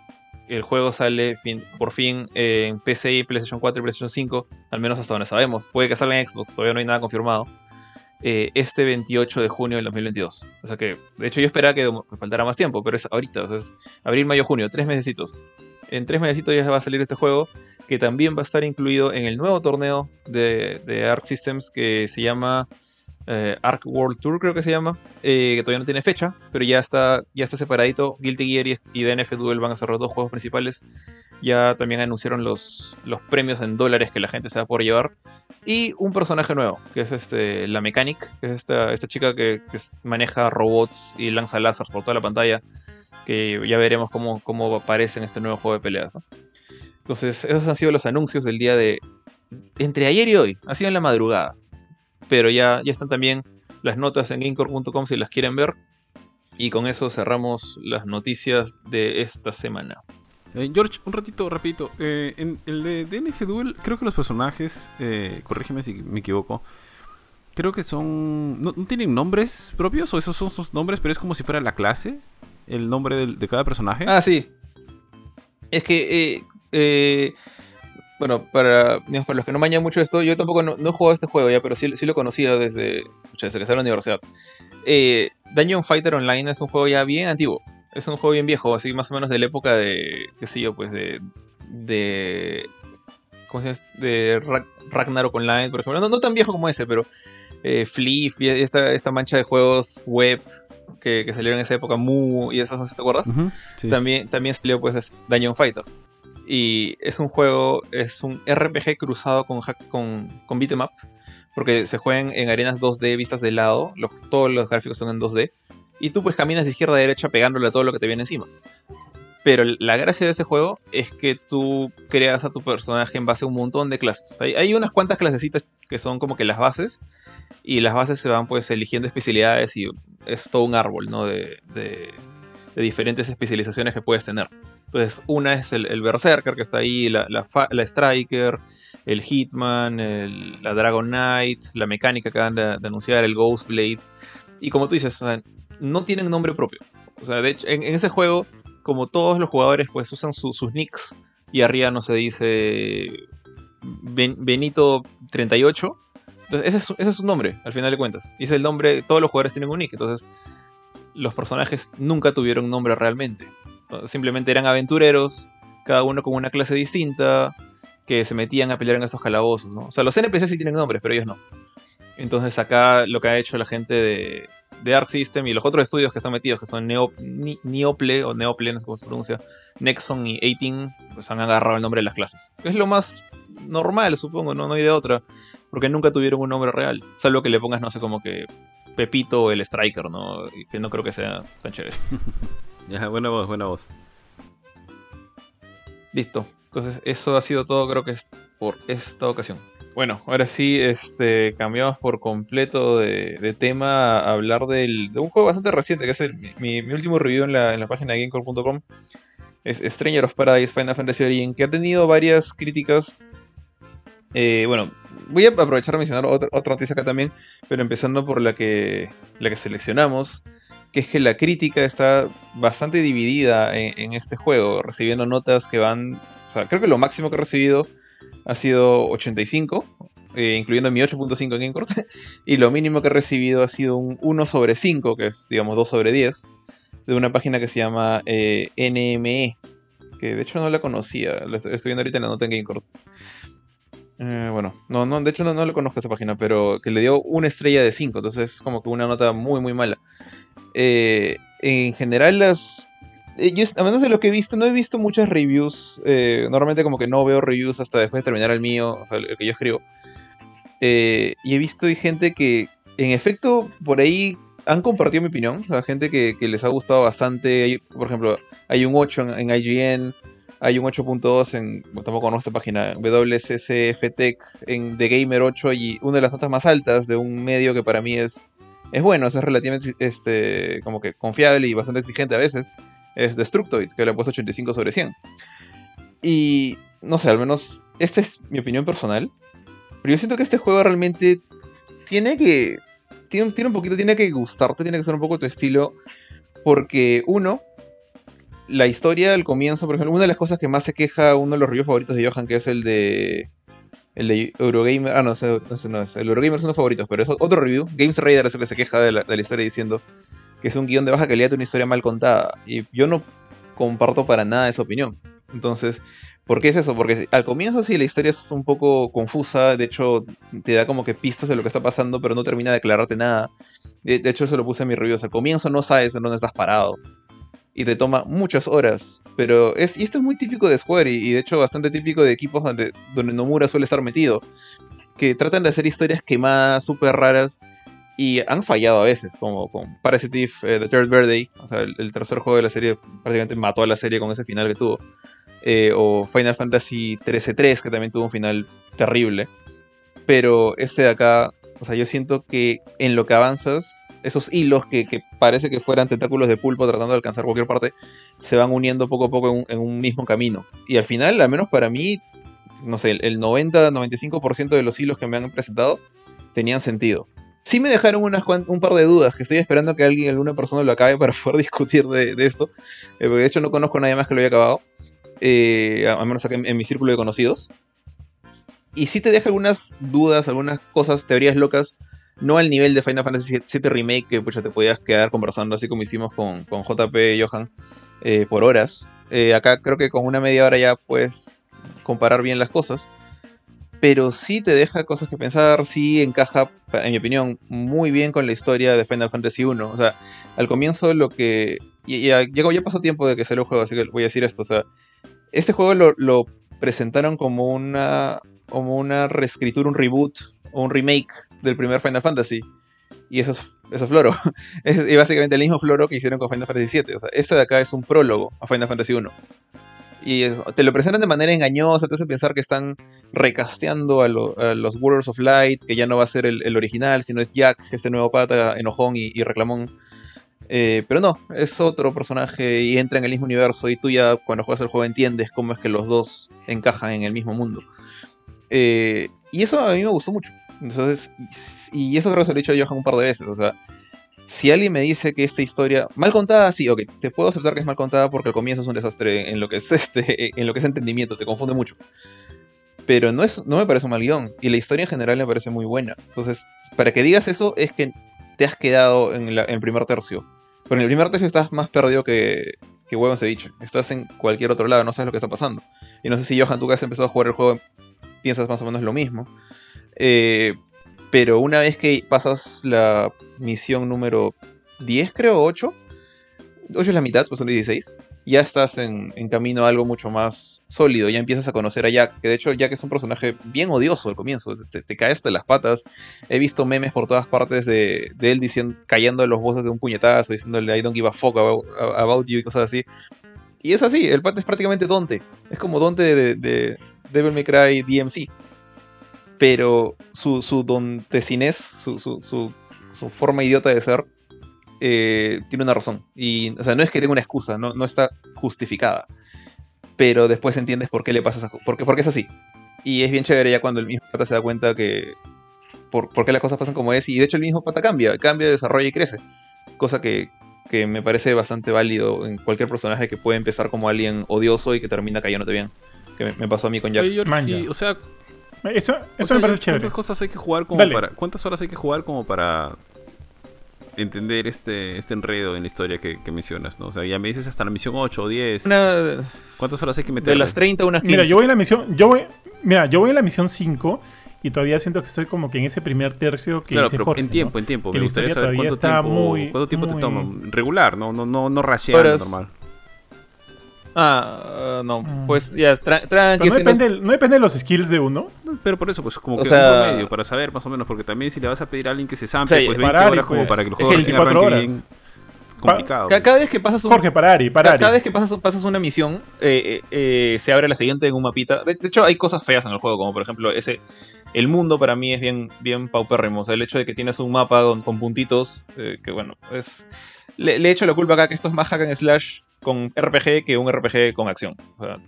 El juego sale por fin en PC, PlayStation 4 y PlayStation 5, al menos hasta donde sabemos. Puede que salga en Xbox, todavía no hay nada confirmado. eh, este 28 de junio del 2022. O sea que, de hecho, yo esperaba que me faltara más tiempo, pero es ahorita, es abril, mayo, junio, tres mesecitos. En tres mesecitos ya va a salir este juego, que también va a estar incluido en el nuevo torneo de, de Arc Systems que se llama eh, World Tour, creo que se llama, eh, que todavía no tiene fecha, pero ya está, ya está separadito. Guilty Gear y, y DNF Duel van a ser los dos juegos principales. Ya también anunciaron los, los premios en dólares que la gente se va a poder llevar. Y un personaje nuevo, que es este, la Mechanic, que es esta, esta chica que, maneja robots y lanza láser por toda la pantalla. Que ya veremos cómo, cómo aparece en este nuevo juego de peleas. Entonces, esos han sido los anuncios del día de. Entre ayer y hoy, ha sido en la madrugada. Pero ya, ya están también las notas en gamecore.com si las quieren ver. Y con eso cerramos las noticias de esta semana. Eh, George, un ratito, rapidito. Eh, en el de DNF Duel, creo que los personajes, eh, corrígeme si me equivoco, creo que son... ¿no, no tienen nombres propios o esos son sus nombres, pero es como si fuera la clase? El nombre del- de, cada personaje. Ah, sí. Es que, eh, eh, bueno, para, digamos, para los que no mañan mucho esto, yo tampoco no, no he jugado este juego ya, pero sí, sí lo conocía desde, desde que estaba en la universidad. Eh, Dungeon Fighter Online es un juego ya bien antiguo. Es un juego bien viejo, así más o menos de la época de, qué sé yo, pues de... de ¿Cómo se llama? De Ra- Ragnarok Online, por ejemplo. No, no tan viejo como ese, pero eh, Fleef y esta, esta mancha de juegos web que, que salieron en esa época, Mu y esas, ¿te acuerdas? Ujú, sí. También, también salió pues es Dungeon Fighter. Y es un juego, es un RPG cruzado con, con, con. Porque se juegan en arenas 2D vistas de lado. todos los gráficos son en 2D. Y tú pues caminas de izquierda a derecha pegándole a todo lo que te viene encima. Pero la gracia de ese juego es que tú creas a tu personaje en base a un montón de clases. Hay, unas cuantas clasecitas que son como que las bases. Y las bases se van pues eligiendo especialidades y es todo un árbol, ¿no? De, de diferentes especializaciones que puedes tener. Entonces, una es el, Berserker que está ahí, la, Striker, el Hitman, la Dragon Knight, la mecánica que acaban de, anunciar, el Ghost Blade. Y como tú dices, no tienen nombre propio. O sea, de hecho, en, ese juego, como todos los jugadores, pues usan su- sus nicks y arriba no se dice Ben- Benito 38. Entonces, ese es, ese es su nombre, al final de cuentas. Y el nombre, todos los jugadores tienen un nick. Entonces, los personajes nunca tuvieron nombre realmente. Simplemente eran aventureros, cada uno con una clase distinta, que se metían a pelear en estos calabozos. O sea, los NPCs sí tienen nombres, pero ellos no. Entonces acá lo que ha hecho la gente de, de Arc System y los otros estudios que están metidos, que son Neo, Neople o Neople, no sé cómo se pronuncia, Nexon y 18, pues han agarrado el nombre de las clases. Es lo más normal, supongo, no, no hay de otra, porque nunca tuvieron un nombre real, salvo que le pongas, no sé, como que Pepito el Striker, ¿no? Que no creo que sea tan chévere. Ya, buena voz, buena voz. Listo. Entonces, eso ha sido todo, creo que es por esta ocasión. Bueno, ahora sí, este, cambiamos por completo de, de tema a hablar del, de un juego bastante reciente, que es el- mi, mi último review en la, en la página de Gamecore.com. Es Stranger of Paradise Final Fantasy Origin, que ha tenido varias críticas. Eh, bueno, voy a aprovechar a mencionar otra, noticia acá también, pero empezando por la que, la que seleccionamos, que es que la crítica está bastante dividida en, este juego, recibiendo notas que van, o sea, creo que lo máximo que he recibido ha sido 85, eh, incluyendo mi 8.5 en Gamecore, y lo mínimo que he recibido ha sido un 1 sobre 5, que es, digamos, 2 sobre 10, de una página que se llama eh, NME, que de hecho no la conocía, la estoy viendo ahorita en la nota en Gamecore. Eh, bueno, no, no, de hecho no, no lo conozco esa página, pero que le dio una estrella de 5, entonces es como que una nota muy, muy mala. Eh, en general las, eh, yo, a de lo que he visto, no he visto muchas reviews. eh, normalmente como que no veo reviews hasta después de terminar el mío, o sea, el que yo escribo. Y he visto gente que, en efecto, por ahí han compartido mi opinión. O sea, gente que, les ha gustado bastante. Por ejemplo, hay un 8 en, en IGN, hay un 8.2 en, bueno, tampoco conozco esta página, WCCF Tech, en The Gamer 8 y una de las notas más altas de un medio que para mí es, es bueno, es relativamente este, como que confiable y bastante exigente a veces, es Destructoid, que le ha puesto 85 sobre 100. Y no sé, al menos esta es mi opinión personal, pero yo siento que este juego realmente tiene que, tiene, tiene un poquito, tiene que gustarte, tiene que ser un poco tu estilo, porque uno, la historia al comienzo, por ejemplo, una de las cosas que más se queja uno de los reviews favoritos de Johan, que es el de. El de Eurogamer. Ah, no, ese, ese no es. El Eurogamer es uno de los favoritos, pero es otro review. Games Raider es el que se queja de la, de la historia diciendo que es un guion de baja calidad de una historia mal contada. Y yo no comparto para nada esa opinión. Entonces, ¿por qué es eso? Porque al comienzo sí la historia es un poco confusa. De hecho, te da como que pistas de lo que está pasando, pero no termina de aclararte nada. De, de hecho, eso lo puse en mis reviews. Al comienzo no sabes en dónde estás parado y te toma muchas horas. Pero es, y esto es muy típico de Square y, y, de hecho bastante típico de equipos donde, donde Nomura suele estar metido. Que tratan de hacer historias quemadas, súper raras. Y han fallado a veces, como con Parasitive eh, The Third Birthday. O sea, el, tercer juego de la serie prácticamente mató a la serie con ese final que tuvo. Eh, o Final Fantasy 13-3, que también tuvo un final terrible. Pero este de acá, o sea, yo siento que en lo que avanzas, esos hilos que, parece que fueran tentáculos de pulpo tratando de alcanzar cualquier parte, se van uniendo poco a poco en un, mismo camino. Y al final, al menos para mí, no sé, el 90-95% de los hilos que me han presentado tenían sentido. Sí me dejaron un par de dudas, que estoy esperando que alguien, alguna persona lo acabe para poder discutir de, esto. Eh, porque de hecho no conozco a nadie más que lo haya acabado. Eh, al menos en, en mi círculo de conocidos. Y sí te deja algunas dudas, algunas cosas, teorías locas no al nivel de Final Fantasy VII Remake, que ya te podías quedar conversando así como hicimos con, con JP y Johan eh, por horas. Eh, acá creo que con una media hora ya puedes comparar bien las cosas. Pero sí te deja cosas que pensar, sí encaja, en mi opinión, muy bien con la historia de Final Fantasy 1. O sea, al comienzo lo que... Ya, ya, ya pasó tiempo de que salió el juego, así que voy a decir esto. O sea, este juego lo, lo presentaron como una, como una reescritura, un reboot un remake del primer Final Fantasy. Y eso es, eso es floro. Es, básicamente el mismo floro que hicieron con Final Fantasy VII. O sea, este de acá es un prólogo a Final Fantasy 1. Y te lo presentan de manera engañosa, te hace pensar que están recasteando a, lo, a, los Warriors of Light, que ya no va a ser el, el original, sino es Jack, este nuevo pata, enojón y, y reclamón. Eh, pero no, es otro personaje y entra en el mismo universo y tú ya cuando juegas el juego entiendes cómo es que los dos encajan en el mismo mundo. Eh, y eso a mí me gustó mucho. Entonces, y, eso creo que se lo he dicho a Johan un par de veces. O sea, si alguien me dice que esta historia, mal contada, sí, ok, te puedo aceptar que es mal contada porque al comienzo es un desastre en lo que es este, en lo que es entendimiento, te confunde mucho. Pero no, es, no me parece un mal guion. Y la historia en general me parece muy buena. Entonces, para que digas eso, es que te has quedado en, el primer tercio. Pero en el primer tercio estás más perdido que, que huevos he dicho. Estás en cualquier otro lado, no sabes lo que está pasando. Y no sé si Johan, tú que has empezado a jugar el juego, piensas más o menos lo mismo. Eh, pero una vez que pasas la misión número 10, creo, 8. 8 es la mitad, pues son 16. Ya estás en, camino a algo mucho más sólido. Ya empiezas a conocer a Jack. Que de hecho, Jack es un personaje bien odioso al comienzo. Te, caes de las patas. He visto memes por todas partes de, él diciendo, de los voces de un puñetazo, diciéndole I don't give a fuck about, you y cosas así. Y es así, el pata es prácticamente Dante. Es como Dante de Devil May Cry DMC pero su, su dontecinés, su, su, su, su, forma idiota de ser, eh, tiene una razón. Y, o sea, no es que tenga una excusa, no, no está justificada. Pero después entiendes por qué le pasa esa por qué, porque es así. Y es bien chévere ya cuando el mismo pata se da cuenta que. Por, por qué las cosas pasan como es. Y de hecho el mismo pata cambia, cambia, desarrolla y crece. Cosa que, que me parece bastante válido en cualquier personaje que puede empezar como alguien odioso y que termina cayéndote bien. Que me, me pasó a mí con Jack. Oye, yo, y, o sea, eso, eso o sea, me parece chévere. ¿Cuántas cosas hay que jugar como Dale. para. ¿Cuántas horas hay que jugar como para entender este, este enredo en la historia que, que, mencionas, ¿no? O sea, ya me dices hasta la misión 8 o 10. Una, ¿Cuántas horas hay que meter? De las 30 unas 15. Mira, yo voy en la misión. Yo voy, mira, yo voy en la misión 5 y todavía siento que estoy como que en ese primer tercio que claro, dice pero Jorge, en tiempo, ¿no? en tiempo. Que Me gustaría saber todavía cuánto está tiempo, muy- cuánto tiempo muy- te toma. Regular, no, no, no, no rasheando Horas. normal. Ah, uh, no, Mm. pues ya, tra tranqui. No depende, no depende de los skills de uno. Pero por eso, pues como O que sea- un promedio, para saber más o menos, porque también si le vas a pedir a alguien que se sample, Sí, pues 20 parar y horas como pues, para que el es juego recién 24 arranque horas. bien, es complicado. ca- cada vez que pasas un, Jorge, Parari, Ca- Parari. Cada vez que pasas, pasas una misión, eh, eh, eh, se abre la siguiente en un mapita. De, de hecho, hay cosas feas en el juego, como por ejemplo, ese. El mundo para mí es bien, bien paupérrimo. O sea, el hecho de que tienes un mapa con, con puntitos, eh, que bueno, es. Le, le echo la culpa acá que esto es más hack and slash con RPG que un RPG con acción.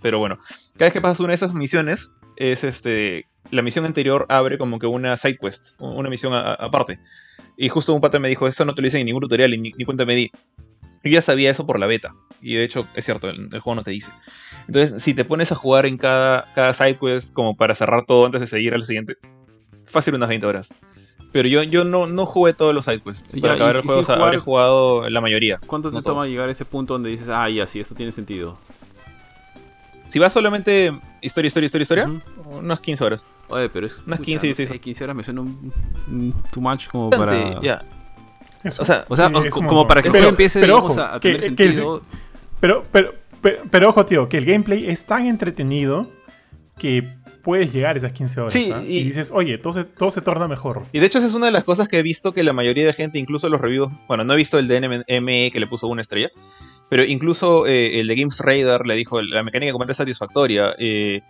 Pero bueno, cada vez que pasas una de esas misiones, es este. La misión anterior abre como que una side quest, una misión aparte. Y justo un pata me dijo, eso no te lo dicen en ningún tutorial, ni, ni cuenta me di. Yo ya sabía eso por la beta. Y de hecho, es cierto, el, el juego no te dice. Entonces, si te pones a jugar en cada, cada side quest como para cerrar todo antes de seguir al siguiente, fácil unas 20 horas. Pero yo, yo no, no jugué todos los side quests. Ya, Para acabar el juego, habré jugado la mayoría. ¿Cuánto te no toma todos. llegar a ese punto donde dices, ah, ya, sí, esto tiene sentido? Si vas solamente historia, historia, historia, historia, Ujú. unas 15 horas. Oye, pero es. Unas pucha, 15, no 16. sé, 15 horas me suena un, un too much como para. Eso. O sea, O sea, o- como montón. para que Pero- juego empiece pero digamos, ojo, a, que- tener que el- sentido. Pero, pero, pero, pero ojo, tío, que el gameplay es tan entretenido que puedes llegar a esas 15 horas. Sí, ¿ah? y- y... dices, oye, todo se, todo se torna mejor. Y de hecho, esa es una de las cosas que he visto que la mayoría de gente, incluso los reviews, bueno, no he visto el de NME que le puso una estrella, pero incluso eh, el de Games Radar le dijo la mecánica de combate es satisfactoria. eh,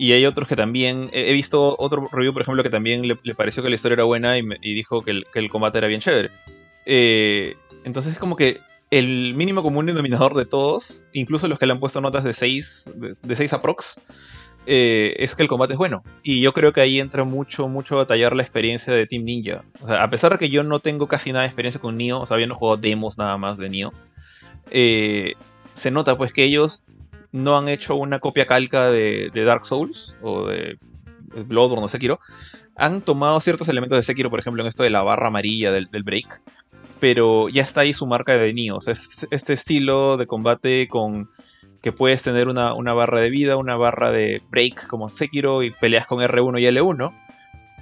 y hay otros que también. He visto otro review, por ejemplo, que también le, le pareció que la historia era buena y, me- y dijo que el, que el combate era bien chévere. Eh, entonces, es como que el mínimo común denominador de todos, incluso los que le han puesto notas de 6, de, de 6 aprox, eh, es que el combate es bueno. Y yo creo que ahí entra mucho, mucho a tallar la experiencia de Team Ninja. O sea, a pesar de que yo no tengo casi nada de experiencia con Nioh, o sea, habiendo jugado demos nada más de Nioh, eh, se nota pues que ellos no han hecho una copia calca de, Dark Souls o de Bloodborne o Sekiro. Han tomado ciertos elementos de Sekiro, por ejemplo, en esto de la barra amarilla del, break. Pero ya está ahí su marca de Nioh. O sea, es- este estilo de combate con que puedes tener una, una barra de vida, una barra de break como Sekiro y peleas con R1 y L1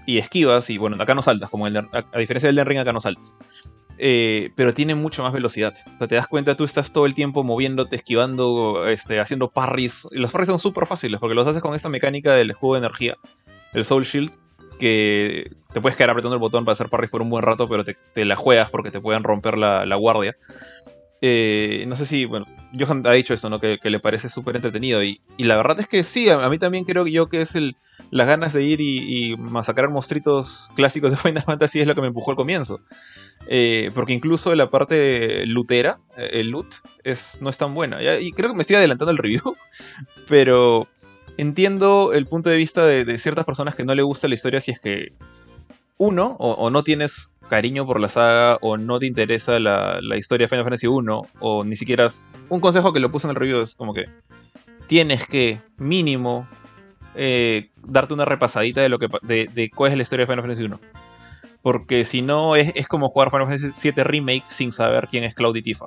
y esquivas y bueno, acá no saltas, como el, a, diferencia del Elden Ring acá no saltas. Eh, pero tiene mucho más velocidad. O sea, te das cuenta, tú estás todo el tiempo moviéndote, esquivando, este, haciendo parries. Y los parries son súper fáciles porque los haces con esta mecánica del juego de energía, el Soul Shield, que te puedes quedar apretando el botón para hacer parries por un buen rato, pero te, te la juegas porque te pueden romper la, la guardia. Eh, no sé si, bueno, Johan ha dicho esto, ¿no? Que, que le parece súper entretenido. Y, la verdad es que sí, a, mí también creo yo que es el, las ganas de ir y, masacrar monstruitos clásicos de Final Fantasy es lo que me empujó al comienzo. Eh, porque incluso la parte lootera, eh, el loot, es, no es tan buena. Y creo que me estoy adelantando el review, pero entiendo el punto de vista de, de ciertas personas que no le gusta la historia si es que uno, o, no tienes cariño por la saga, o no te interesa la, historia de Final Fantasy 1, o ni siquiera... Un consejo que lo puse en el review es como que tienes que, mínimo, eh, darte una repasadita de, lo que, de, cuál es la historia de Final Fantasy 1. Porque si no, es, es como jugar Final Fantasy 7 Remake sin saber quién es Cloud y Tifa.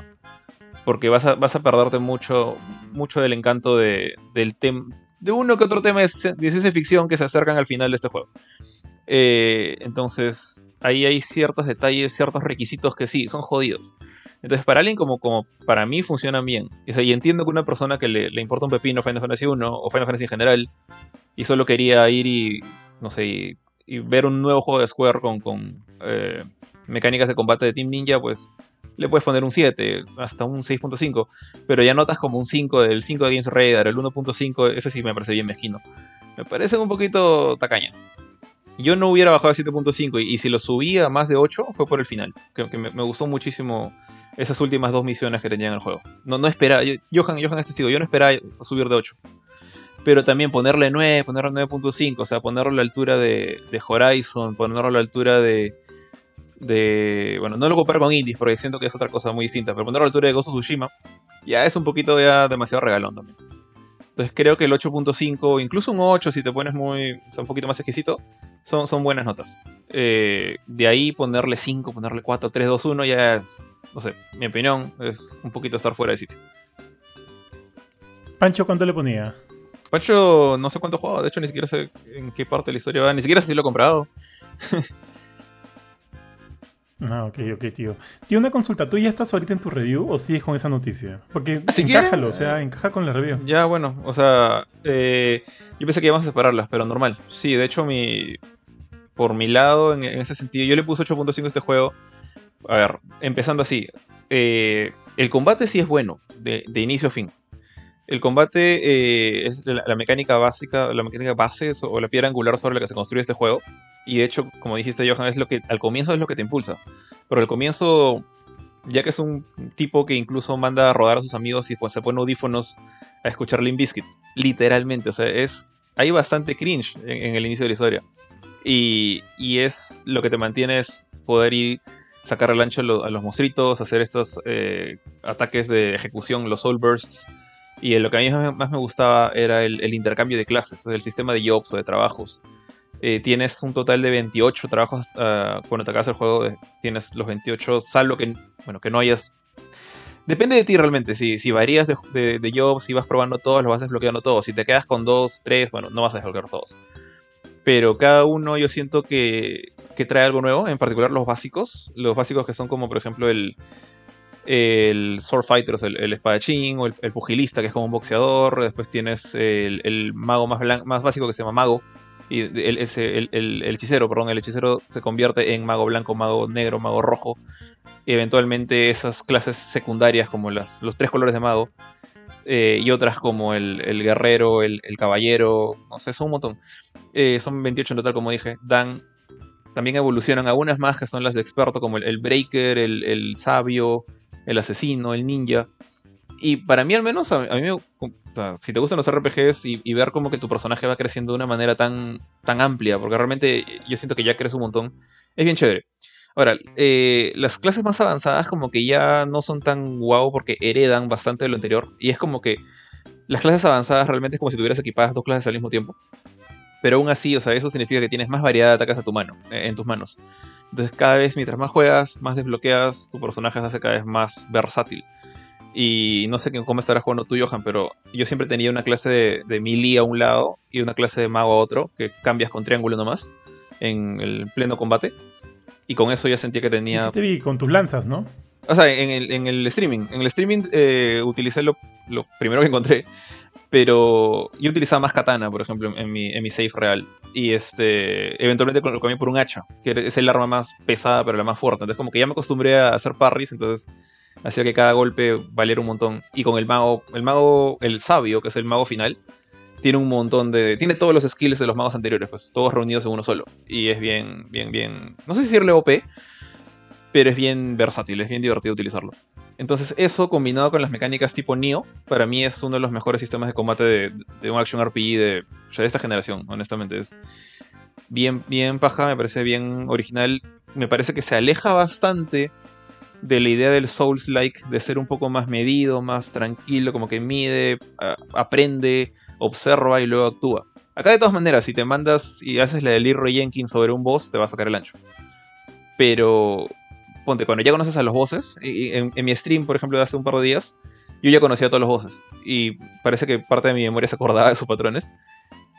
Porque vas a, vas a perderte mucho, mucho del encanto de, del tema. De uno que otro tema de ciencia ficción que se acercan al final de este juego. Eh, entonces, ahí hay ciertos detalles, ciertos requisitos que sí, son jodidos. Entonces, para alguien como, como para mí funcionan bien. Y entiendo que una persona que le, le importa un pepino Final Fantasy 1 o Final Fantasy en general y solo quería ir y, no sé, y ver un nuevo juego de Square con, con eh, mecánicas de combate de Team Ninja, pues le puedes poner un 7, hasta un 6.5, pero ya notas como un 5 del 5 de Games Radar, el 1.5, ese sí me parece bien mezquino. Me parecen un poquito tacañas. Yo no hubiera bajado a 7.5 y, si lo subía a más de 8 fue por el final, que, me, gustó muchísimo esas últimas dos misiones que tenía en el juego. No, no esperaba, yo- Johan, Johan es testigo, yo no esperaba subir de 8. Pero también ponerle 9, ponerle 9.5, o sea, ponerlo a la altura de, de Horizon, ponerlo a la altura de, de... Bueno, no lo comparo con Indies porque siento que es otra cosa muy distinta, pero ponerlo a la altura de Ghost of Tsushima ya es un poquito ya demasiado regalón también. Entonces creo que el 8.5, incluso un 8 si te pones muy, o sea, un poquito más exquisito, son, son buenas notas. Eh, de ahí ponerle 5, ponerle 4, 3, 2, 1 ya es, no sé, mi opinión es un poquito estar fuera de sitio. Pancho, ¿cuánto le ponía? Pancho, no sé cuánto he jugado, de hecho ni siquiera sé en qué parte de la historia va, ni siquiera sé si lo he comprado. Ah, ok, ok, tío. Tío, una consulta. ¿Tú ya estás ahorita en tu review o sigues con esa noticia? Porque Si encájalo, quieren, o sea, encaja con la review. Ya, bueno, o sea, eh, yo pensé que íbamos a separarlas, pero normal. Sí, de hecho, mi, por mi lado, en, en ese sentido, yo le puse 8.5 a este juego. A ver, empezando así. eh, el combate sí es bueno, de, de inicio a fin. El combate eh, es la, la mecánica básica, la mecánica base o la piedra angular sobre la que se construye este juego. Y de hecho, como dijiste, Johan, es lo que al comienzo es lo que te impulsa. Pero al comienzo, ya que es un tipo que incluso manda a rodar a sus amigos y pues se pone audífonos a escuchar Limp Bizkit, literalmente, o sea, es hay bastante cringe en, el inicio de la historia. Y, y es lo que te mantiene es poder ir sacar el ancho a, lo- a los monstruitos, hacer estos eh, ataques de ejecución, los soul bursts. Y lo que a mí más me gustaba era el, el intercambio de clases, el sistema de jobs o de trabajos. Eh, tienes un total de 28 trabajos ah, cuando te acabas el juego. tienes los 28, salvo que, bueno, que no hayas. Depende de ti realmente. Si, si varías de, de, de jobs, si vas probando todos, los vas desbloqueando todos. Si te quedas con dos, tres, bueno, no vas a desbloquear todos. Pero cada uno yo siento que, que trae algo nuevo, en particular los básicos. Los básicos que son como, por ejemplo, el, el Sword Fighter, el, el espadachín, o el, pugilista, que es como un boxeador. Después tienes el, el mago más, más básico que se llama mago. Y el, ese- el- el- hechicero, perdón, el hechicero se convierte en mago blanco, mago negro, mago rojo. Y eventualmente esas clases secundarias, como las, los tres colores de mago, eh, y otras como el, el guerrero, el, caballero, no sé, son un montón. Eh, son 28 en total, como dije. Dan. También evolucionan algunas más que son las de experto, como el, breaker, el sabio, el asesino, el ninja. Y para mí, al menos, a, mí me. o sea, si te gustan los RPGs y, y ver como que tu personaje va creciendo de una manera tan, tan amplia, porque realmente yo siento que ya crece un montón, es bien chévere. Ahora, eh, las clases más avanzadas como que ya no son tan guau porque heredan bastante de lo anterior. Y es como que las clases avanzadas realmente es como si tuvieras equipadas dos clases al mismo tiempo. Pero aún así, o sea, eso significa que tienes más variedad de ataques a tu mano, eh, en tus manos. Entonces cada vez, mientras más juegas, más desbloqueas, tu personaje se hace cada vez más versátil. Y no sé cómo estarás jugando tú, Johan, pero yo siempre tenía una clase de, de melee a un lado y una clase de mago a otro, que cambias con triángulo nomás, en el pleno combate. Y con eso ya sentía que tenía sí te vi con tus lanzas, ¿no? o sea, en el, en el streaming. En el streaming eh, utilicé lo, lo primero que encontré. Pero yo utilizaba más katana, por ejemplo, en mi, en mi save real. Y este eventualmente lo cambié por un hacha, que es el arma más pesada, pero la más fuerte. Entonces, como que ya me acostumbré a hacer parries, entonces hacía que cada golpe valiera un montón. Y con el mago, el mago, el sabio, que es el mago final, tiene un montón de. Tiene todos los skills de los magos anteriores, pues, todos reunidos en uno solo. Y es bien, bien, bien. No sé si decirle OP, pero es bien versátil, es bien divertido utilizarlo. Entonces, eso combinado con las mecánicas tipo Neo, para mí es uno de los mejores sistemas de combate de, de un action RPG de, de esta generación, honestamente. Es bien, bien paja, me parece bien original. Me parece que se aleja bastante de la idea del Souls-like, de ser un poco más medido, más tranquilo, como que mide, aprende, observa y luego actúa. Acá de todas maneras, si te mandas y haces la de Leroy Jenkins sobre un boss, te va a sacar el ancho. Pero ponte, cuando ya conoces a los bosses, en mi stream, por ejemplo, de hace un par de días, yo ya conocía a todos los bosses. Y parece que parte de mi memoria se acordaba de sus patrones.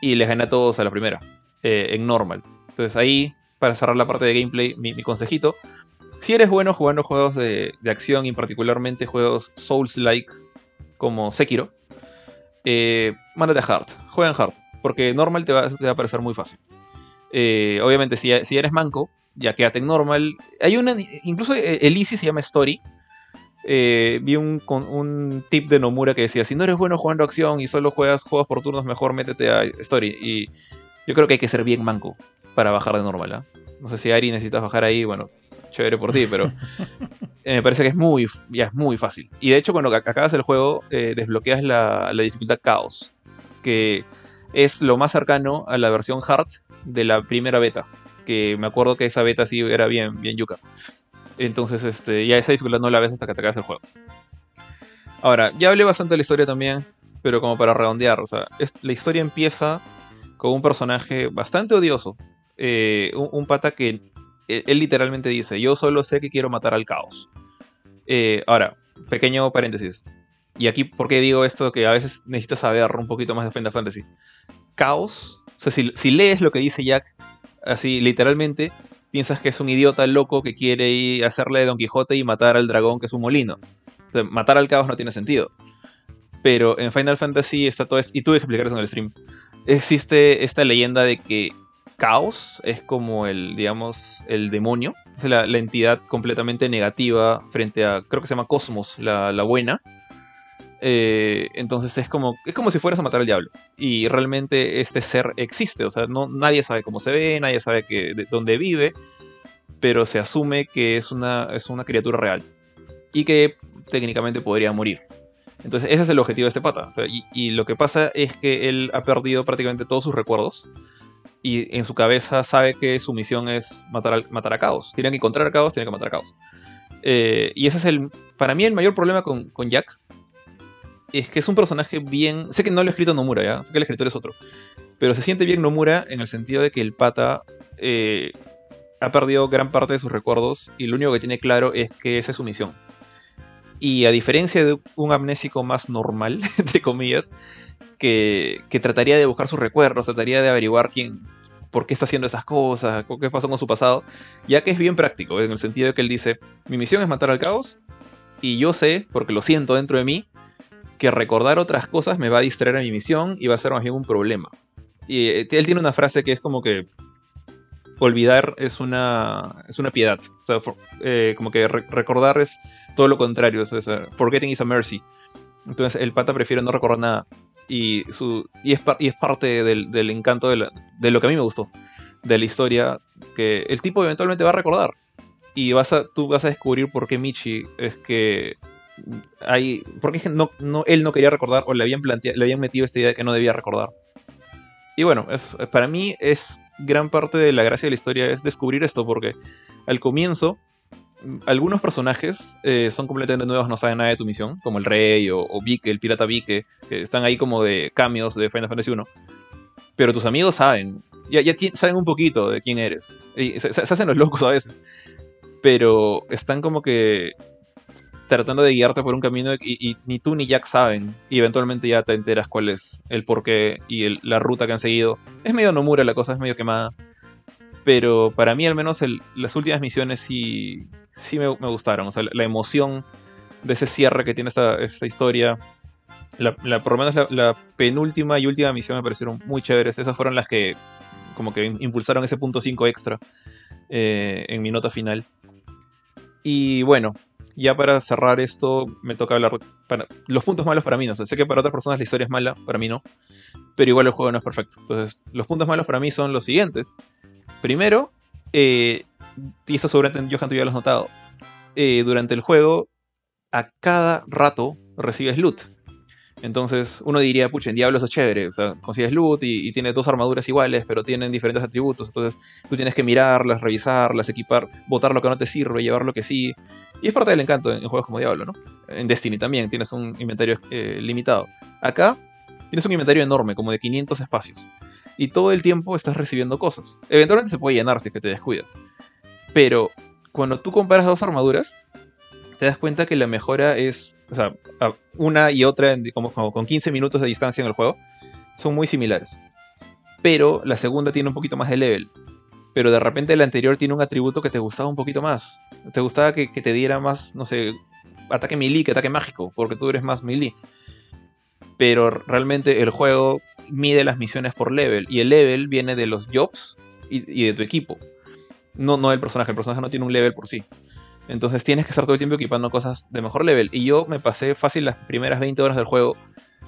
Y les gané a todos a la primera, eh, en normal. Entonces ahí, para cerrar la parte de gameplay, mi, mi consejito. Si eres bueno jugando juegos de, de acción y particularmente juegos Souls-like como Sekiro, eh, mándate a Hard. Juega en Hard. Porque normal te va, a parecer muy fácil. Eh, obviamente, si, si eres manco, ya quédate en normal. Hay una. Incluso el Easy se llama Story. Eh, vi un, un tip de Nomura que decía: si no eres bueno jugando acción y solo juegas juegos por turnos, mejor métete a Story. Y yo creo que hay que ser bien manco para bajar de normal. ¿ah? No sé si Ari necesitas bajar ahí, bueno, chévere por ti, pero eh, me parece que es muy, ya es muy fácil. Y de hecho, cuando ac- acabas el juego, eh, desbloqueas la, la dificultad Chaos, que es lo más cercano a la versión Hard de la primera beta. Que me acuerdo que esa beta sí era bien, bien yuca. Entonces, este, ya esa dificultad no la ves hasta que te acabas el juego. Ahora, ya hablé bastante de la historia también, pero como para redondear, o sea, es- la historia empieza con un personaje bastante odioso. eh, un, un pata que él, él literalmente dice, yo solo sé que quiero matar al caos. Eh, ahora, pequeño paréntesis. Y aquí, ¿por qué digo esto? Que a veces necesitas saber un poquito más de Final Fantasy. Caos, o sea, si, si lees lo que dice Jack, así literalmente, piensas que es un idiota loco que quiere ir a hacerle Don Quijote y matar al dragón que es un molino. O matar al caos no tiene sentido. Pero en Final Fantasy está todo esto, y tuve que explicar eso en el stream. Existe esta leyenda de que Caos es como el, digamos, el demonio, la, entidad completamente negativa frente a, creo que se llama Cosmos, la, buena. Eh, entonces es como, es como si fueras a matar al diablo. Y realmente este ser existe. O sea, no, nadie sabe cómo se ve, nadie sabe que, de dónde vive. Pero se asume que es una, es una criatura real. Y que técnicamente podría morir. Entonces ese es el objetivo de este pata. Y lo que pasa es que él ha perdido prácticamente todos sus recuerdos. Y en su cabeza sabe que su misión es matar, al, matar a Caos. Tiene que encontrar a Caos, tiene que matar a Caos. Eh, y ese es el, para mí, el mayor problema con, con Jack es que es un personaje bien. Sé que no lo ha escrito Nomura, ¿ya? Sé que el escritor es otro. Pero se siente bien Nomura en el sentido de que el pata eh, ha perdido gran parte de sus recuerdos y lo único que tiene claro es que esa es su misión. Y a diferencia de un amnésico más normal, entre comillas, que, trataría de buscar sus recuerdos, trataría de averiguar quién, por qué está haciendo esas cosas, qué pasó con su pasado, ya que es bien práctico, en el sentido de que él dice, mi misión es matar al caos, y yo sé, porque lo siento dentro de mí, que recordar otras cosas me va a distraer a mi misión y va a ser más bien un problema. Y eh, él tiene una frase que es como que olvidar es una, es una piedad. O sea, eh, como que re recordar es todo lo contrario. O sea, forgetting is a mercy. Entonces el pata prefiere no recordar nada. Y, su, es, y es parte del, encanto de, la, de, lo que a mí me gustó. De la historia. Que el tipo eventualmente va a recordar. Y vas a, tú vas a descubrir por qué Michi es que hay, porque no, no, él no quería recordar o le habían, le habían metido esta idea de que no debía recordar. Y bueno, es, para mí es gran parte de la gracia de la historia es descubrir esto, porque al comienzo algunos personajes eh, son completamente nuevos, no saben nada de tu misión, como el rey o, o Vike, el pirata Vike, que están ahí como de cambios de Final Fantasy 1. Pero tus amigos saben, ya, ya saben un poquito de quién eres. Y se, se, hacen los locos a veces. Pero están como que tratando de guiarte por un camino y, ni tú ni Jack saben. Y eventualmente ya te enteras cuál es el porqué y la ruta que han seguido. Es medio Nomura la cosa, es medio quemada. Pero para mí al menos las últimas misiones sí, sí me, gustaron. O sea, la, emoción de ese cierre que tiene esta, esta historia. La, por lo menos la, la, penúltima y última misión me parecieron muy chéveres. Esas fueron las que como que impulsaron ese punto 5 extra eh, en mi nota final. Y bueno, ya para cerrar esto, me toca hablar para los puntos malos para mí. No sé, sé que para otras personas la historia es mala, para mí no. Pero igual el juego no es perfecto. Entonces, los puntos malos para mí son los siguientes. Primero, eh, y esto seguramente Johan tú ya lo has notado. Eh, durante el juego, a cada rato recibes loot. Entonces uno diría, pucha, en Diablo eso es chévere, o sea, consigues loot y, y tiene dos armaduras iguales, pero tienen diferentes atributos, entonces tú tienes que mirarlas, revisarlas, equipar, botar lo que no te sirve, llevar lo que sí. Y es parte del encanto en, en juegos como Diablo, ¿no? En Destiny también tienes un inventario eh, limitado. Acá tienes un inventario enorme, como de 500 espacios. Y todo el tiempo estás recibiendo cosas. Eventualmente se puede llenar si es que te descuidas. Pero cuando tú comparas dos armaduras, te das cuenta que la mejora es, o sea, una y otra, como, con 15 minutos de distancia en el juego, son muy similares. Pero la segunda tiene un poquito más de level. Pero de repente la anterior tiene un atributo que te gustaba un poquito más. Te gustaba que, que te diera más, no sé, ataque melee que ataque mágico, porque tú eres más melee. Pero realmente el juego mide las misiones por level. Y el level viene de los jobs y, de tu equipo. No, no del personaje. El personaje no tiene un level por sí. Entonces tienes que estar todo el tiempo equipando cosas de mejor level. Y yo me pasé fácil las primeras 20 horas del juego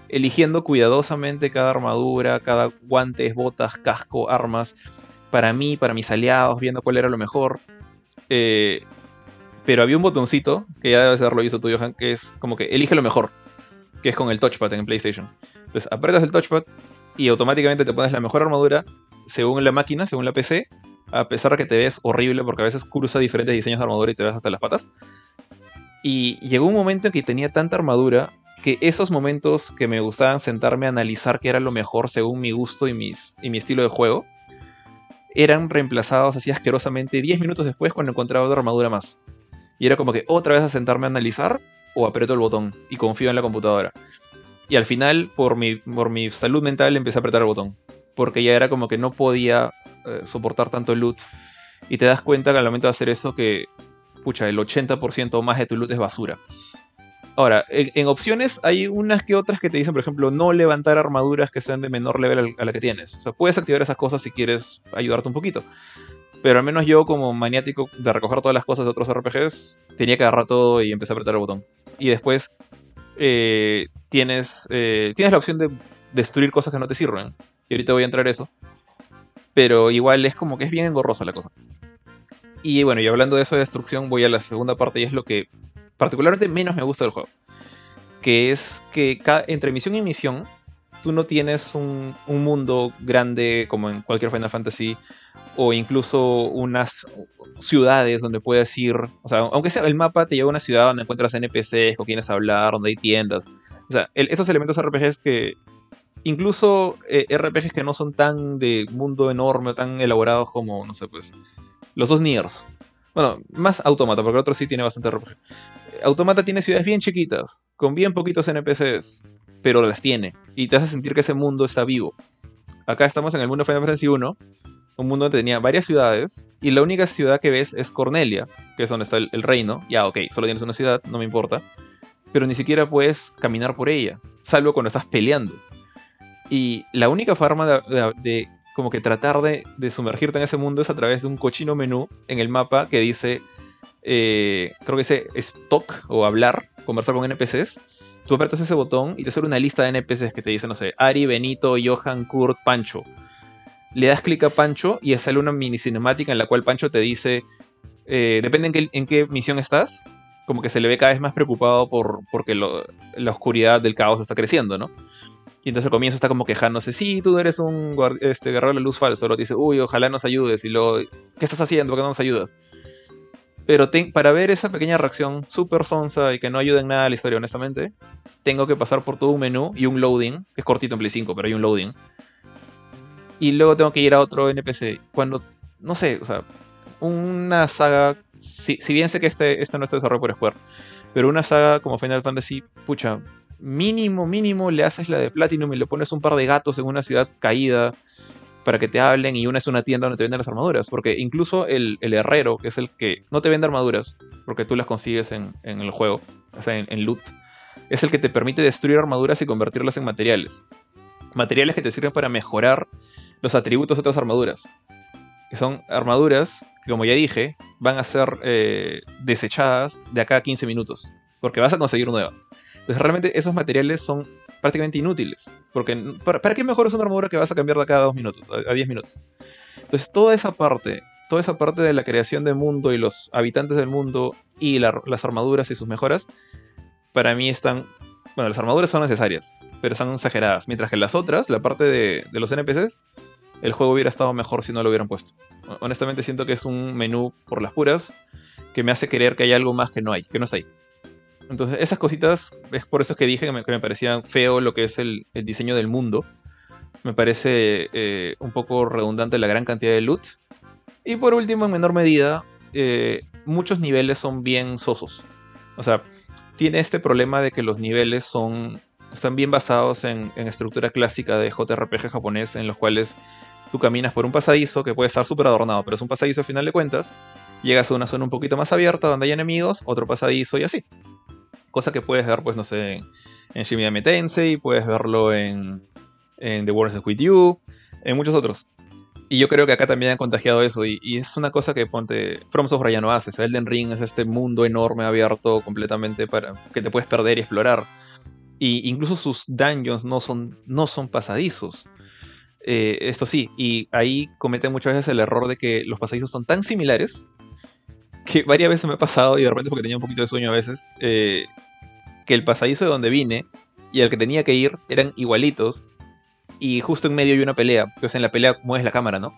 eligiendo cuidadosamente cada armadura, cada guantes, botas, casco, armas, para mí, para mis aliados, viendo cuál era lo mejor. Eh, pero había un botoncito, que ya debe ser lo hizo tú, Johan, que es como que elige lo mejor, que es con el touchpad en PlayStation. Entonces apretas el touchpad y automáticamente te pones la mejor armadura según la máquina, según la PC, a pesar de que te ves horrible porque a veces cruza diferentes diseños de armadura y te ves hasta las patas. Y llegó un momento en que tenía tanta armadura que esos momentos que me gustaban sentarme a analizar qué era lo mejor según mi gusto y, mis, y mi estilo de juego, eran reemplazados así asquerosamente 10 minutos después cuando encontraba otra armadura más. Y era como que otra vez a sentarme a analizar o aprieto el botón y confío en la computadora. Y al final, por mi, por mi salud mental, empecé a apretar el botón. Porque ya era como que no podía eh, soportar tanto loot. Y te das cuenta que al momento de hacer eso que, pucha, el 80% o más de tu loot es basura. Ahora, en, opciones hay unas que otras que te dicen, por ejemplo, no levantar armaduras que sean de menor level a la que tienes. O sea, puedes activar esas cosas si quieres ayudarte un poquito. Pero al menos yo, como maniático de recoger todas las cosas de otros RPGs, tenía que agarrar todo y empezar a apretar el botón. Y después eh, tienes, eh, tienes la opción de destruir cosas que no te sirven. Y ahorita voy a entrar a eso. Pero igual es como que es bien engorrosa la cosa. Y bueno, y hablando de eso de destrucción, voy a la segunda parte y es lo que particularmente menos me gusta del juego. Que es que entre misión y misión, tú no tienes un, un mundo grande como en cualquier Final Fantasy, o incluso unas ciudades donde puedes ir. O sea, aunque sea el mapa, te lleva a una ciudad donde encuentras NPCs, con quienes hablar, donde hay tiendas. O sea, el- estos elementos RPGs que. Incluso eh, RPGs que no son tan de mundo enorme o tan elaborados como, no sé, pues. Los dos Niers. Bueno, más Automata, porque el otro sí tiene bastante RPG. Automata tiene ciudades bien chiquitas, con bien poquitos NPCs, pero las tiene. Y te hace sentir que ese mundo está vivo. Acá estamos en el mundo de Final Fantasy 1, un mundo donde tenía varias ciudades, y la única ciudad que ves es Cornelia, que es donde está el, reino. Ya, ok, solo tienes una ciudad, no me importa. Pero ni siquiera puedes caminar por ella, salvo cuando estás peleando. Y la única forma de, como que tratar de, sumergirte en ese mundo es a través de un cochino menú en el mapa que dice, eh, creo que dice es talk o hablar, conversar con NPCs. Tú apretas ese botón y te sale una lista de NPCs que te dice, no sé, Ari, Benito, Johan, Kurt, Pancho. Le das clic a Pancho y sale una mini cinemática en la cual Pancho te dice, eh, depende en qué, en qué misión estás, como que se le ve cada vez más preocupado por porque lo- la oscuridad del caos está creciendo, ¿no? Y entonces al comienzo está como quejándose, sí, tú eres un este, guerrero de luz falso. Te dice, uy, ojalá nos ayudes. Y luego, ¿qué estás haciendo? ¿Por qué no nos ayudas? Pero para ver esa pequeña reacción súper sonsa y que no ayuda en nada a la historia, honestamente, tengo que pasar por todo un menú y un loading, es cortito en Play 5, pero hay un loading. Y luego tengo que ir a otro NPC. Cuando, no sé, o sea, una saga, si, si bien sé que este, este no está desarrollado por Square, pero una saga como Final Fantasy, pucha, mínimo, mínimo le haces la de Platinum y le pones un par de gatos en una ciudad caída para que te hablen y una es una tienda donde te venden las armaduras. Porque incluso el, herrero, que es el que no te vende armaduras, porque tú las consigues en, el juego, o sea, en, en loot, es el que te permite destruir armaduras y convertirlas en materiales. Materiales que te sirven para mejorar los atributos de otras armaduras. Que son armaduras que, como ya dije, van a ser eh, desechadas de acá a 15 minutos. Porque vas a conseguir nuevas. Entonces realmente esos materiales son prácticamente inútiles. Porque ¿para, para qué mejoras una armadura que vas a cambiar de cada 2 minutos? A, a 10 minutos. Entonces toda esa parte, toda esa parte de la creación del mundo y los habitantes del mundo y la- las armaduras y sus mejoras, para mí están... Bueno, las armaduras son necesarias, pero están exageradas. Mientras que las otras, la parte de, de los NPCs, el juego hubiera estado mejor si no lo hubieran puesto. Honestamente siento que es un menú por las puras que me hace creer que hay algo más que no hay, que no está ahí. Entonces, esas cositas, es por eso que dije que me, que me parecía feo lo que es el, diseño del mundo. Me parece eh, un poco redundante la gran cantidad de loot. Y por último, en menor medida, eh, muchos niveles son bien sosos. O sea, tiene este problema de que los niveles son están bien basados en, en estructura clásica de JRPG japonés, en los cuales tú caminas por un pasadizo que puede estar súper adornado, pero es un pasadizo al final de cuentas. Llegas a una zona un poquito más abierta donde hay enemigos, otro pasadizo y así. Cosa que puedes ver, pues, no sé, en, en Shin Megami Tensei, puedes verlo en, en The Is With You, en muchos otros. Y yo creo que acá también han contagiado eso. Y, y es una cosa que ponte. From Software ya no hace. O sea, Elden Ring es este mundo enorme, abierto completamente para que te puedes perder y explorar. Y incluso sus dungeons no son, no son pasadizos. Eh, esto sí, y ahí cometen muchas veces el error de que los pasadizos son tan similares que varias veces me ha pasado, y de repente porque tenía un poquito de sueño a veces, eh, que el pasadizo de donde vine y al que tenía que ir eran igualitos, y justo en medio hay una pelea. Entonces en la pelea mueves la cámara, ¿no?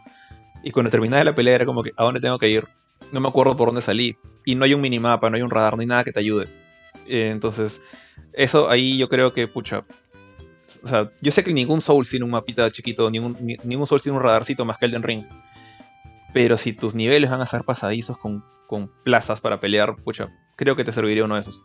Y cuando terminaba la pelea era como que, ¿a dónde tengo que ir? No me acuerdo por dónde salí. Y no hay un minimapa, no hay un radar, no hay nada que te ayude. Eh, entonces, eso ahí yo creo que, pucha. O sea, yo sé que ningún Soul tiene un mapita chiquito, ningún, ni- ningún Soul tiene un radarcito más que Elden Ring. Pero si tus niveles van a ser pasadizos con, con plazas para pelear, pucha, creo que te serviría uno de esos.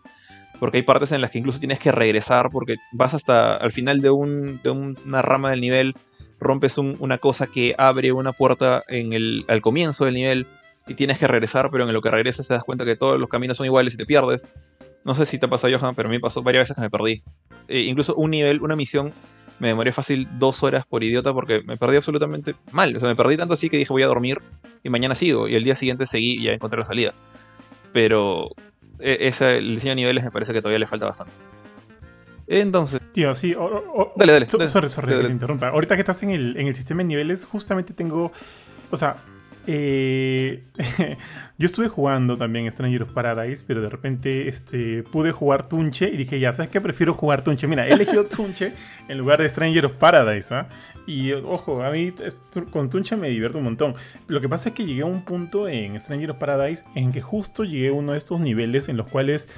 Porque hay partes en las que incluso tienes que regresar porque vas hasta al final de, un- de una rama del nivel, rompes un- una cosa que abre una puerta en el, al comienzo del nivel y tienes que regresar, pero en lo que regresas te das cuenta que todos los caminos son iguales y te pierdes. No sé si te ha Johan, pero a mí me pasó varias veces que me perdí. Eh, incluso un nivel, una misión, me demoré fácil dos horas por idiota porque me perdí absolutamente mal. O sea, me perdí tanto así que dije voy a dormir y mañana sigo. Y el día siguiente seguí y ya encontré la salida. Pero e, ese, el diseño de niveles me parece que todavía le falta bastante. Entonces, Tío, sí. o- o- Dale, dale, so- dale. sorry, sorry, Dale, que te interrumpa. Ahorita que estás en el, en el sistema de niveles, justamente tengo. O sea, eh, yo estuve jugando también Stranger of Paradise, pero de repente este, pude jugar Tunche y dije, ya, ¿sabes qué? Prefiero jugar Tunche. Mira, he elegido Tunche en lugar de Stranger of Paradise, ¿ah? Y ojo, a mí con Tunche me divierto un montón. Lo que pasa es que llegué a un punto en Stranger of Paradise en que justo llegué a uno de estos niveles en los cuales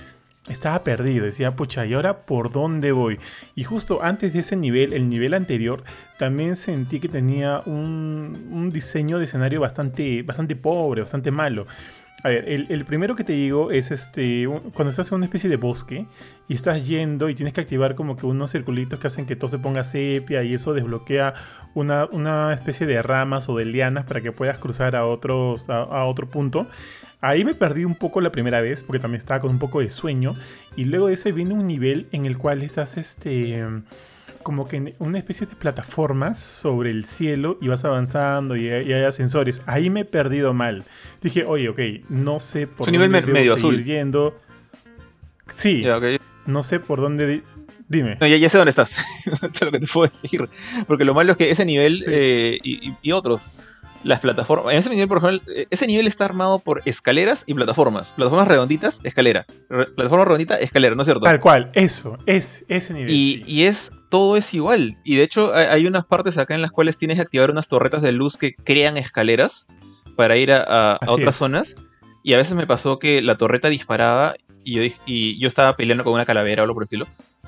estaba perdido. Decía, pucha, ¿y ahora por dónde voy? Y justo antes de ese nivel, el nivel anterior, también sentí que tenía un, un diseño de escenario bastante, bastante pobre, bastante malo. A ver, el, el primero que te digo es este, cuando estás en una especie de bosque y estás yendo y tienes que activar como que unos circulitos que hacen que todo se ponga sepia y eso desbloquea una, una especie de ramas o de lianas para que puedas cruzar a, otros, a otro punto. Ahí me perdí un poco la primera vez porque también estaba con un poco de sueño y luego de ese viene un nivel en el cual estás este como que en una especie de plataformas sobre el cielo y vas avanzando y hay, ascensores. Ahí me he perdido mal. Dije, oye, ok, no sé por Es nivel dónde me- debo medio seguir azul. yendo. Sí, no sé por dónde. di- Dime. No, ya, ya sé dónde estás. Es lo que te puedo decir. Porque lo malo es que ese nivel Sí. eh, y otros, las plataformas. En ese nivel, por ejemplo, eh, ese nivel está armado por escaleras y plataformas. Plataformas redonditas, escalera. Re- plataforma redondita, escalera, ¿no es cierto? Tal cual, eso, es ese nivel. Y, sí. y es todo es igual. Y de hecho, hay, hay unas partes acá en las cuales tienes que activar unas torretas de luz que crean escaleras para ir a, a- otras es. zonas. Y a veces me pasó que la torreta disparaba y yo, y yo estaba peleando con una calavera o algo por el estilo.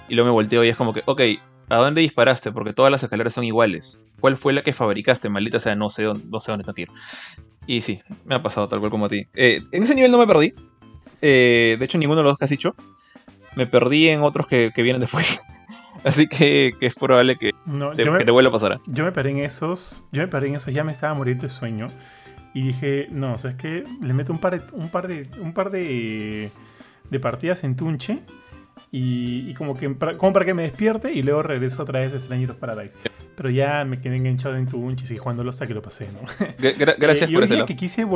Y luego me volteo y es como que, ok, ¿a dónde disparaste? Porque todas las escaleras son iguales. ¿Cuál fue la que fabricaste? Maldita sea, no sé dónde, no sé dónde tengo que ir. Y sí, me ha pasado tal cual como a ti. Eh, en ese nivel no me perdí. Eh, de hecho, ninguno de los dos que has dicho. Me perdí en otros que, que vienen después. Así que, que es probable que No, te, me- que te vuelva a pasar. Yo me paré en esos, yo me paré en esos, ya me estaba muriendo de sueño y dije, no, o sea, es que le meto un par de, un par de, un par de, de partidas en Tunche y, y como que para, como para que me despierte y luego regreso otra vez a Stranger of Paradise. Pero ya me quedé enganchado en Tunche y seguí jugándolo hasta que lo pasé, ¿no? Gra- gra- gracias Eh, y por lado. que quise.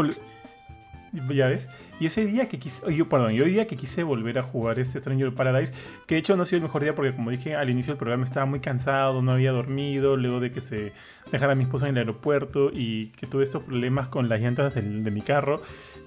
Ya ves. Y ese día que quise. Yo, perdón, y hoy día que quise volver a jugar este Stranger Paradise, que de hecho no ha sido el mejor día porque, como dije al inicio del programa, estaba muy cansado, no había dormido, luego de que se dejara a mi esposa en el aeropuerto y que tuve estos problemas con las llantas del- de mi carro.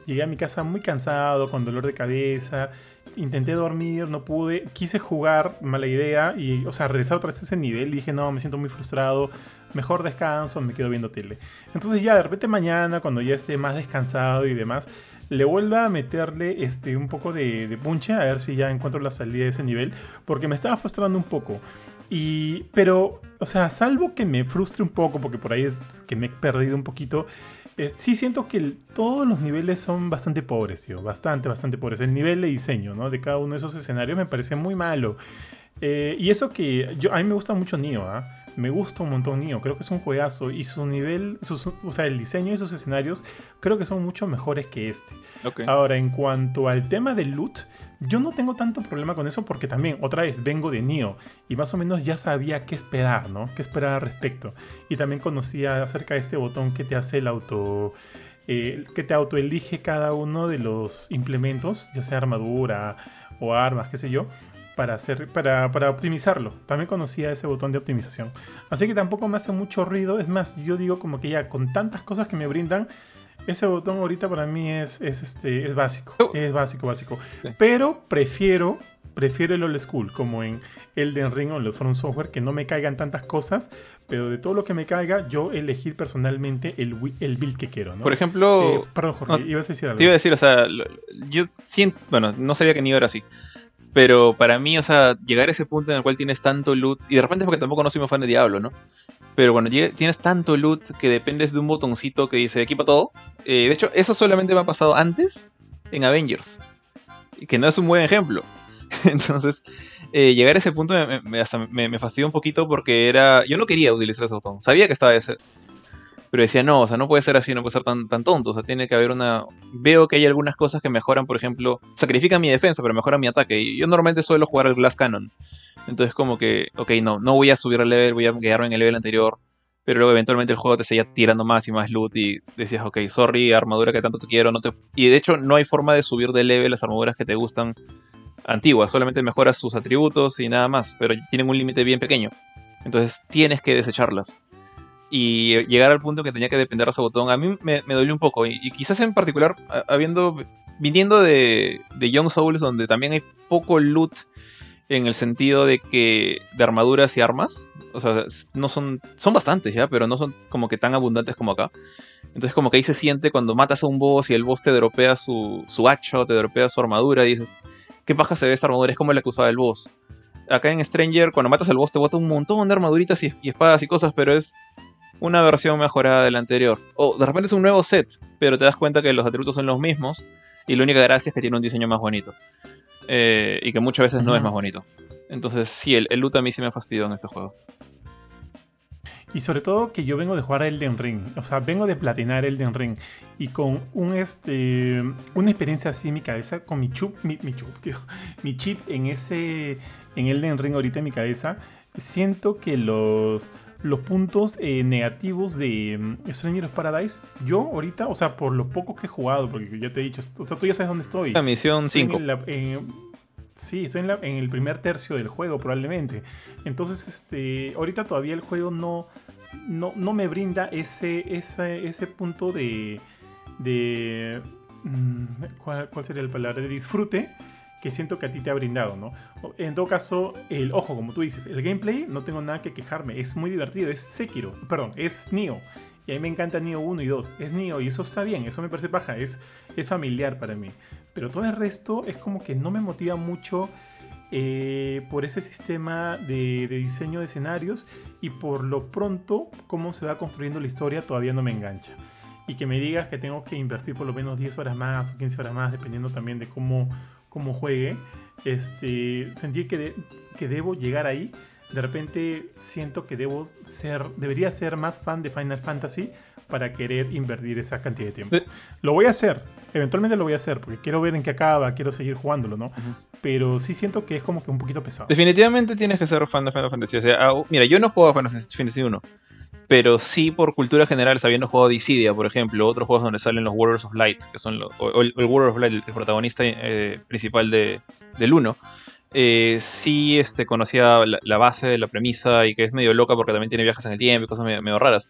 Llegué a mi casa muy cansado, con dolor de cabeza. Intenté dormir, no pude. Quise jugar, mala idea. Y, o sea, regresar otra vez a ese nivel. Dije, no, me siento muy frustrado. Mejor descanso, me quedo viendo tele. Entonces, ya de repente mañana, cuando ya esté más descansado y demás, le vuelvo a meterle este, un poco de, de punche. A ver si ya encuentro la salida de ese nivel. Porque me estaba frustrando un poco. Y, pero, o sea, salvo que me frustre un poco, porque por ahí que me he perdido un poquito, eh, sí siento que el- todos los niveles son bastante pobres, tío. Bastante, bastante pobres. El nivel de diseño, ¿no? De cada uno de esos escenarios me parece muy malo. Eh, y eso que yo, a mí me gusta mucho Nioh, ¿ah? Me gusta un montón Nioh. Creo que es un juegazo. Y su nivel, sus- o sea, el diseño de sus escenarios, creo que son mucho mejores que este. Ahora, en cuanto al tema del loot, yo no tengo tanto problema con eso porque también, otra vez, vengo de Nioh y más o menos ya sabía qué esperar, ¿no? Qué esperar al respecto. Y también conocía acerca de este botón que te hace el auto... eh, que te autoelige cada uno de los implementos, ya sea armadura o armas, qué sé yo, para, hacer, para, para optimizarlo. También conocía ese botón de optimización. Así que tampoco me hace mucho ruido. Es más, yo digo como que ya con tantas cosas que me brindan, ese botón ahorita para mí es, es, este, es básico. Oh. Es básico, básico. Sí. Pero prefiero, prefiero el old school, como en Elden Ring o en los From Software, que no me caigan tantas cosas, pero de todo lo que me caiga, yo elegir personalmente el, el build que quiero, ¿no? Por ejemplo, Eh, perdón, Jorge, no, ibas a decir algo. te iba a decir, o sea, yo siento, bueno, no sabía que ni era así. Pero para mí, o sea, llegar a ese punto en el cual tienes tanto loot, y de repente es porque tampoco no soy muy fan de Diablo, ¿no? Pero cuando llegue- tienes tanto loot que dependes de un botoncito que dice equipa todo. eh, de hecho, eso solamente me ha pasado antes en Avengers. Que no es un buen ejemplo. Entonces, eh, llegar a ese punto me fastidió un poquito porque era. Yo no quería utilizar ese botón. Sabía que estaba ese. Pero decía, no, o sea, no puede ser así, no puede ser tan, tan tonto. O sea, tiene que haber una. Veo que hay algunas cosas que mejoran, por ejemplo, sacrifican mi defensa, pero mejoran mi ataque. Y yo normalmente suelo jugar al Glass Cannon. Entonces, como que, ok, no, no voy a subir el level, voy a quedarme en el level anterior. Pero luego eventualmente el juego te seguía tirando más y más loot y decías, ok, sorry, armadura que tanto te quiero, no te... Y de hecho no hay forma de subir de level las armaduras que te gustan antiguas, solamente mejoras sus atributos y nada más, pero tienen un límite bien pequeño. Entonces tienes que desecharlas. Y llegar al punto que tenía que depender de ese botón, a mí me, me dolió un poco. Y, quizás en particular, habiendo, viniendo de, de Young Souls, donde también hay poco loot en el sentido de que de armaduras y armas, o sea, no son son bastantes ya, pero no son como que tan abundantes como acá. Entonces como que ahí se siente cuando matas a un boss y el boss te dropea su, su hacha o te dropea su armadura y dices, ¿qué paja se ve esta armadura? Es como la que usaba el boss. Acá en Stranger, cuando matas al boss te bota un montón de armaduritas y espadas y cosas, pero es una versión mejorada de la anterior. O de repente es un nuevo set, pero te das cuenta que los atributos son los mismos y la única gracia es que tiene un diseño más bonito. Eh, y que muchas veces no es más bonito. Entonces sí, el, el loot a mí sí me fastidió en este juego. Y sobre todo que yo vengo de jugar a Elden Ring. O sea, vengo de platinar Elden Ring. Y con un este una experiencia así en mi cabeza, con mi chup, mi, mi chup, tío, mi chip en ese. en Elden Ring ahorita en mi cabeza. Siento que los. Los puntos eh, negativos de mm, Stranger of Paradise, yo ahorita, o sea, por lo poco que he jugado, porque ya te he dicho, o sea, tú ya sabes dónde estoy. La misión Estoy en 5. la- en- sí, estoy en, la- en el primer tercio del juego probablemente. Entonces, este, ahorita todavía el juego no, no, no me brinda ese, ese, ese punto de... de mm, ¿cuál, cuál sería la palabra? De disfrute que siento que a ti te ha brindado, ¿no? En todo caso, el ojo, como tú dices, el gameplay no tengo nada que quejarme, es muy divertido, es Sekiro, perdón, es Nioh. Y a mí me encanta Nioh 1 y 2, es Nioh y eso está bien, eso me parece paja, es, es familiar para mí. Pero todo el resto es como que no me motiva mucho eh, por ese sistema de, de diseño de escenarios y por lo pronto cómo se va construyendo la historia todavía no me engancha. Y que me digas que tengo que invertir por lo menos 10 horas más o 15 horas más, dependiendo también de cómo, cómo juegue, este, sentir que, de- que debo llegar ahí. De repente siento que debo ser, debería ser más fan de Final Fantasy para querer invertir esa cantidad de tiempo. Lo voy a hacer, eventualmente lo voy a hacer, porque quiero ver en qué acaba, quiero seguir jugándolo, ¿no? Pero sí siento que es como que un poquito pesado. Definitivamente tienes que ser fan de Final Fantasy. O sea, mira, yo no he jugado a Final Fantasy 1. Pero sí, por cultura general, sabiendo jugado Dissidia, por ejemplo, otros juegos donde salen los Warriors of Light, que son los, el, el of Light, el protagonista eh, principal de, del 1. eh, sí este, conocía la, base, la premisa, y que es medio loca porque también tiene viajes en el tiempo y cosas medio, raras.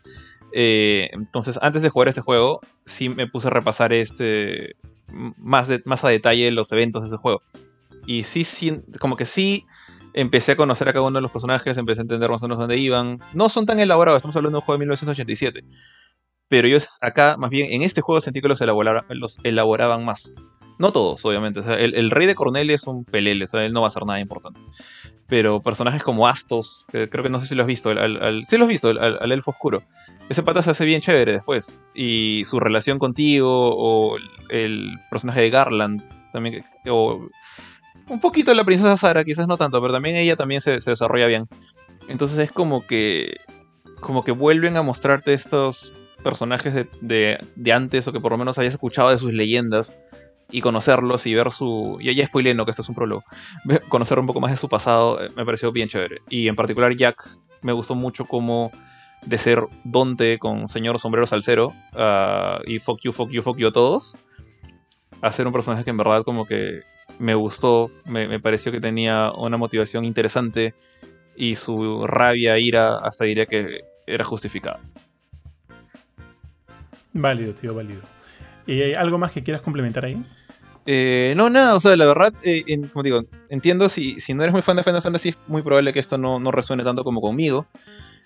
Eh, entonces, antes de jugar este juego, sí me puse a repasar este más, de- más a detalle los eventos de ese juego. Y sí, sí, como que sí empecé a conocer a cada uno de los personajes, empecé a entender más o menos dónde iban. No son tan elaborados, estamos hablando de un juego de 1987. Pero yo acá, más bien, en este juego sentí que los, los elaboraban más. No todos, obviamente. O sea, el, el rey de Cornelia es un pelele, o sea, él no va a hacer nada importante. Pero personajes como Astos, que creo que no sé si lo has visto, al, al- sí lo has visto, al, al- elfo oscuro. Ese pata se hace bien chévere después. Y su relación contigo, o el, personaje de Garland, también, o un poquito la princesa Sara, quizás no tanto, pero también ella también se, desarrolla bien. Entonces es como que. como que vuelven a mostrarte estos personajes de, de- de antes, o que por lo menos hayas escuchado de sus leyendas, y conocerlos y ver su. Ya, ya spoilé, no, que esto es un prólogo. Conocer un poco más de su pasado eh, me pareció bien chévere. Y en particular, Jack me gustó mucho como de ser Donte con señor sombrero salsero ah, y fuck you, fuck you, fuck you a todos, a ser un personaje que en verdad como que me gustó, me, me pareció que tenía una motivación interesante y su rabia, ira, hasta diría que era justificada. Válido, tío, válido. ¿Y hay algo más que quieras complementar ahí? Eh, no, nada, o sea, la verdad, eh, en- como digo, entiendo si, si no eres muy fan de Final Fantasy, es muy probable que esto no, no resuene tanto como conmigo.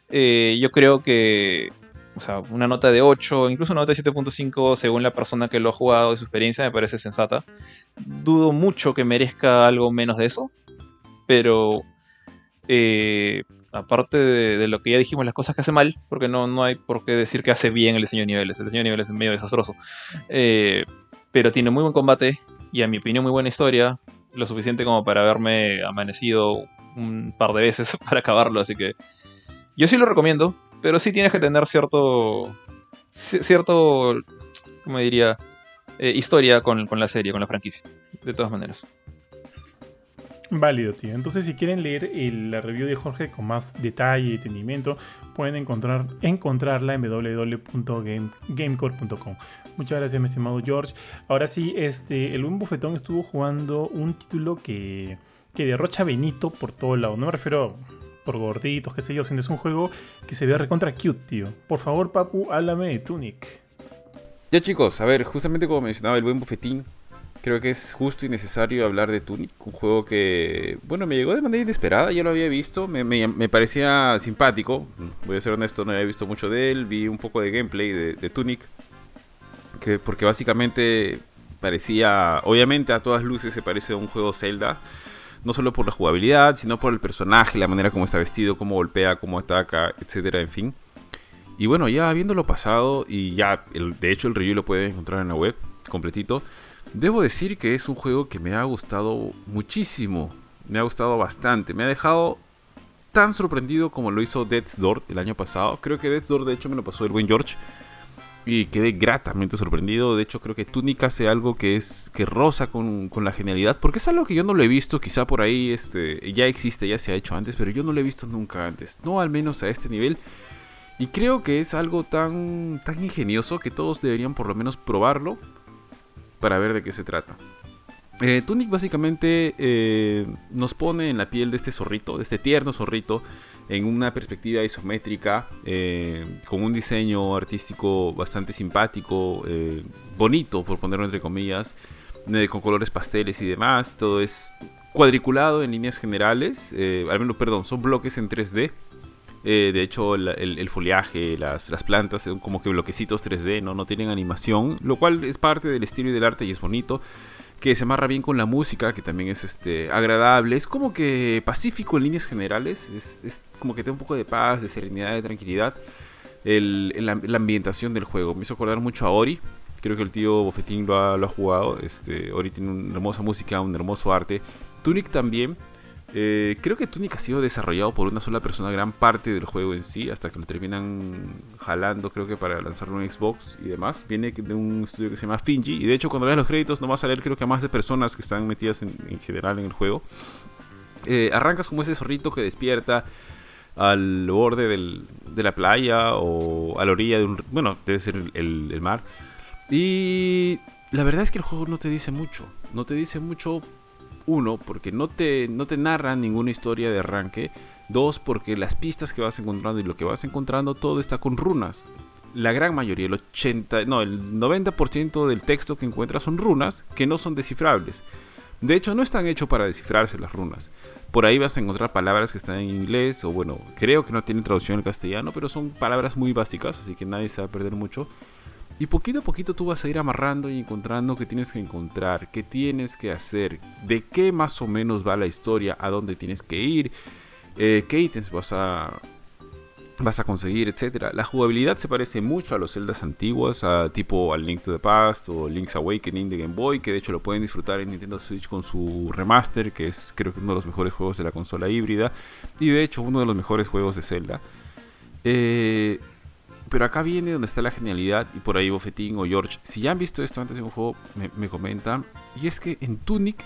Eh, yo creo que, o sea, una nota de 8, incluso una nota de 7.5, según la persona que lo ha jugado y su experiencia, me parece sensata. Dudo mucho que merezca algo menos de eso, pero eh, aparte de, lo que ya dijimos, las cosas que hace mal, porque no, no hay por qué decir que hace bien el diseño de niveles, el diseño de niveles es medio desastroso. Eh, pero tiene muy buen combate y a mi opinión muy buena historia, lo suficiente como para haberme amanecido un par de veces para acabarlo, así que yo sí lo recomiendo, pero sí tienes que tener cierto ci- cierto, como diría, eh, historia con, con la serie, con la franquicia. De todas maneras. Válido, tío. Entonces, si quieren leer la review de Jorge con más detalle y detenimiento, pueden encontrar, encontrarla en www.gamecore.com. Muchas gracias, mi estimado George. Ahora sí, este, el buen bufetón estuvo jugando un título que, que derrocha Benito por todo lado. No me refiero por gorditos, qué sé yo, sino es un juego que se ve recontra cute, tío. Por favor, Papu, háblame de Tunic. Ya chicos, a ver, justamente como mencionaba el buen bufetín, creo que es justo y necesario hablar de Tunic, un juego que, bueno, me llegó de manera inesperada, ya lo había visto, me, parecía simpático, voy a ser honesto, no había visto mucho de él, vi un poco de gameplay de, de Tunic, que, porque básicamente parecía, obviamente a todas luces se parece a un juego Zelda, no solo por la jugabilidad, sino por el personaje, la manera como está vestido, cómo golpea, cómo ataca, etcétera, en fin. Y bueno, ya habiéndolo pasado y ya, de hecho el review lo pueden encontrar en la web completito, debo decir que es un juego que me ha gustado muchísimo, me ha gustado bastante, me ha dejado tan sorprendido como lo hizo Death's Door el año pasado. Creo que Death's Door de hecho me lo pasó el buen George y quedé gratamente sorprendido. De hecho creo que Tunic hace algo que es que roza con, con la genialidad, porque es algo que yo no lo he visto, quizá por ahí este ya existe, ya se ha hecho antes, pero yo no lo he visto nunca antes, no al menos a este nivel. Y creo que es algo tan, tan ingenioso que todos deberían por lo menos probarlo para ver de qué se trata. Eh, Tunic básicamente eh, nos pone en la piel de este zorrito, de este tierno zorrito, en una perspectiva isométrica, eh, con un diseño artístico bastante simpático, bonito, por ponerlo entre comillas, con colores pasteles y demás. Todo es cuadriculado en líneas generales, al menos, perdón, son bloques en 3D. Eh, de hecho, el, el- foliaje, las, las plantas son como que bloquecitos 3D, ¿no? no tienen animación, lo cual es parte del estilo y del arte y es bonito. Que se amarra bien con la música, que también es este, agradable. Es como que pacífico en líneas generales. Es, es como que te da un poco de paz, de serenidad, de tranquilidad. El, la ambientación del juego. Me hizo acordar mucho a Ori. Creo que el tío Bofetín lo ha, lo ha jugado. Este, Ori tiene una hermosa música, un hermoso arte. Tunic también. Eh, creo que Tunic ha sido desarrollado por una sola persona gran parte del juego en sí, hasta que lo terminan jalando, creo que para lanzarlo en Xbox y demás. Viene de un estudio que se llama Finji, y de hecho cuando lees los créditos no vas a leer creo que a más de personas que están metidas en, en general en el juego. Eh, arrancas como ese zorrito que despierta al borde del- de la playa o a la orilla de un... Bueno, debe ser el- el mar. Y la verdad es que el juego no te dice mucho. No te dice mucho uno, porque no te, no te narra ninguna historia de arranque. Dos, porque las pistas que vas encontrando y lo que vas encontrando, todo está con runas. La gran mayoría, el 80, no, el 90% del texto que encuentras son runas que no son descifrables. De hecho, no están hechos para descifrarse las runas. Por ahí vas a encontrar palabras que están en inglés, o bueno, creo que no tienen traducción en castellano, pero son palabras muy básicas, así que nadie se va a perder mucho. Y poquito a poquito tú vas a ir amarrando y encontrando qué tienes que encontrar, qué tienes que hacer, de qué más o menos va la historia, a dónde tienes que ir, eh, qué ítems vas a, vas a conseguir, etcétera. La jugabilidad se parece mucho a los celdas antiguos, a tipo al Link to the Past o Link's Awakening de Game Boy, que de hecho lo pueden disfrutar en Nintendo Switch con su remaster, que es creo que uno de los mejores juegos de la consola híbrida, y de hecho uno de los mejores juegos de Zelda. Eh, pero acá viene donde está la genialidad y por ahí Bofetín o George, si ya han visto esto antes en un juego, me, me comentan, y es que en Tunic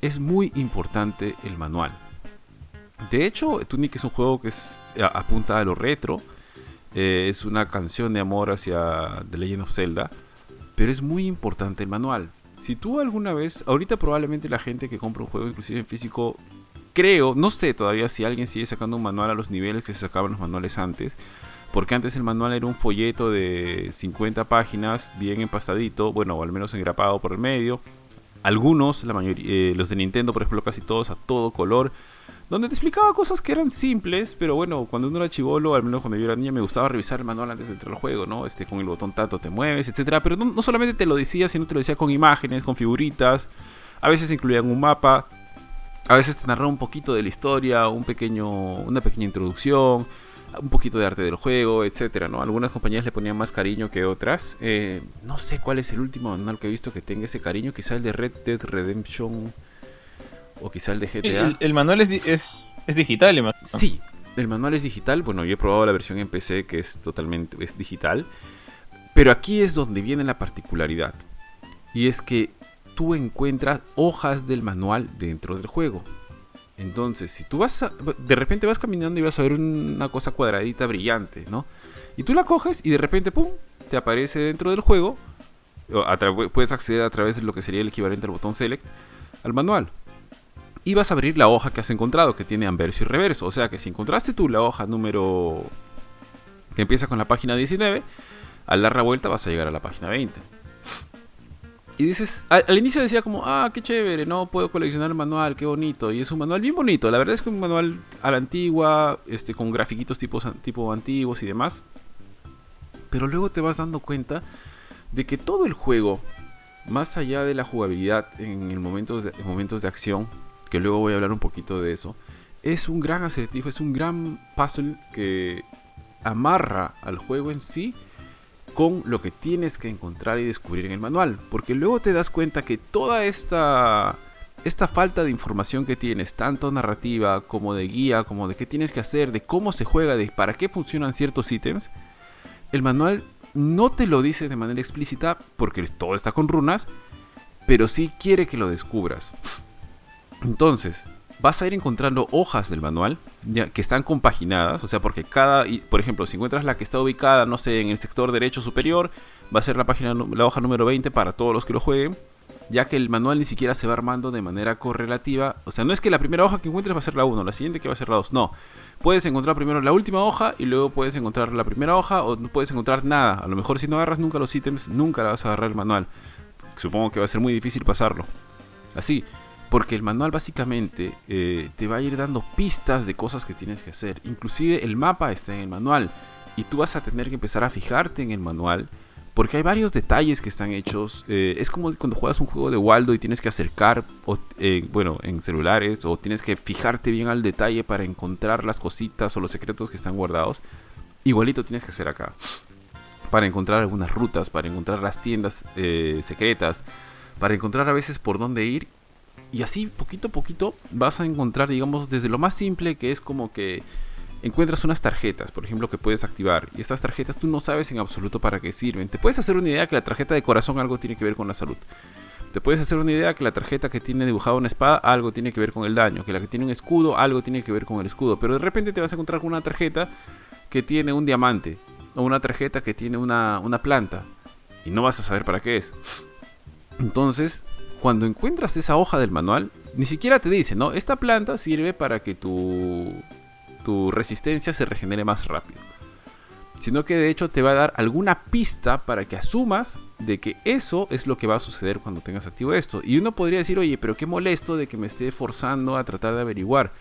es muy importante el manual. De hecho, Tunic es un juego que apunta a lo retro, eh, es una canción de amor hacia The Legend of Zelda, pero es muy importante el manual. Si tú alguna vez, ahorita probablemente la gente que compra un juego, inclusive en físico, creo, no sé todavía si alguien sigue sacando un manual a los niveles que se sacaban los manuales antes, porque antes el manual era un folleto de 50 páginas, bien empastadito, bueno, o al menos engrapado por el medio. Algunos, la mayoría, eh, los de Nintendo, por ejemplo, casi todos a todo color, donde te explicaba cosas que eran simples, pero bueno, cuando uno era chivolo, al menos cuando yo era niña, me gustaba revisar el manual antes de entrar al juego, ¿no? Este, con el botón tanto te mueves, etcétera. Pero no, no solamente te lo decía, sino te lo decía con imágenes, con figuritas. A veces incluían un mapa, a veces te narraba un poquito de la historia, un pequeño, una pequeña introducción, un poquito de arte del juego, etcétera, ¿no? Algunas compañías le ponían más cariño que otras. Eh, no sé cuál es el último manual que he visto que tenga ese cariño, quizá el de Red Dead Redemption o quizá el de GTA. el- el manual es, es digital, imagino. Sí, el manual es digital. Bueno, yo he probado la versión en PC que es totalmente es digital. Pero aquí es donde viene la particularidad. Y es que tú encuentras hojas del manual dentro del juego. Entonces, si tú vas a, de repente vas caminando y vas a ver una cosa cuadradita brillante, ¿no? Y tú la coges y de repente, ¡pum!, te aparece dentro del juego. puedes acceder a través de lo que sería el equivalente al botón Select al manual. Y vas a abrir la hoja que has encontrado, que tiene anverso y reverso. O sea que si encontraste tú la hoja número que empieza con la página 19, al dar la vuelta vas a llegar a la página 20. Y dices, al, inicio decía como, ah, qué chévere, no puedo coleccionar el manual, qué bonito. Y es un manual bien bonito, la verdad es que un manual a la antigua, este, con grafiquitos tipos, tipo antiguos y demás. Pero luego te vas dando cuenta de que todo el juego, más allá de la jugabilidad en, momentos, de, en momentos de acción, que luego voy a hablar un poquito de eso, es un gran acertijo, es un gran puzzle que amarra al juego en sí con lo que tienes que encontrar y descubrir en el manual. Porque luego te das cuenta que toda esta, esta falta de información que tienes, tanto narrativa como de guía, como de qué tienes que hacer, de cómo se juega, de para qué funcionan ciertos ítems, el manual no te lo dice de manera explícita porque todo está con runas, pero sí quiere que lo descubras. Entonces, vas a ir encontrando hojas del manual que están compaginadas, o sea, porque cada, por ejemplo, si encuentras la que está ubicada, no sé, en el sector derecho superior, va a ser la página, la hoja número 20 para todos los que lo jueguen, ya que el manual ni siquiera se va armando de manera correlativa, o sea, no es que la primera hoja que encuentres va a ser la 1, la siguiente que va a ser la 2, no. Puedes encontrar primero la última hoja y luego puedes encontrar la primera hoja o no puedes encontrar nada. A lo mejor si no agarras nunca los ítems, nunca vas a agarrar el manual. Supongo que va a ser muy difícil pasarlo. Así, porque el manual básicamente eh, te va a ir dando pistas de cosas que tienes que hacer. Inclusive el mapa está en el manual. Y tú vas a tener que empezar a fijarte en el manual. Porque hay varios detalles que están hechos. Eh, es como cuando juegas un juego de Waldo y tienes que acercar, eh, bueno, en celulares, o tienes que fijarte bien al detalle para encontrar las cositas o los secretos que están guardados. Igualito tienes que hacer acá. Para encontrar algunas rutas, para encontrar las tiendas secretas, para encontrar a veces por dónde ir y así, poquito a poquito, vas a encontrar, digamos, desde lo más simple, que es como que encuentras unas tarjetas, por ejemplo, que puedes activar. Y estas tarjetas tú no sabes en absoluto para qué sirven. Te puedes hacer una idea que la tarjeta de corazón algo tiene que ver con la salud. Te puedes hacer una idea que la tarjeta que tiene dibujada una espada algo tiene que ver con el daño. Que la que tiene un escudo algo tiene que ver con el escudo. Pero de repente te vas a encontrar con una tarjeta que tiene un diamante. O una tarjeta que tiene una, una planta. Y no vas a saber para qué es. Entonces, cuando encuentras esa hoja del manual, ni siquiera te dice, ¿no? Esta planta sirve para que tu, tu resistencia se regenere más rápido. Sino que de hecho te va a dar alguna pista para que asumas de que eso es lo que va a suceder cuando tengas activo esto. Y uno podría decir, oye, pero qué molesto de que me esté forzando a tratar de averiguar.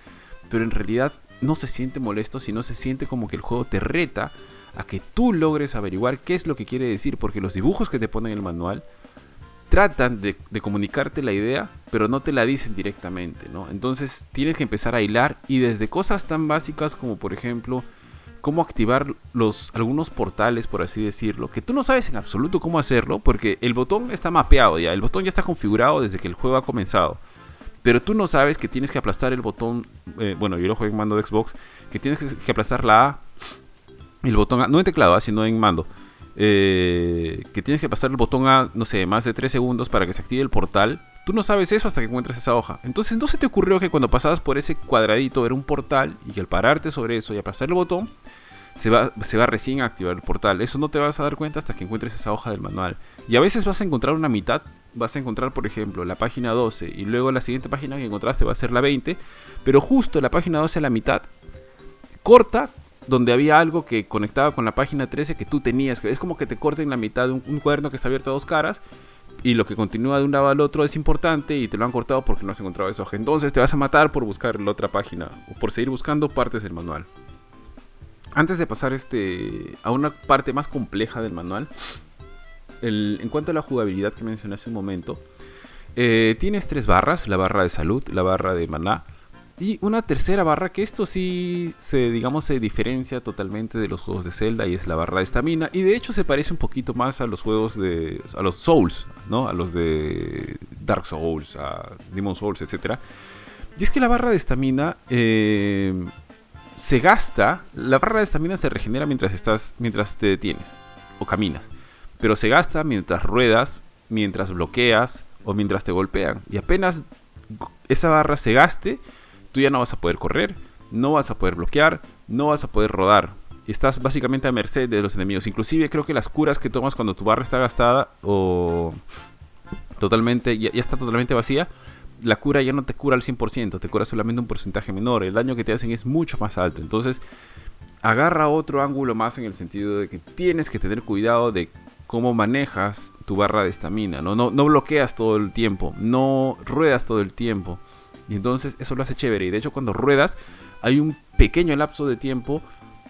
Pero en realidad no se siente molesto, sino se siente como que el juego te reta a que tú logres averiguar qué es lo que quiere decir. Porque los dibujos que te ponen en el manual tratan de, comunicarte la idea, pero no te la dicen directamente, ¿no? Entonces tienes que empezar a hilar y desde cosas tan básicas como por ejemplo cómo activar los algunos portales, por así decirlo, que tú no sabes en absoluto cómo hacerlo, porque el botón está mapeado ya, el botón ya está configurado desde que el juego ha comenzado. Pero tú no sabes que tienes que aplastar el botón, eh, bueno, yo lo juego en mando de Xbox, que tienes que, aplastar la A, el botón A, no en teclado, ¿ah? sino en mando eh, que tienes que pasar el botón a, no sé, más de 3 segundos para que se active el portal. Tú no sabes eso hasta que encuentres esa hoja. Entonces, ¿no se te ocurrió que cuando pasabas por ese cuadradito era un portal y que al pararte sobre eso y aplastar el botón, se va, se va recién a activar el portal? Eso no te vas a dar cuenta hasta que encuentres esa hoja del manual. Y a veces vas a encontrar una mitad. Vas a encontrar, por ejemplo, la página 12 y luego la siguiente página que encontraste va a ser la 20. Pero justo la página 12 a la mitad corta donde había algo que conectaba con la página 13 que tú tenías. Es como que te corten la mitad de un, cuaderno que está abierto a dos caras y lo que continúa de un lado al otro es importante y te lo han cortado porque no has encontrado esa hoja. Entonces te vas a matar por buscar la otra página o por seguir buscando partes del manual. Antes de pasar este, a una parte más compleja del manual, en cuanto a la jugabilidad que mencioné hace un momento, eh, tienes tres barras, la barra de salud, la barra de maná y una tercera barra que esto sí se, digamos, se diferencia totalmente de los juegos de Zelda y es la barra de estamina. Y de hecho se parece un poquito más a los juegos de. a los Souls, ¿no? A los de Dark Souls, a Demon Souls, etc. Y es que la barra de estamina eh, se gasta. La barra de estamina se regenera mientras estás. mientras te detienes. O caminas. pero se gasta mientras ruedas, mientras bloqueas o mientras te golpean. Y apenas esa barra se gaste, tú ya no vas a poder correr, no vas a poder bloquear, no vas a poder rodar. Estás básicamente a merced de los enemigos. Inclusive creo que las curas que tomas cuando tu barra está gastada o totalmente ya, está totalmente vacía, la cura ya no te cura al 100%, te cura solamente un porcentaje menor. El daño que te hacen es mucho más alto. Entonces, agarra otro ángulo más en el sentido de que tienes que tener cuidado de cómo manejas tu barra de estamina. ¿no? No, no bloqueas todo el tiempo, no ruedas todo el tiempo. Y entonces eso lo hace chévere. Y de hecho cuando ruedas hay un pequeño lapso de tiempo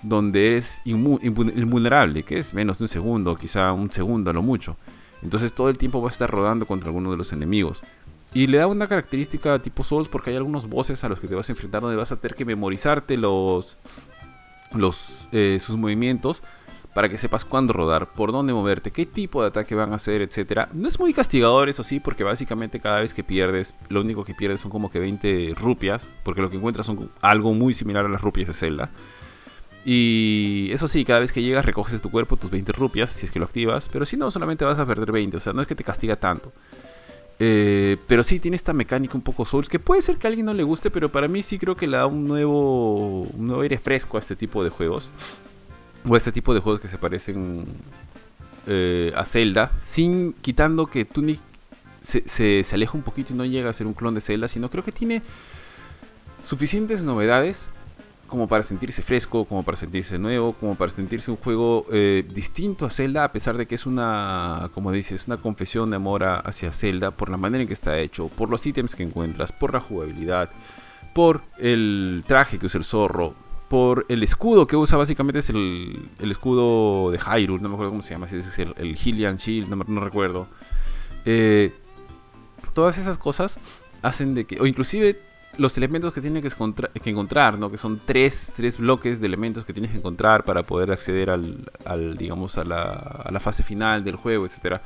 donde eres invulnerable, que es menos de un segundo, quizá un segundo a lo mucho. Entonces todo el tiempo vas a estar rodando contra alguno de los enemigos. Y le da una característica tipo Souls porque hay algunos bosses a los que te vas a enfrentar donde vas a tener que memorizarte los, los eh, sus movimientos para que sepas cuándo rodar, por dónde moverte, qué tipo de ataque van a hacer, etc. No es muy castigador, eso sí, porque básicamente cada vez que pierdes, lo único que pierdes son como que 20 rupias, porque lo que encuentras son algo muy similar a las rupias de Zelda. Y eso sí, cada vez que llegas recoges tu cuerpo tus 20 rupias, si es que lo activas, pero si no, solamente vas a perder 20, o sea, no es que te castiga tanto. Eh, pero sí tiene esta mecánica un poco Souls que puede ser que a alguien no le guste, pero para mí sí creo que le da un nuevo, un nuevo aire fresco a este tipo de juegos o este tipo de juegos que se parecen eh, a Zelda, sin quitando que Tunic se, se, aleja un poquito y no llega a ser un clon de Zelda, sino creo que tiene suficientes novedades como para sentirse fresco, como para sentirse nuevo, como para sentirse un juego eh, distinto a Zelda, a pesar de que es una, como dices, una confesión de amor hacia Zelda por la manera en que está hecho, por los ítems que encuentras, por la jugabilidad, por el traje que usa el zorro, por el escudo que usa, básicamente es el, escudo de Hyrule, no me acuerdo cómo se llama, si es el, el Hylian Shield, no, recuerdo. Eh, todas esas cosas hacen de que, o inclusive los elementos que tienes que, encontrar, ¿no? que son tres, tres, bloques de elementos que tienes que encontrar para poder acceder al, digamos, a la, a la, fase final del juego, etcétera.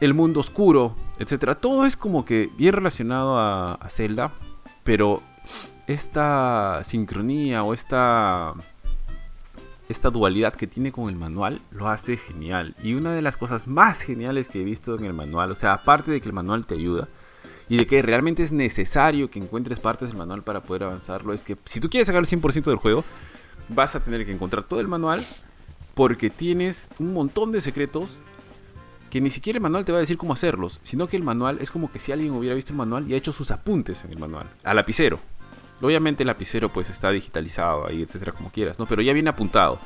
El mundo oscuro, etcétera. Todo es como que bien relacionado a Zelda, pero esta sincronía o esta, esta dualidad que tiene con el manual lo hace genial. Y una de las cosas más geniales que he visto en el manual, o sea, aparte de que el manual te ayuda, y de que realmente es necesario que encuentres partes del manual para poder avanzarlo, es que si tú quieres sacar el 100% del juego, vas a tener que encontrar todo el manual porque tienes un montón de secretos que ni siquiera el manual te va a decir cómo hacerlos, sino que el manual es como que si alguien hubiera visto el manual y ha hecho sus apuntes en el manual, a lapicero. Obviamente el lapicero pues está digitalizado ahí, etcétera, como quieras, ¿no? Pero ya viene apuntado.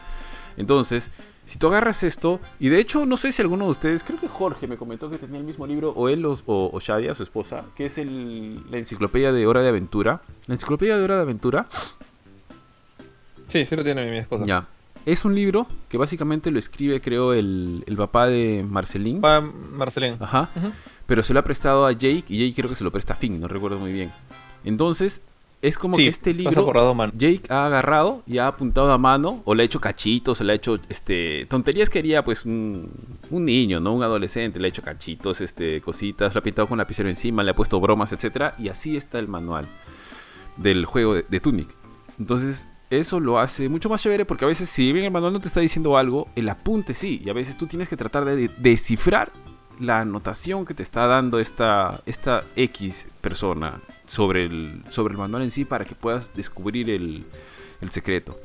Entonces, si tú agarras esto, y de hecho no sé si alguno de ustedes, creo que Jorge me comentó que tenía el mismo libro, o él o, o Shadia, su esposa, que es el, la enciclopedia de Hora de Aventura. La enciclopedia de Hora de Aventura. Sí, sí lo tiene mi esposa. Ya. Es un libro que básicamente lo escribe, creo, el, el papá de Marcelín. Papá Marcelín. Ajá. Pero se lo ha prestado a Jake y Jake creo que se lo presta a Finn, no recuerdo muy bien. Entonces, es como que este libro Jake ha agarrado y ha apuntado a mano o le ha hecho cachitos, le ha hecho este tonterías que haría pues un, niño, no un adolescente, le ha hecho cachitos, este cositas, lo ha pintado con lapicero encima, le ha puesto bromas, etcétera, y así está el manual del juego de, Tunic. Entonces, eso lo hace mucho más chévere porque a veces si bien el manual no te está diciendo algo, el apunte sí, y a veces tú tienes que tratar de descifrar la anotación que te está dando esta, esta X persona sobre el, sobre el manual en sí para que puedas descubrir el, secreto.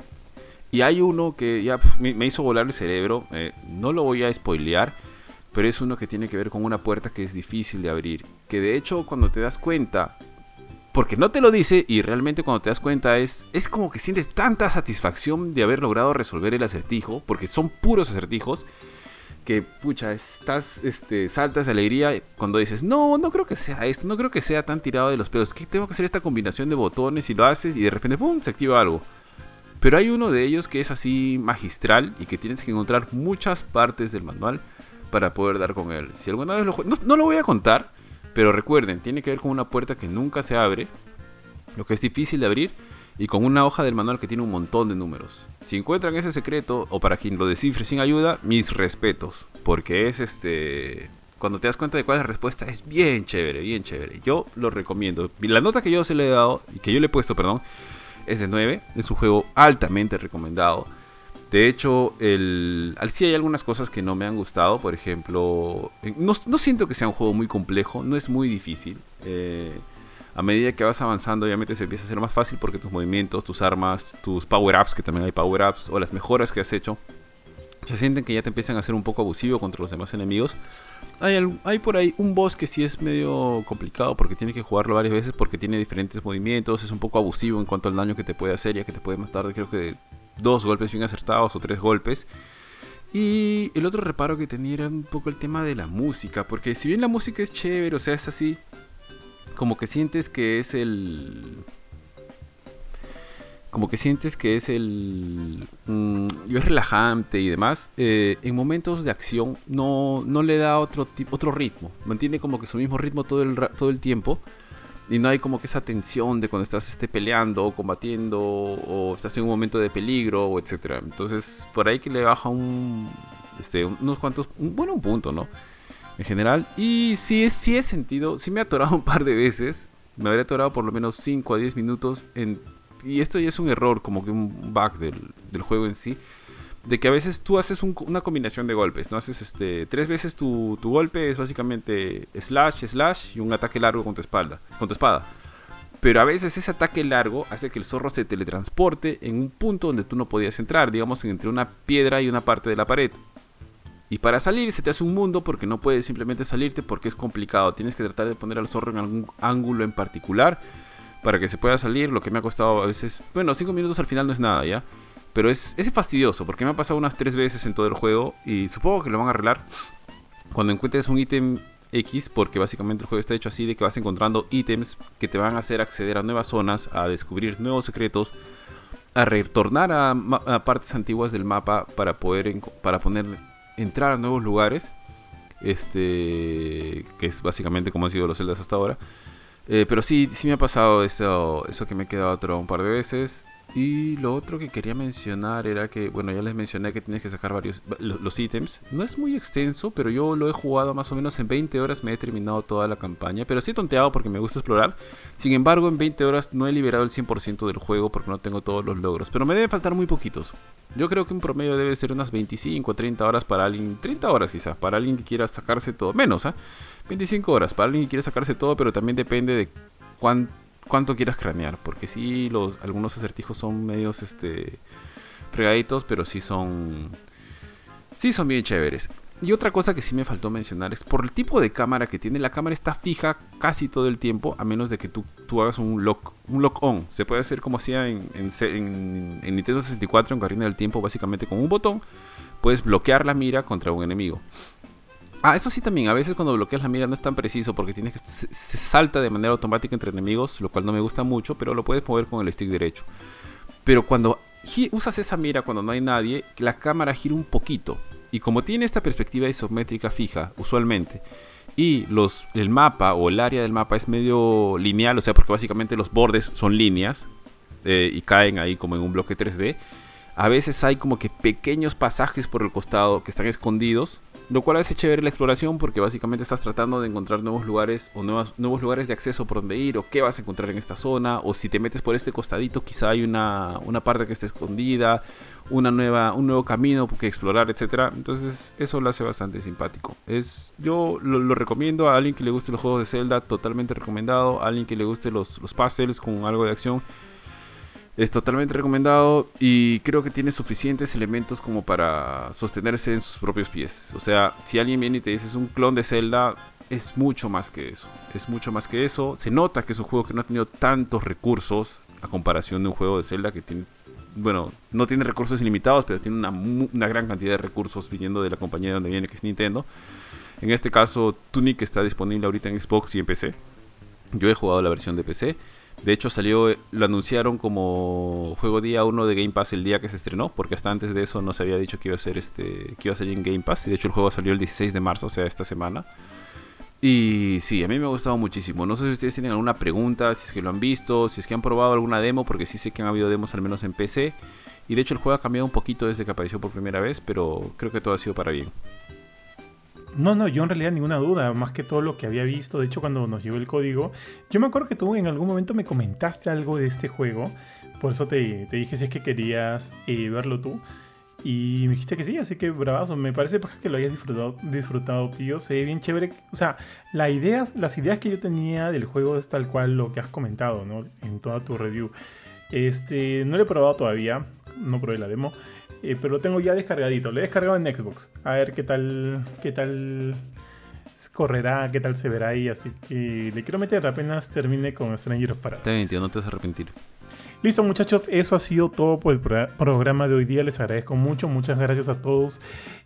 Y hay uno que ya me, hizo volar el cerebro, eh, no lo voy a spoilear, pero es uno que tiene que ver con una puerta que es difícil de abrir. Que de hecho cuando te das cuenta, porque no te lo dice y realmente cuando te das cuenta es, es como que sientes tanta satisfacción de haber logrado resolver el acertijo, porque son puros acertijos que, pucha, estás, este, saltas de alegría cuando dices, no, no creo que sea esto, no creo que sea tan tirado de los pelos, que tengo que hacer esta combinación de botones y lo haces y de repente, ¡pum!, se activa algo. Pero hay uno de ellos que es así magistral y que tienes que encontrar muchas partes del manual para poder dar con él. Si alguna vez lo no, no lo voy a contar, pero recuerden, tiene que ver con una puerta que nunca se abre, lo que es difícil de abrir y con una hoja del manual que tiene un montón de números. Si encuentran ese secreto o para quien lo descifre sin ayuda, mis respetos, porque es este cuando te das cuenta de cuál es la respuesta es bien chévere, bien chévere. Yo lo recomiendo. La nota que yo se le he dado que yo le he puesto, perdón, es de 9, es un juego altamente recomendado. De hecho, el, al- sí hay algunas cosas que no me han gustado. Por ejemplo, eh, no, no siento que sea un juego muy complejo, no es muy difícil. Eh, a medida que vas avanzando, obviamente se empieza a ser más fácil porque tus movimientos, tus armas, tus power-ups, que también hay power-ups, o las mejoras que has hecho, se sienten que ya te empiezan a ser un poco abusivo contra los demás enemigos. Hay, por ahí un boss que sí es medio complicado porque tiene que jugarlo varias veces porque tiene diferentes movimientos, es un poco abusivo en cuanto al daño que te puede hacer, ya que te puede matar creo que dos golpes bien acertados o tres golpes. Y el otro reparo que tenía era un poco el tema de la música, porque si bien la música es chévere, o sea, es así, como que sientes que es el... Como que sientes que es el... mm, y es relajante y demás. eh, en momentos de acción no, no le da otro, otro ritmo. Mantiene como que su mismo ritmo todo el, todo el tiempo. Y no hay como que esa tensión de cuando estás este, peleando o combatiendo o estás en un momento de peligro o etcétera. Entonces, por ahí que le baja un este unos cuantos bueno, un punto, ¿no? En general y sí es sí he sentido, sí me ha atorado un par de veces. Me habría atorado por lo menos 5 a 10 minutos y esto ya es un error, como que un bug del, juego en sí de que a veces tú haces un- una combinación de golpes, ¿no? Haces este tres veces tu, tu golpe es básicamente slash, slash y un ataque largo con tu espalda, con tu espada. Pero a veces ese ataque largo hace que el zorro se teletransporte en un punto donde tú no podías entrar, digamos entre una piedra y una parte de la pared. Y para salir se te hace un mundo porque no puedes simplemente salirte porque es complicado. Tienes que tratar de poner al zorro en algún ángulo en particular para que se pueda salir. Lo que me ha costado a veces, bueno, 5 minutos al final no es nada ya. Pero es, es fastidioso porque me ha pasado unas 3 veces en todo el juego y supongo que lo van a arreglar cuando encuentres un ítem X, porque básicamente el juego está hecho así de que vas encontrando ítems que te van a hacer acceder a nuevas zonas, a descubrir nuevos secretos, a retornar a, a partes antiguas del mapa para poder para poner entrar a nuevos lugares. Este que es básicamente como han sido los celdas hasta ahora. Eh, pero sí, sí me ha pasado eso, eso que me he quedado atorado un par de veces. Y lo otro que quería mencionar era que, bueno, ya les mencioné que tienes que sacar varios va- lo- los ítems. No es muy extenso, pero yo lo he jugado más o menos en 20 horas, me he terminado toda la campaña. Pero sí he tonteado porque me gusta explorar. Sin embargo, en 20 horas no he liberado el 100% del juego porque no tengo todos los logros. Pero me deben faltar muy poquitos. Yo creo que un promedio debe ser unas 25 o 30 horas para alguien, 30 horas quizás, para alguien que quiera sacarse todo. Menos, ¿ah? 25 horas para alguien que quiera sacarse todo, pero también depende de cuán- cuánto quieras cranear. Porque sí, los, algunos acertijos son medios este, fregaditos, pero sí son. Sí, son bien chéveres. Y otra cosa que sí me faltó mencionar es por el tipo de cámara que tiene, la cámara está fija casi todo el tiempo, a menos de que tú, hagas un lock, on. Se puede hacer como hacía en, Nintendo 64, en Carrina del Tiempo, básicamente con un botón, puedes bloquear la mira contra un enemigo. Ah, eso sí también, a veces cuando bloqueas la mira no es tan preciso porque tienes que se, se salta de manera automática entre enemigos, lo cual no me gusta mucho, pero lo puedes mover con el stick derecho. Pero cuando usas esa mira cuando no hay nadie, la cámara gira un poquito. Y como tiene esta perspectiva isométrica fija, usualmente, y los, el mapa o el área del mapa es medio lineal, o sea, porque básicamente los bordes son líneas eh, y caen ahí como en un bloque 3D, a veces hay como que pequeños pasajes por el costado que están escondidos, lo cual hace chévere la exploración porque básicamente estás tratando de encontrar nuevos lugares o nuevas, nuevos lugares de acceso por donde ir o qué vas a encontrar en esta zona o si te metes por este costadito quizá hay una, una parte que está escondida, una nueva, un nuevo camino que explorar, etcétera. Entonces eso lo hace bastante simpático. Es, yo lo, lo recomiendo a alguien que le guste los juegos de Zelda, totalmente recomendado. A alguien que le guste los, los puzzles con algo de acción. Es totalmente recomendado y creo que tiene suficientes elementos como para sostenerse en sus propios pies. O sea, si alguien viene y te dice es un clon de Zelda, es mucho más que eso. Es mucho más que eso. Se nota que es un juego que no ha tenido tantos recursos a comparación de un juego de Zelda que tiene, bueno, no tiene recursos ilimitados, pero tiene una, una gran cantidad de recursos viniendo de la compañía de donde viene, que es Nintendo. En este caso, Tunic está disponible ahorita en Xbox y en PC. Yo he jugado la versión de PC. De hecho, salió, lo anunciaron como juego día 1 de Game Pass el día que se estrenó, porque hasta antes de eso no se había dicho que iba a ser este, que iba a salir en Game Pass. Y de hecho el juego salió el 16 de marzo, o sea, esta semana. Y sí, a mí me ha gustado muchísimo. No sé si ustedes tienen alguna pregunta, si es que lo han visto, si es que han probado alguna demo, porque sí sé que han habido demos al menos en PC. Y de hecho el juego ha cambiado un poquito desde que apareció por primera vez, pero creo que todo ha sido para bien. No, no, yo en realidad ninguna duda, más que todo lo que había visto. De hecho, cuando nos llegó el código, yo me acuerdo que tú en algún momento me comentaste algo de este juego. Por eso te, te dije si es que querías eh, verlo tú. Y me dijiste que sí, así que bravazo. Me parece paja que lo hayas disfrutado, disfrutado, tío. Se ve bien chévere. O sea, la ideas, las ideas que yo tenía del juego es tal cual lo que has comentado, ¿no? En toda tu review. Este, no lo he probado todavía. No probé la demo. Eh, pero lo tengo ya descargadito. Lo he descargado en Xbox. A ver qué tal. qué tal correrá, qué tal se verá ahí. Así que le quiero meter apenas termine con Stranger of Paradise. Está bien, tío, no te vas a arrepentir. Listo muchachos, eso ha sido todo por el pro- programa de hoy día. Les agradezco mucho, muchas gracias a todos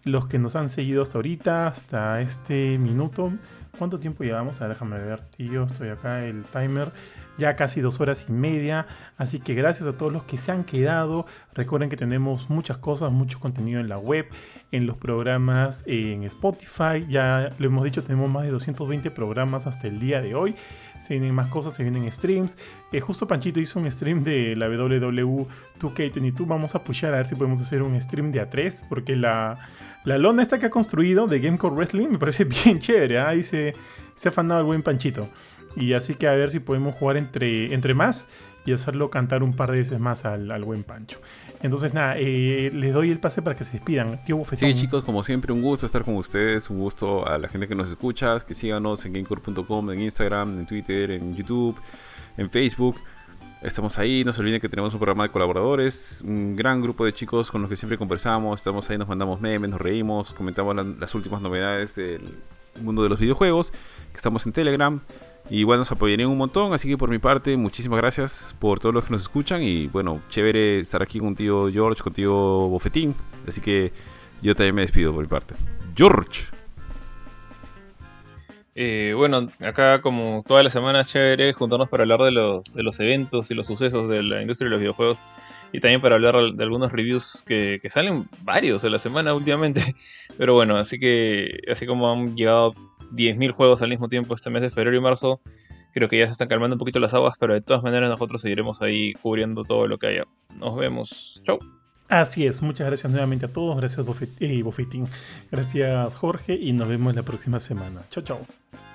los que nos han seguido hasta ahorita, hasta este minuto. ¿Cuánto tiempo llevamos? A ver, déjame ver, tío, estoy acá, el timer. Ya casi dos horas y media. Así que gracias a todos los que se han quedado. Recuerden que tenemos muchas cosas, mucho contenido en la web, en los programas, en Spotify. Ya lo hemos dicho, tenemos más de 220 programas hasta el día de hoy. Se vienen más cosas, se vienen streams. Eh, justo Panchito hizo un stream de la WWE 2K22. Vamos a pushar a ver si podemos hacer un stream de A3. Porque la, la lona esta que ha construido de Gamecore Wrestling me parece bien chévere. ¿ah? Ahí se, se ha afanado el buen Panchito. Y así que a ver si podemos jugar entre, entre más y hacerlo cantar un par de veces más al, al buen Pancho. Entonces, nada, eh, les doy el pase para que se despidan. Bofetón. Sí, chicos, como siempre, un gusto estar con ustedes. Un gusto a la gente que nos escucha. Que síganos en gamecore.com, en Instagram, en Twitter, en YouTube, en Facebook. Estamos ahí. No se olviden que tenemos un programa de colaboradores. Un gran grupo de chicos con los que siempre conversamos. Estamos ahí, nos mandamos memes, nos reímos, comentamos la- las últimas novedades del mundo de los videojuegos. Que estamos en Telegram. Y bueno, nos apoyarían un montón. Así que por mi parte, muchísimas gracias por todos los que nos escuchan. Y bueno, chévere estar aquí contigo, George, contigo, Bofetín. Así que yo también me despido por mi parte. George. Eh, bueno, acá como todas las semanas chévere juntarnos para hablar de los, de los eventos y los sucesos de la industria de los videojuegos y también para hablar de algunos reviews que, que salen varios a la semana últimamente. Pero bueno, así que así como han llegado 10.000 juegos al mismo tiempo este mes de febrero y marzo, creo que ya se están calmando un poquito las aguas, pero de todas maneras nosotros seguiremos ahí cubriendo todo lo que haya. Nos vemos. Chau. Así es, muchas gracias nuevamente a todos. Gracias, Bofet- eh, Bofetín. Gracias, Jorge. Y nos vemos la próxima semana. Chao, chao.